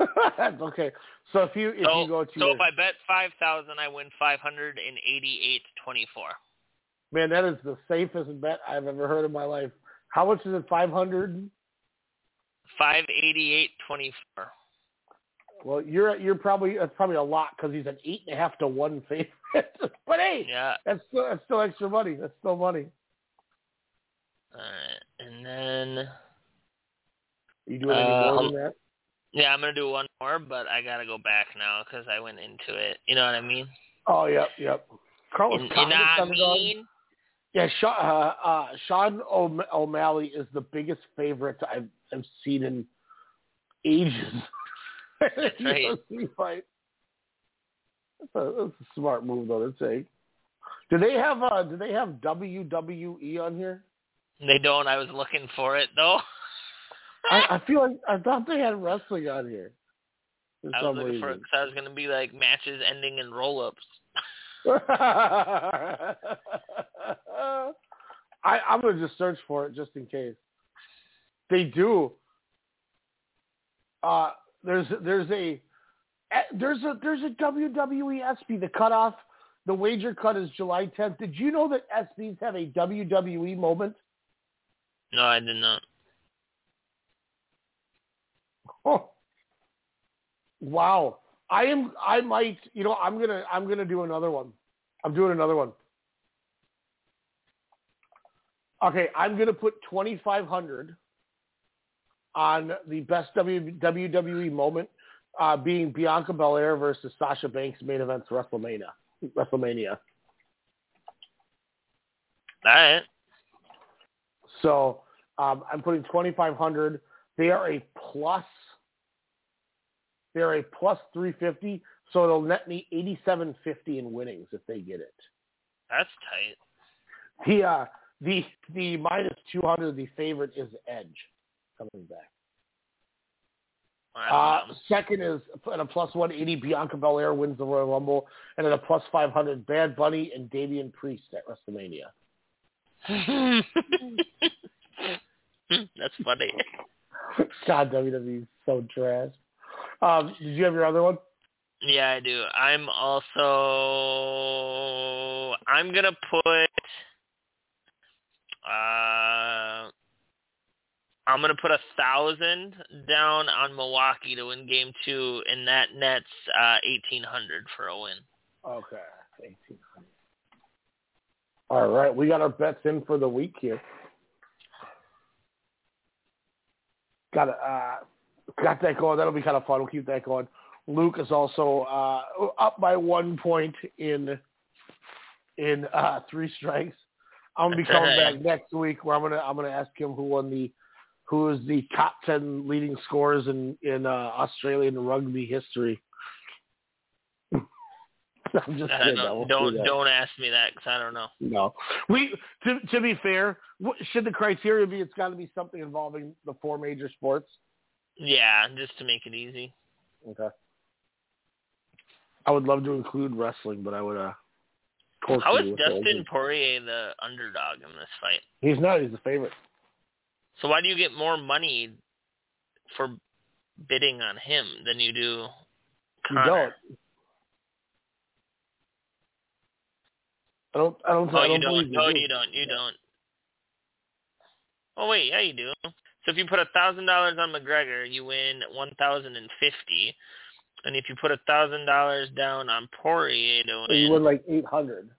[laughs] Okay. So if you if so, you go to so your, if I bet five thousand, I win five hundred and eighty-eight twenty-four. man, that is the safest bet I've ever heard in my life. How much is it? Five hundred. Five eighty-eight twenty-four. Well, you're you're probably that's probably a lot because he's an eight and a half to one favorite. [laughs] but hey, Yeah. that's still that's still extra money. That's still money. All right, and then You doing any Uh, more um, than that? Yeah, I'm gonna do one more, but I gotta go back now because I went into it. You know what I mean? Oh, yep, yep. Carlos You, you know what I on mean? Yeah, Sean, uh, uh, Sean O'M- O'Malley is the biggest favorite I've, I've seen in ages. [laughs] right. UFC fight. a smart move though to take. Do they have uh do they have WWE on here? They don't. I was looking for it though. [laughs] I, [laughs] I feel like I thought they had wrestling on here. I was looking reason. for because I was gonna be like matches ending in roll-ups. [laughs] I, I'm gonna just search for it just in case. They do. Uh, there's there's a eh, there's a there's a WWE SB. The cutoff, the wager cut is July 10th. Did you know that SBs have a WWE moment? No, I did not. Oh, wow! I am. I might. You know, I'm gonna. I'm gonna do another one. I'm doing another one. Okay, I'm gonna put 2,500 on the best WWE moment uh, being Bianca Belair versus Sasha Banks main events WrestleMania. WrestleMania. All right. So um, I'm putting 2,500. They are a plus. They're a plus 350, so it'll net me 8750 in winnings if they get it. That's tight. The uh, the the minus 200, the favorite is Edge coming back. Uh, second is at a plus 180, Bianca Belair wins the Royal Rumble, and at a plus 500, Bad Bunny and Damian Priest at WrestleMania. [laughs] That's funny. [laughs] God, WWE is so trash. Um, did you have your other one? Yeah, I do. I'm also I'm gonna put uh I'm gonna put a thousand down on Milwaukee to win game two and that nets uh eighteen hundred for a win. Okay, 1800. All right, we got our bets in for the week here. Got a uh, got that going. That'll be kind of fun. We'll keep that going. Luke is also uh, up by one point in in uh, three strikes. I'm gonna be coming back next week where I'm gonna I'm gonna ask him who won the who is the top ten leading scorers in in uh, Australian rugby history. [laughs] I'm just kidding. Don't do don't, that. don't ask me that because I don't know. No, we to to be fair, what, should the criteria be? It's got to be something involving the four major sports. Yeah, just to make it easy. Okay. I would love to include wrestling, but I would uh. torture How is you with Dustin wrestling. Poirier the underdog in this fight? He's not. He's the favorite. So why do you get more money for bidding on him than you do You don't. I don't. I don't. Oh, I you don't don't. believe No, do. you don't. You don't. Oh wait, yeah, you do. So if you put a thousand dollars on McGregor, you win one thousand and fifty. And if you put a thousand dollars down on Poirier to So you win, win like eight hundred.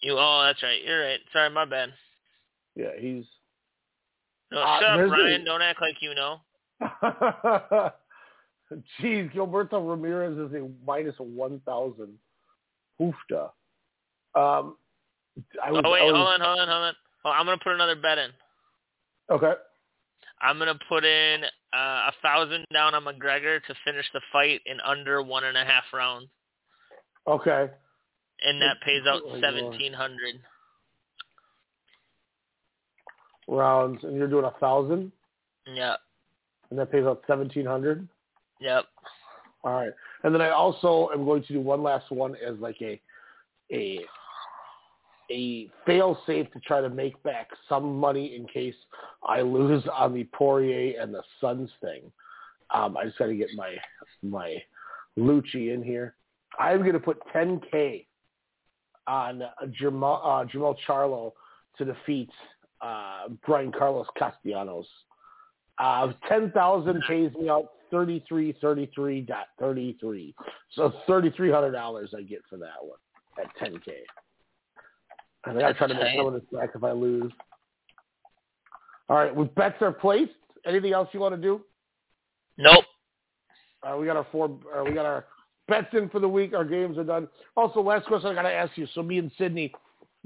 you oh that's right. You're right. Sorry, my bad. Yeah, he's. No, Uh, shut up, there's a- Ryan. Don't act like you know. [laughs] Jeez, Gilberto Ramirez is a minus one thousand. Hoofda. Um, I was, oh wait, was, hold on, hold on, hold on. Oh, I'm gonna put another bet in. Okay. I'm gonna put in uh, a thousand down on McGregor to finish the fight in under one and a half rounds, Okay. and that pays out Oh, seventeen hundred. Rounds, and you're doing a thousand, Yep, and that pays out seventeen hundred. yep. All right, and then I also am going to do one last one as like a a a fail safe to try to make back some money in case I lose on the Poirier and the Suns thing. Um, I just got to get my my Lucci in here. I'm going to put 10k on uh, Jamal uh, Jamal Charlo to defeat uh, Brian Carlos Castellanos. Uh, 10,000 pays me out 33, 33 dot 33. So $3,300 I get for that one at 10K. I think I try to make That's some of this back if I lose. All right, with bets are placed. Anything else you want to do? Nope. Uh, we got our four. Uh, we got our bets in for the week. Our games are done. Also, last question I got to ask you. So me and Sydney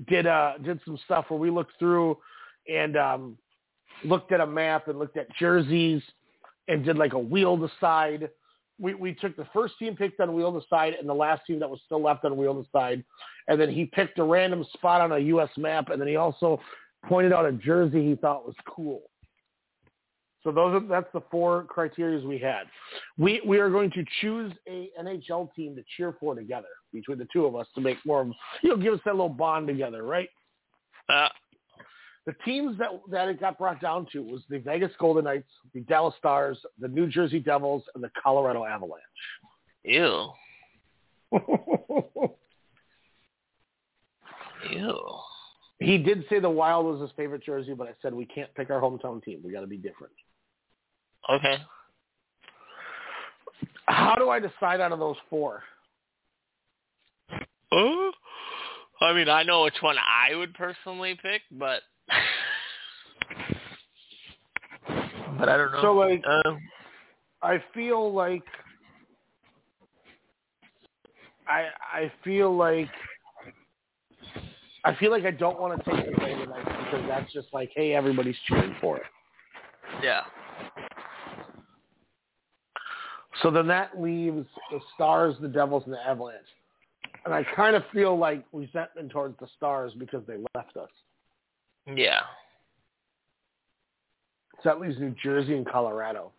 did uh did some stuff where we looked through and um looked at a map and looked at jerseys and did like a wheel decide we, we took the first team picked on Wheel Decide and the last team that was still left on Wheel Decide, and then he picked a random spot on a U.S. map, and then he also pointed out a jersey he thought was cool. So those are that's the four criteria we had. We we are going to choose a NHL team to cheer for together between the two of us to make more of you know give us that little bond together, right? Uh, the teams that that it got brought down to was the Vegas Golden Knights, the Dallas Stars, the New Jersey Devils, and the Colorado Avalanche. Ew. [laughs] Ew. He did say the Wild was his favorite jersey, but I said we can't pick our hometown team. We got to be different. Okay. How do I decide out of those four? Oh, I mean, I know which one I would personally pick, but [laughs] but I don't know. So like, Um, I feel like I I feel like I feel like I don't want to take the Golden Knights because that's just like, hey, everybody's cheering for it. yeah. So then that leaves the Stars, the Devils, and the Avalanche. And I kind of feel like resentment towards the Stars because they left us. Yeah. So that leaves New Jersey and Colorado.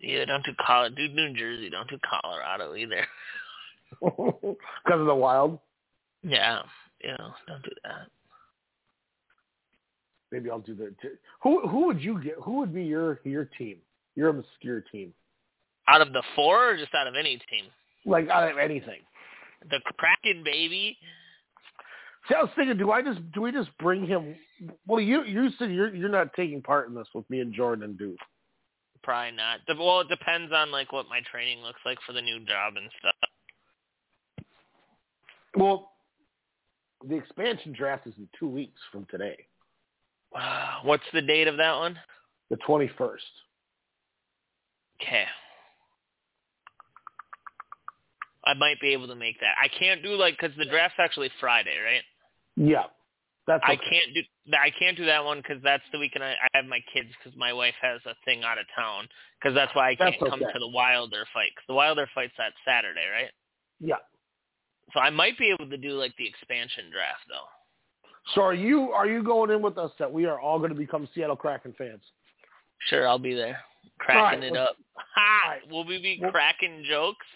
Yeah, don't do Col do New Jersey, don't do Colorado either. [laughs] because of the Wild. Yeah. Yeah, don't do that. Maybe I'll do the. Who who would you get? Who would be your your team? Your obscure team, Out of the four or just out of any team? like out of anything. The Kraken baby. See, I was thinking, do I just do we just bring him? Well, you you said you're you're not taking part in this with me and Jordan and Duke. Probably not. Well, it depends on like what my training looks like for the new job and stuff. Well, the expansion draft is in two weeks from today, [sighs] What's the date of that one? the twenty first. Okay. I might be able to make that. I can't do like because the draft's actually Friday, right? Yeah, that's I can't do I can't do that one because that's the weekend I, I have my kids because my wife has a thing out of town because that's why I can't That's come to the Wilder fight because the Wilder fight's that Saturday, right? Yeah. So I might be able to do like the expansion draft though. So are you are you going in with us that we are all going to become Seattle Kraken fans? Sure, I'll be there, All right, cracking it up. Ha! Will we be Well- cracking jokes?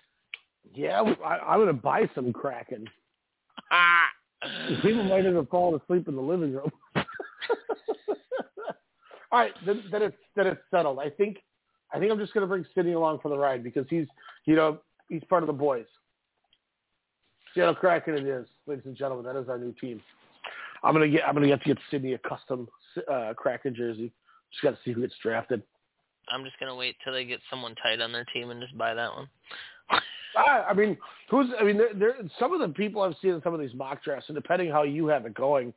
Yeah, I, I'm going to buy some Kraken. Ha! People might up falling asleep in the living room. [laughs] All right, then, then it's then it's settled. I think I think I'm just going to bring Sidney along for the ride because he's you know he's part of the boys. Seattle Kraken it is, ladies and gentlemen. That is our new team. I'm gonna get I'm gonna get to get Sydney a custom uh, Kraken jersey. Just got to see who gets drafted. I'm just gonna wait till they get someone tight on their team and just buy that one. I, I mean, who's? I mean, there, there. Some of the people I've seen in some of these mock drafts, and depending how you have it going,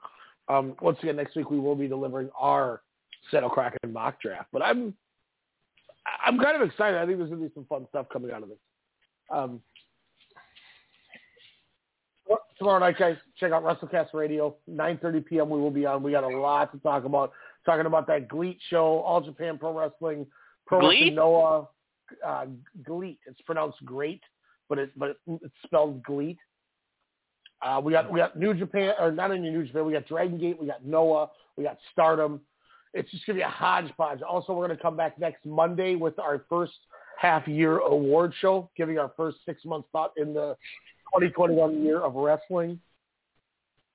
um, once again next week we will be delivering our Seattle Kraken mock draft. But I'm, I'm kind of excited. I think there's gonna be some fun stuff coming out of this. Um, tomorrow night, guys, check out WrestleCast Radio, 9:30 p.m. We will be on. We got a lot to talk about. Talking about that GLEAT show, All Japan Pro Wrestling, Pro GLEAT? Wrestling Noah, uh, GLEAT. It's pronounced great, but it but it's spelled Gleet. Uh, we got we got New Japan or not only New Japan. We got Dragon Gate. We got Noah. We got Stardom. It's just gonna be a hodgepodge. Also, we're gonna come back next Monday with our first half year award show, giving our first six months thought in the 2021 year of wrestling.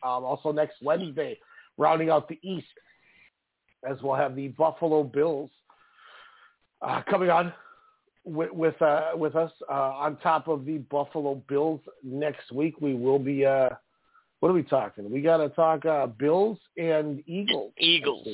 Um, also next Wednesday, rounding out the East, as we'll have the Buffalo Bills uh, coming on with with, uh, with us. Uh, on top of the Buffalo Bills next week, we will be. Uh, what are we talking? We got to talk uh, Bills and Eagles. Eagles.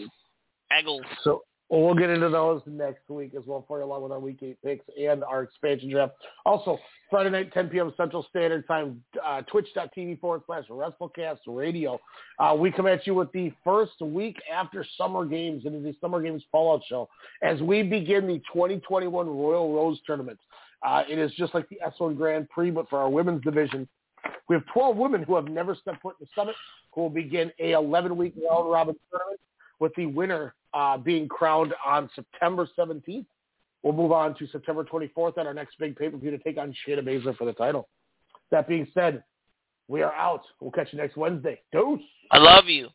Eagles. So well, we'll get into those next week as well for you, along with our Week 8 picks and our expansion draft. Also, Friday night, 10 p.m. Central Standard Time, uh, twitch.tv forward slash WrestleCast Radio. Uh, we come at you with the first week after Summer Games. It is the Summer Games Fallout Show as we begin the 2021 Royal Rose Tournament. Uh, it is just like the S1 Grand Prix, but for our women's division. We have 12 women who have never stepped foot in the summit who will begin a 11-week round-robin tournament with the winner uh, being crowned on September 17th we'll move on to September 24th at our next big pay-per-view to take on Shayna Baszler for the title. That being said, we are out. We'll catch you next Wednesday. Dose. I love you.